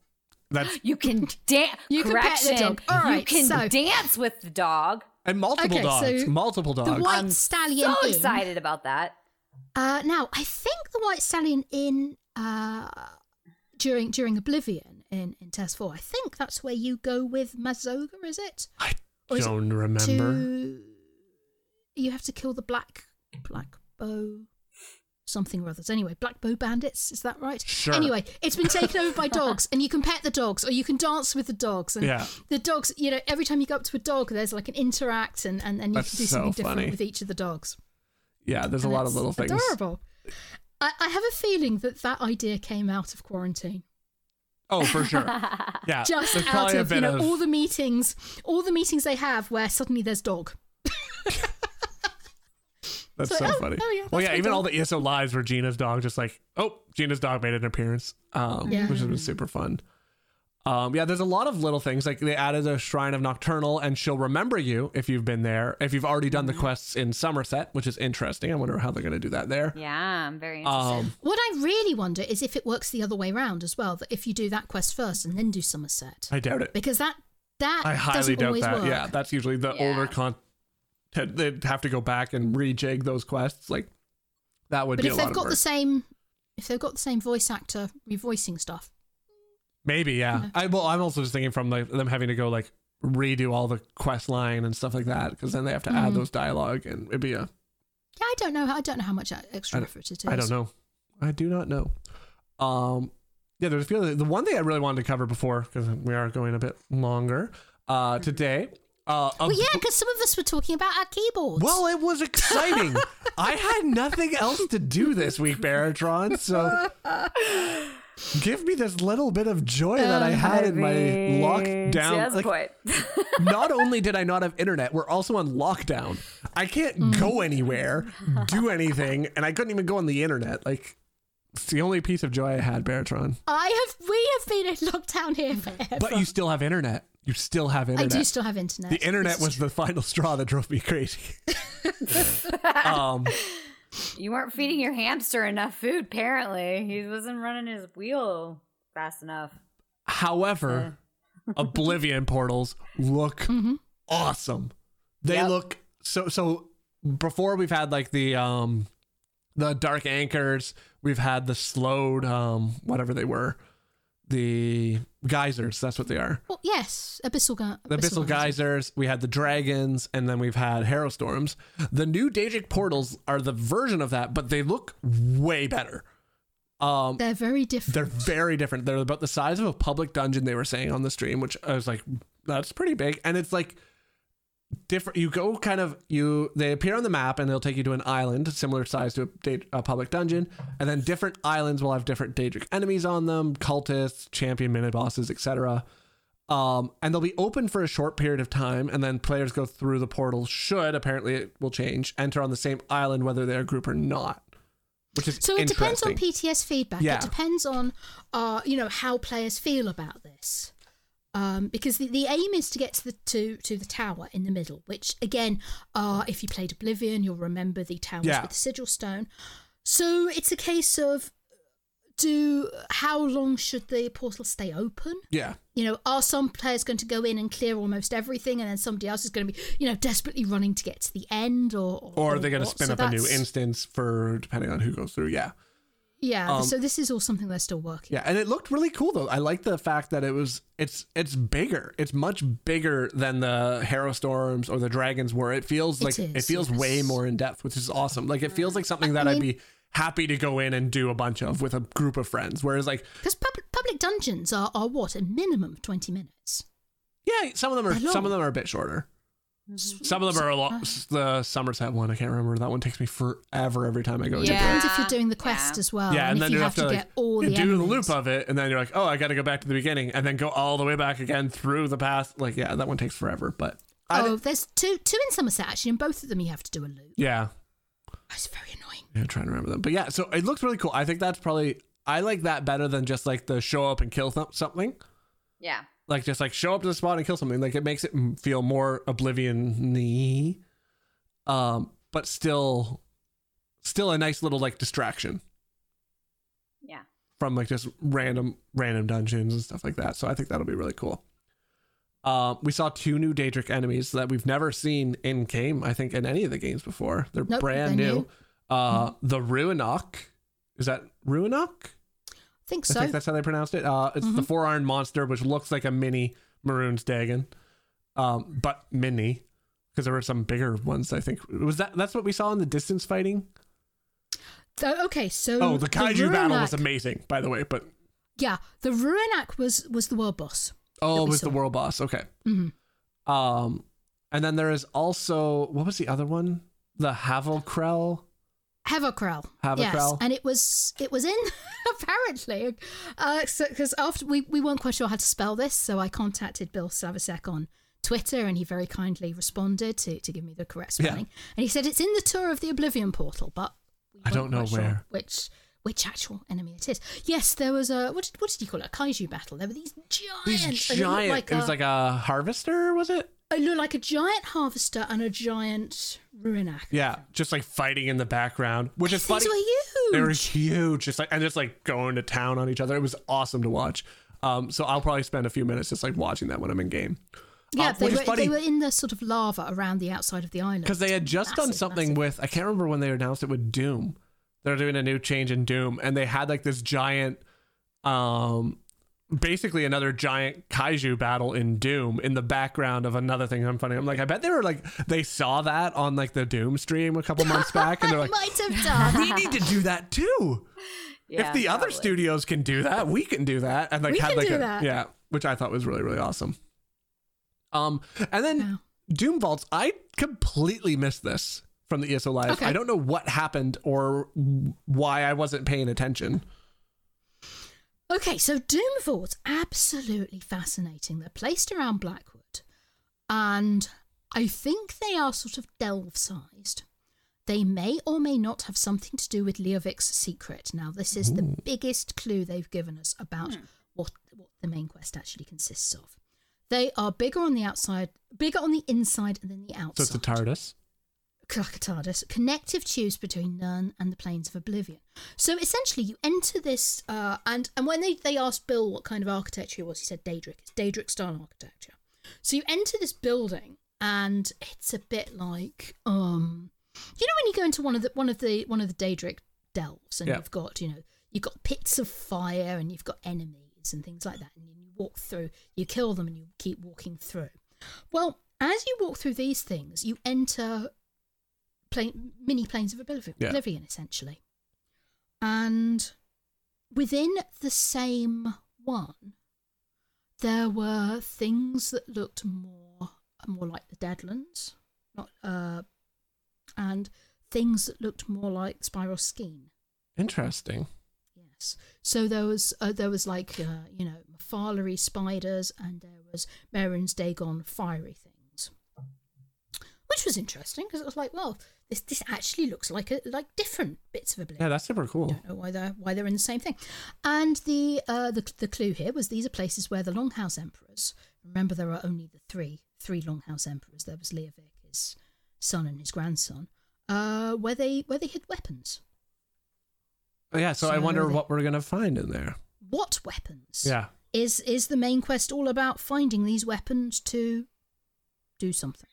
That's You can dance. You can pet the dog. All you can so- dance with the dog. and multiple Okay, dogs. so multiple The dogs. white I'm stallion. So Inn- excited about that. Uh, now, I think the White Stallion in uh, during during Oblivion in in Test Four. I think that's where you go with Mazoga. Is it? I Or don't remember. To you have to kill the black black bow something or others. Anyway, black bow bandits. Is that right? Sure. Anyway, it's been taken over by dogs, and you can pet the dogs, or you can dance with the dogs. And Yeah. the dogs, you know, every time you go up to a dog, there's like an interact, and and, and you That's can do so something different with each of the dogs. Yeah, there's a lot of little things. Adorable. I, I have a feeling that that idea came out of quarantine. Oh, for sure. Yeah, Just there's out of you know of all the meetings, all the meetings they have where suddenly there's dog. that's so- so oh, funny. oh, yeah, well, yeah, even all the ESO lives where Gina's dog just like, oh, Gina's dog made an appearance, um, Yeah. which has been super fun. Um, yeah, there's a lot of little things like they added a shrine of Nocturnal, and she'll remember you if you've been there. If you've already done the quests in Summerset, which is interesting. I wonder how they're going to do that there. Yeah, I'm very interested. Um, What I really wonder is if it works the other way around as well. That if you do that quest first and then do Summerset, I doubt it. because that that I highly doubt always that. work. Yeah, that's usually the Yeah. older content. They'd have to go back and rejig those quests. Like that would but be if a they've of got work. the same, if they've got the same voice actor revoicing stuff, Maybe, yeah. I well, I'm also just thinking from like them having to go like redo all the quest line and stuff like that because then they have to add Mhm. those dialogue and it'd be a yeah, I don't know. I don't know how much extra I effort it is. I don't know. I do not know. Um, yeah, there's a few. other- The one thing I really wanted to cover before because we are going a bit longer uh, today. Uh, a Well, yeah, because some of us were talking about our keyboards. Well, it was exciting. I had nothing else to do this week, Baratron, so give me this little bit of joy that I had in my lockdown. Just Like, not only did I not have internet, we're also on lockdown. I can't go anywhere, do anything, and I couldn't even go on the internet. Like, it's the only piece of joy I had, Baratron. I have. We have been in lockdown here forever. But you still have internet. You still have internet. I do still have internet. the internet This was is the final straw that drove me crazy. um, you weren't feeding your hamster enough food, apparently. He wasn't running his wheel fast enough. However, Oblivion portals look Mhm. awesome. They Yep. look so so before we've had like the um the dark anchors, we've had the slowed um whatever they were. The geysers, that's what they are. Well, yes, abyssal, ga- The abyssal geysers, we had the dragons, and then we've had harrow storms. The new Daedric portals are the version of that, but they look way better. Um They're very different. they're very different. They're about the size of a public dungeon. They were saying on the stream, which I was like, "That's pretty big." And it's like different. You go kind of you. They appear on the map, and they'll take you to an island similar size to a, da- a public dungeon, and then different islands will have different Daedric enemies on them, cultists, champion mini bosses, etc. Um, and they'll be open for a short period of time, and then players go through the portal. Should apparently it will change, enter on the same island whether they're a group or not. which is So it depends on. PTS feedback. Yeah. It depends on, uh, you know, how players feel about this. Um, because the, the aim is to get to the to, to the tower in the middle, which again, uh, if you played Oblivion, you'll remember the towers Yeah. with the sigil stone. So it's a case of do how long should the portal stay open? Yeah. You know, are some players going to go in and clear almost everything, and then somebody else is going to be, you know, desperately running to get to the end, or Or are they going to spin So up a new instance for depending on who goes through? Yeah. Yeah, Um, so this is all something they're still working. Yeah, and it looked really cool though. I like the fact that it was it's it's bigger. It's much bigger than the Harrow Storms or the Dragons were. It feels like it, is, feels way more in depth, which is awesome. Like it feels like something that I I'd mean- be happy to go in and do a bunch of with a group of friends. Whereas like Because public, public dungeons are, are what? A minimum of 20 minutes. yeah, some of them are some of them are a bit shorter. Mm-hmm. Some of them are a lot. Uh. The Summerset one, I can't remember. That one takes me forever every time I go. into it. Yeah. Depends if you're doing the quest Yeah. as well. Yeah, and, if then you you have, have, to, like, get all the do the enemies. loop of it, and then you're like, oh, I got to go back to the beginning, and then go all the way back again through the path. Like, yeah, that one takes forever, but I Oh, there's two two in Summerset actually, and both of them you have to do a loop. yeah, That's very annoying. Yeah, I'm trying to remember them. But yeah, so it looks really cool. I think that's probably I like that better than just like the show up and kill th- something. Yeah. Like just like show up to the spot and kill something. Like it makes it feel more oblivion-y, um, but still, still a nice little like distraction Yeah. from like just random random dungeons and stuff like that. So I think that'll be really cool. Um, we saw two new Daedric enemies that we've never seen in game. I think in any of the games before. They're Nope, brand new. new. Uh, the Ruinach. Is that Ruinach? I think I think that's how they pronounced it. Uh, it's the Mhm. four iron monster, which looks like a mini Mehrunes Dagon, um, but mini because there were some bigger ones. I think was that that's what we saw in the distance fighting. So, okay, so Oh, the kaiju battle was amazing, by the way. But Yeah, the Ruinach was was the world boss. oh, it was the world boss. Okay. Mhm. Um, and then there is also what was the other one? The Havocrel. Havocrel. Havocrel. Yes, and it was it was in apparently uh, because after we, we weren't quite sure how to spell this, so I contacted Bill Slavicsek on Twitter, and he very kindly responded to, to give me the correct spelling. Yeah. And he said it's in the tour of the Oblivion portal, but I don't know sure where. which which actual enemy it is. Yes, there was a what did, what did he call it? A kaiju battle. There were these giants. These giant. Like it was like a harvester, was it? It looked like a giant harvester and a giant Ruinach. Yeah, just like fighting in the background, which is These funny. were huge. They were huge, just like and just like going to town on each other. It was awesome to watch. Um, so I'll probably spend a few minutes just like watching that when I'm in game. Yeah, Uh, they were, they were in the sort of lava around the outside of the island. because they had just done something massive. with I can't remember when they announced it with Doom. They're doing a new change in Doom, and they had like this giant, um, basically another giant kaiju battle in Doom in the background of another thing. I'm funny. I'm like, I bet they were like they saw that on like the Doom stream a couple months back, and they're like, might have done. we need to do that too. Yeah, if the other studios can do that, we can do that. And like We had can like a that. yeah, which I thought was really really awesome. Um, and then Wow. Doom Vaults, I completely missed this from the ESO Live. Okay. I don't know what happened or why I wasn't paying attention. Okay, so Doom Vaults, absolutely fascinating. They're placed around Blackwood, and I think they are sort of delve sized. They may or may not have something to do with Leovic's secret. Now, this is the biggest clue they've given us about hmm. what, what the main quest actually consists of. They are bigger on the outside, bigger on the inside than the outside. So it's a TARDIS. Krakatardis, connective tubes between Nirn and the planes of oblivion. So essentially, you enter this, uh, and and when they, they asked Bill what kind of architecture it was, he said Daedric. It's Daedric style architecture. So you enter this building, and it's a bit like, um, you know, when you go into one of the one of the one of the Daedric delves, and Yeah. you've got you know you've got pits of fire, and you've got enemies and things like that, and you walk through, you kill them, and you keep walking through. Well, as you walk through these things, you enter plane, mini planes of oblivion, Yeah. oblivion, essentially. And within the same one, there were things that looked more more like the Deadlands, not uh, and things that looked more like Spiral Skein. Interesting. Yes. So there was uh, there was like uh, you know Mafalery spiders and there was Mehrunes Dagon fiery things, which was interesting because it was like, well, this this actually looks like a, like different bits of a blade. Yeah, that's super cool. don't know why they're why they're in the same thing. And the uh, the the clue here was these are places where the Longhouse emperors. Remember, there are only the three three Longhouse emperors. There was Leovic, his son, and his grandson. Uh, where they where they hid weapons. Oh, yeah, so, I wonder they- what we're gonna find in there. What weapons? Yeah. Is is the main quest all about finding these weapons to do something?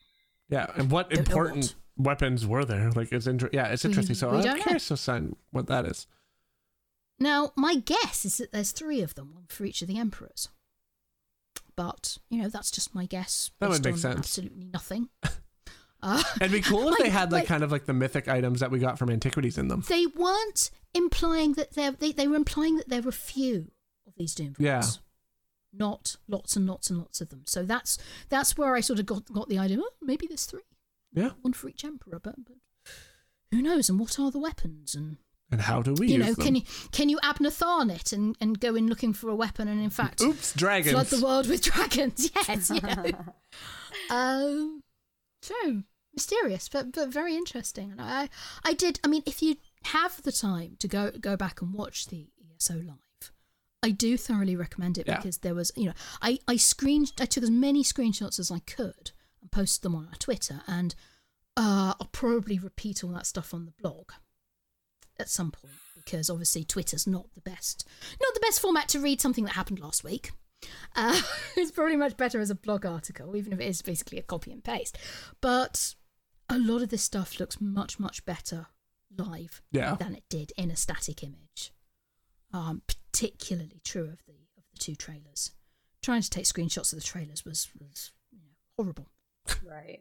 Yeah, and what important weapons were there? Like, it's inter- yeah, it's interesting. So we I'm know. curious to find what that is. Now, my guess is that there's three of them, one for each of the emperors. But you know, that's just my guess. That would make sense. Absolutely nothing. Uh, It'd be cool if they had like like- kind of like the mythic items that we got from antiquities in them. they weren't implying that there. They, they were implying that there were few of these doom Yeah. Not lots and lots and lots of them. So that's that's where I sort of got got the idea. Oh, maybe there's three, Yeah, one for each emperor. But, but who knows? And what are the weapons? And and how do we you use know, them? can you can you Abnatharn it and and go in looking for a weapon and in fact Oops, dragons. flood the world with dragons? Yes, you know. um, so mysterious, but but very interesting. And I I did. I mean, if you have the time to go go back and watch the ESO live, I do thoroughly recommend it Yeah. because there was you know I I screen I took as many screenshots as I could and posted them on our Twitter and uh, I'll probably repeat all that stuff on the blog at some point because obviously Twitter's not the best not the best format to read something that happened last week. Uh, it's probably much better as a blog article, even if it is basically a copy and paste. But a lot of this stuff looks much much better live Yeah. than it did in a static image. Um, particularly true of the of the two trailers. Trying to take screenshots of the trailers was was you know, horrible. Right.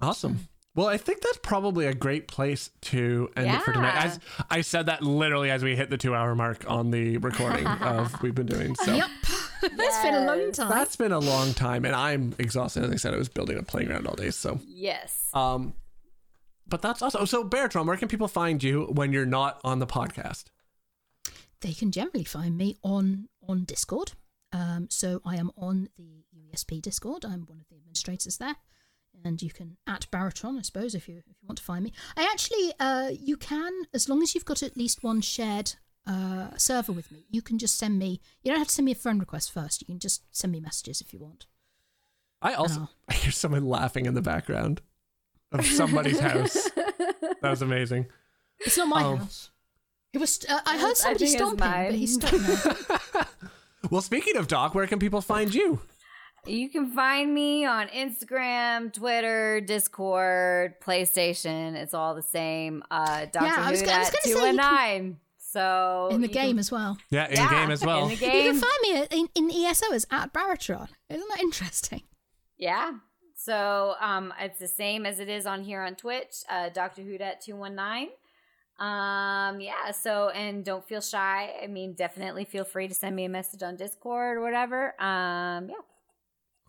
Awesome. Well, I think that's probably a great place to end it for tonight. As I said that literally as we hit the two hour mark on the recording of we've been doing. So Yep, it's been a long time. that's been a long time, and I'm exhausted. As I said, I was building a playground all day. So, Yes. um, but that's awesome. So, Baratron, where can people find you when you're not on the podcast? they can generally find me on on Discord. Um, so I am on the UESP Discord. I'm one of the administrators there, and you can at Baratron, I suppose, if you if you want to find me. I actually, uh, you can as long as you've got at least one shared uh, server with me. You can just send me. You don't have to send me a friend request first. You can just send me messages if you want. I also. I hear someone laughing in the background of somebody's house. That was amazing. It's not my Oh. house. It was. Uh, I I heard somebody think it's stomping, but he mine. stopped. now. Well, speaking of Doc, where can people find you? You can find me on Instagram, Twitter, Discord, PlayStation. It's all the same. Uh, Dr. Yeah, I was Hoot gonna- I was at gonna say you two can- and nine. So in the you game can- as well. Yeah, in Yeah, game as well. In the You game. can find me at- in, in ESO as at Baratron. Isn't that interesting? Yeah. So um, it's the same as it is on here on Twitch, uh, Dr. Hoodat two one nine. Um, yeah. So and don't feel shy. I mean, definitely feel free to send me a message on Discord or whatever. Um, yeah.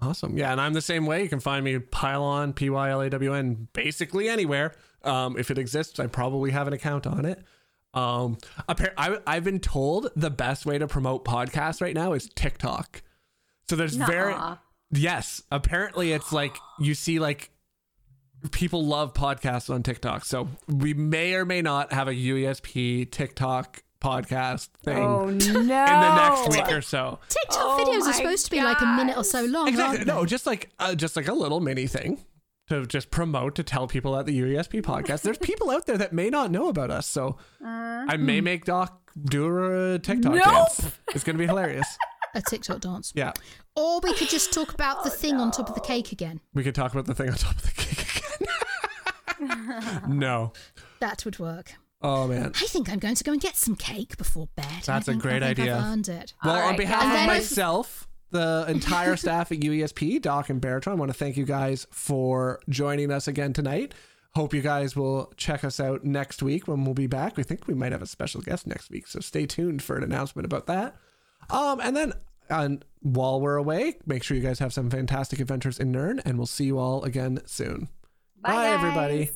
Awesome. Yeah, and I'm the same way. You can find me Pylawn, P Y L A W N, basically anywhere. Um, if it exists, I probably have an account on it. Um, appar- I, I've been told the best way to promote podcasts right now is TikTok. So there's very Nuh-uh. Yes. Apparently, it's like you see like people love podcasts on TikTok. So we may or may not have a UESP TikTok podcast thing Oh no! in the next week or so. TikTok Oh videos are supposed to be like a minute or so long, Exactly. aren't No, just like uh, just like a little mini thing to just promote to tell people at the UESP podcast. There's people out there that may not know about us, so I may make Doc do a TikTok Nope. dance. It's gonna be hilarious. A TikTok dance. Yeah, Or we could just talk about Oh, the thing on top of the cake again. we could talk about the thing on top of the cake again. no. That would work. Oh man. I think I'm going to go and get some cake before bed. I That's a think- great I think idea. I've earned it. Well, All on right, behalf guys. of And then- myself, the entire staff at UESP, Doc and Baratron, I want to thank you guys for joining us again tonight. Hope you guys will check us out next week when we'll be back. We think we might have a special guest next week, so stay tuned for an announcement about that. Um, and then and while we're away, make sure you guys have some fantastic adventures in Nirn, and we'll see you all again soon. Bye, guys. everybody.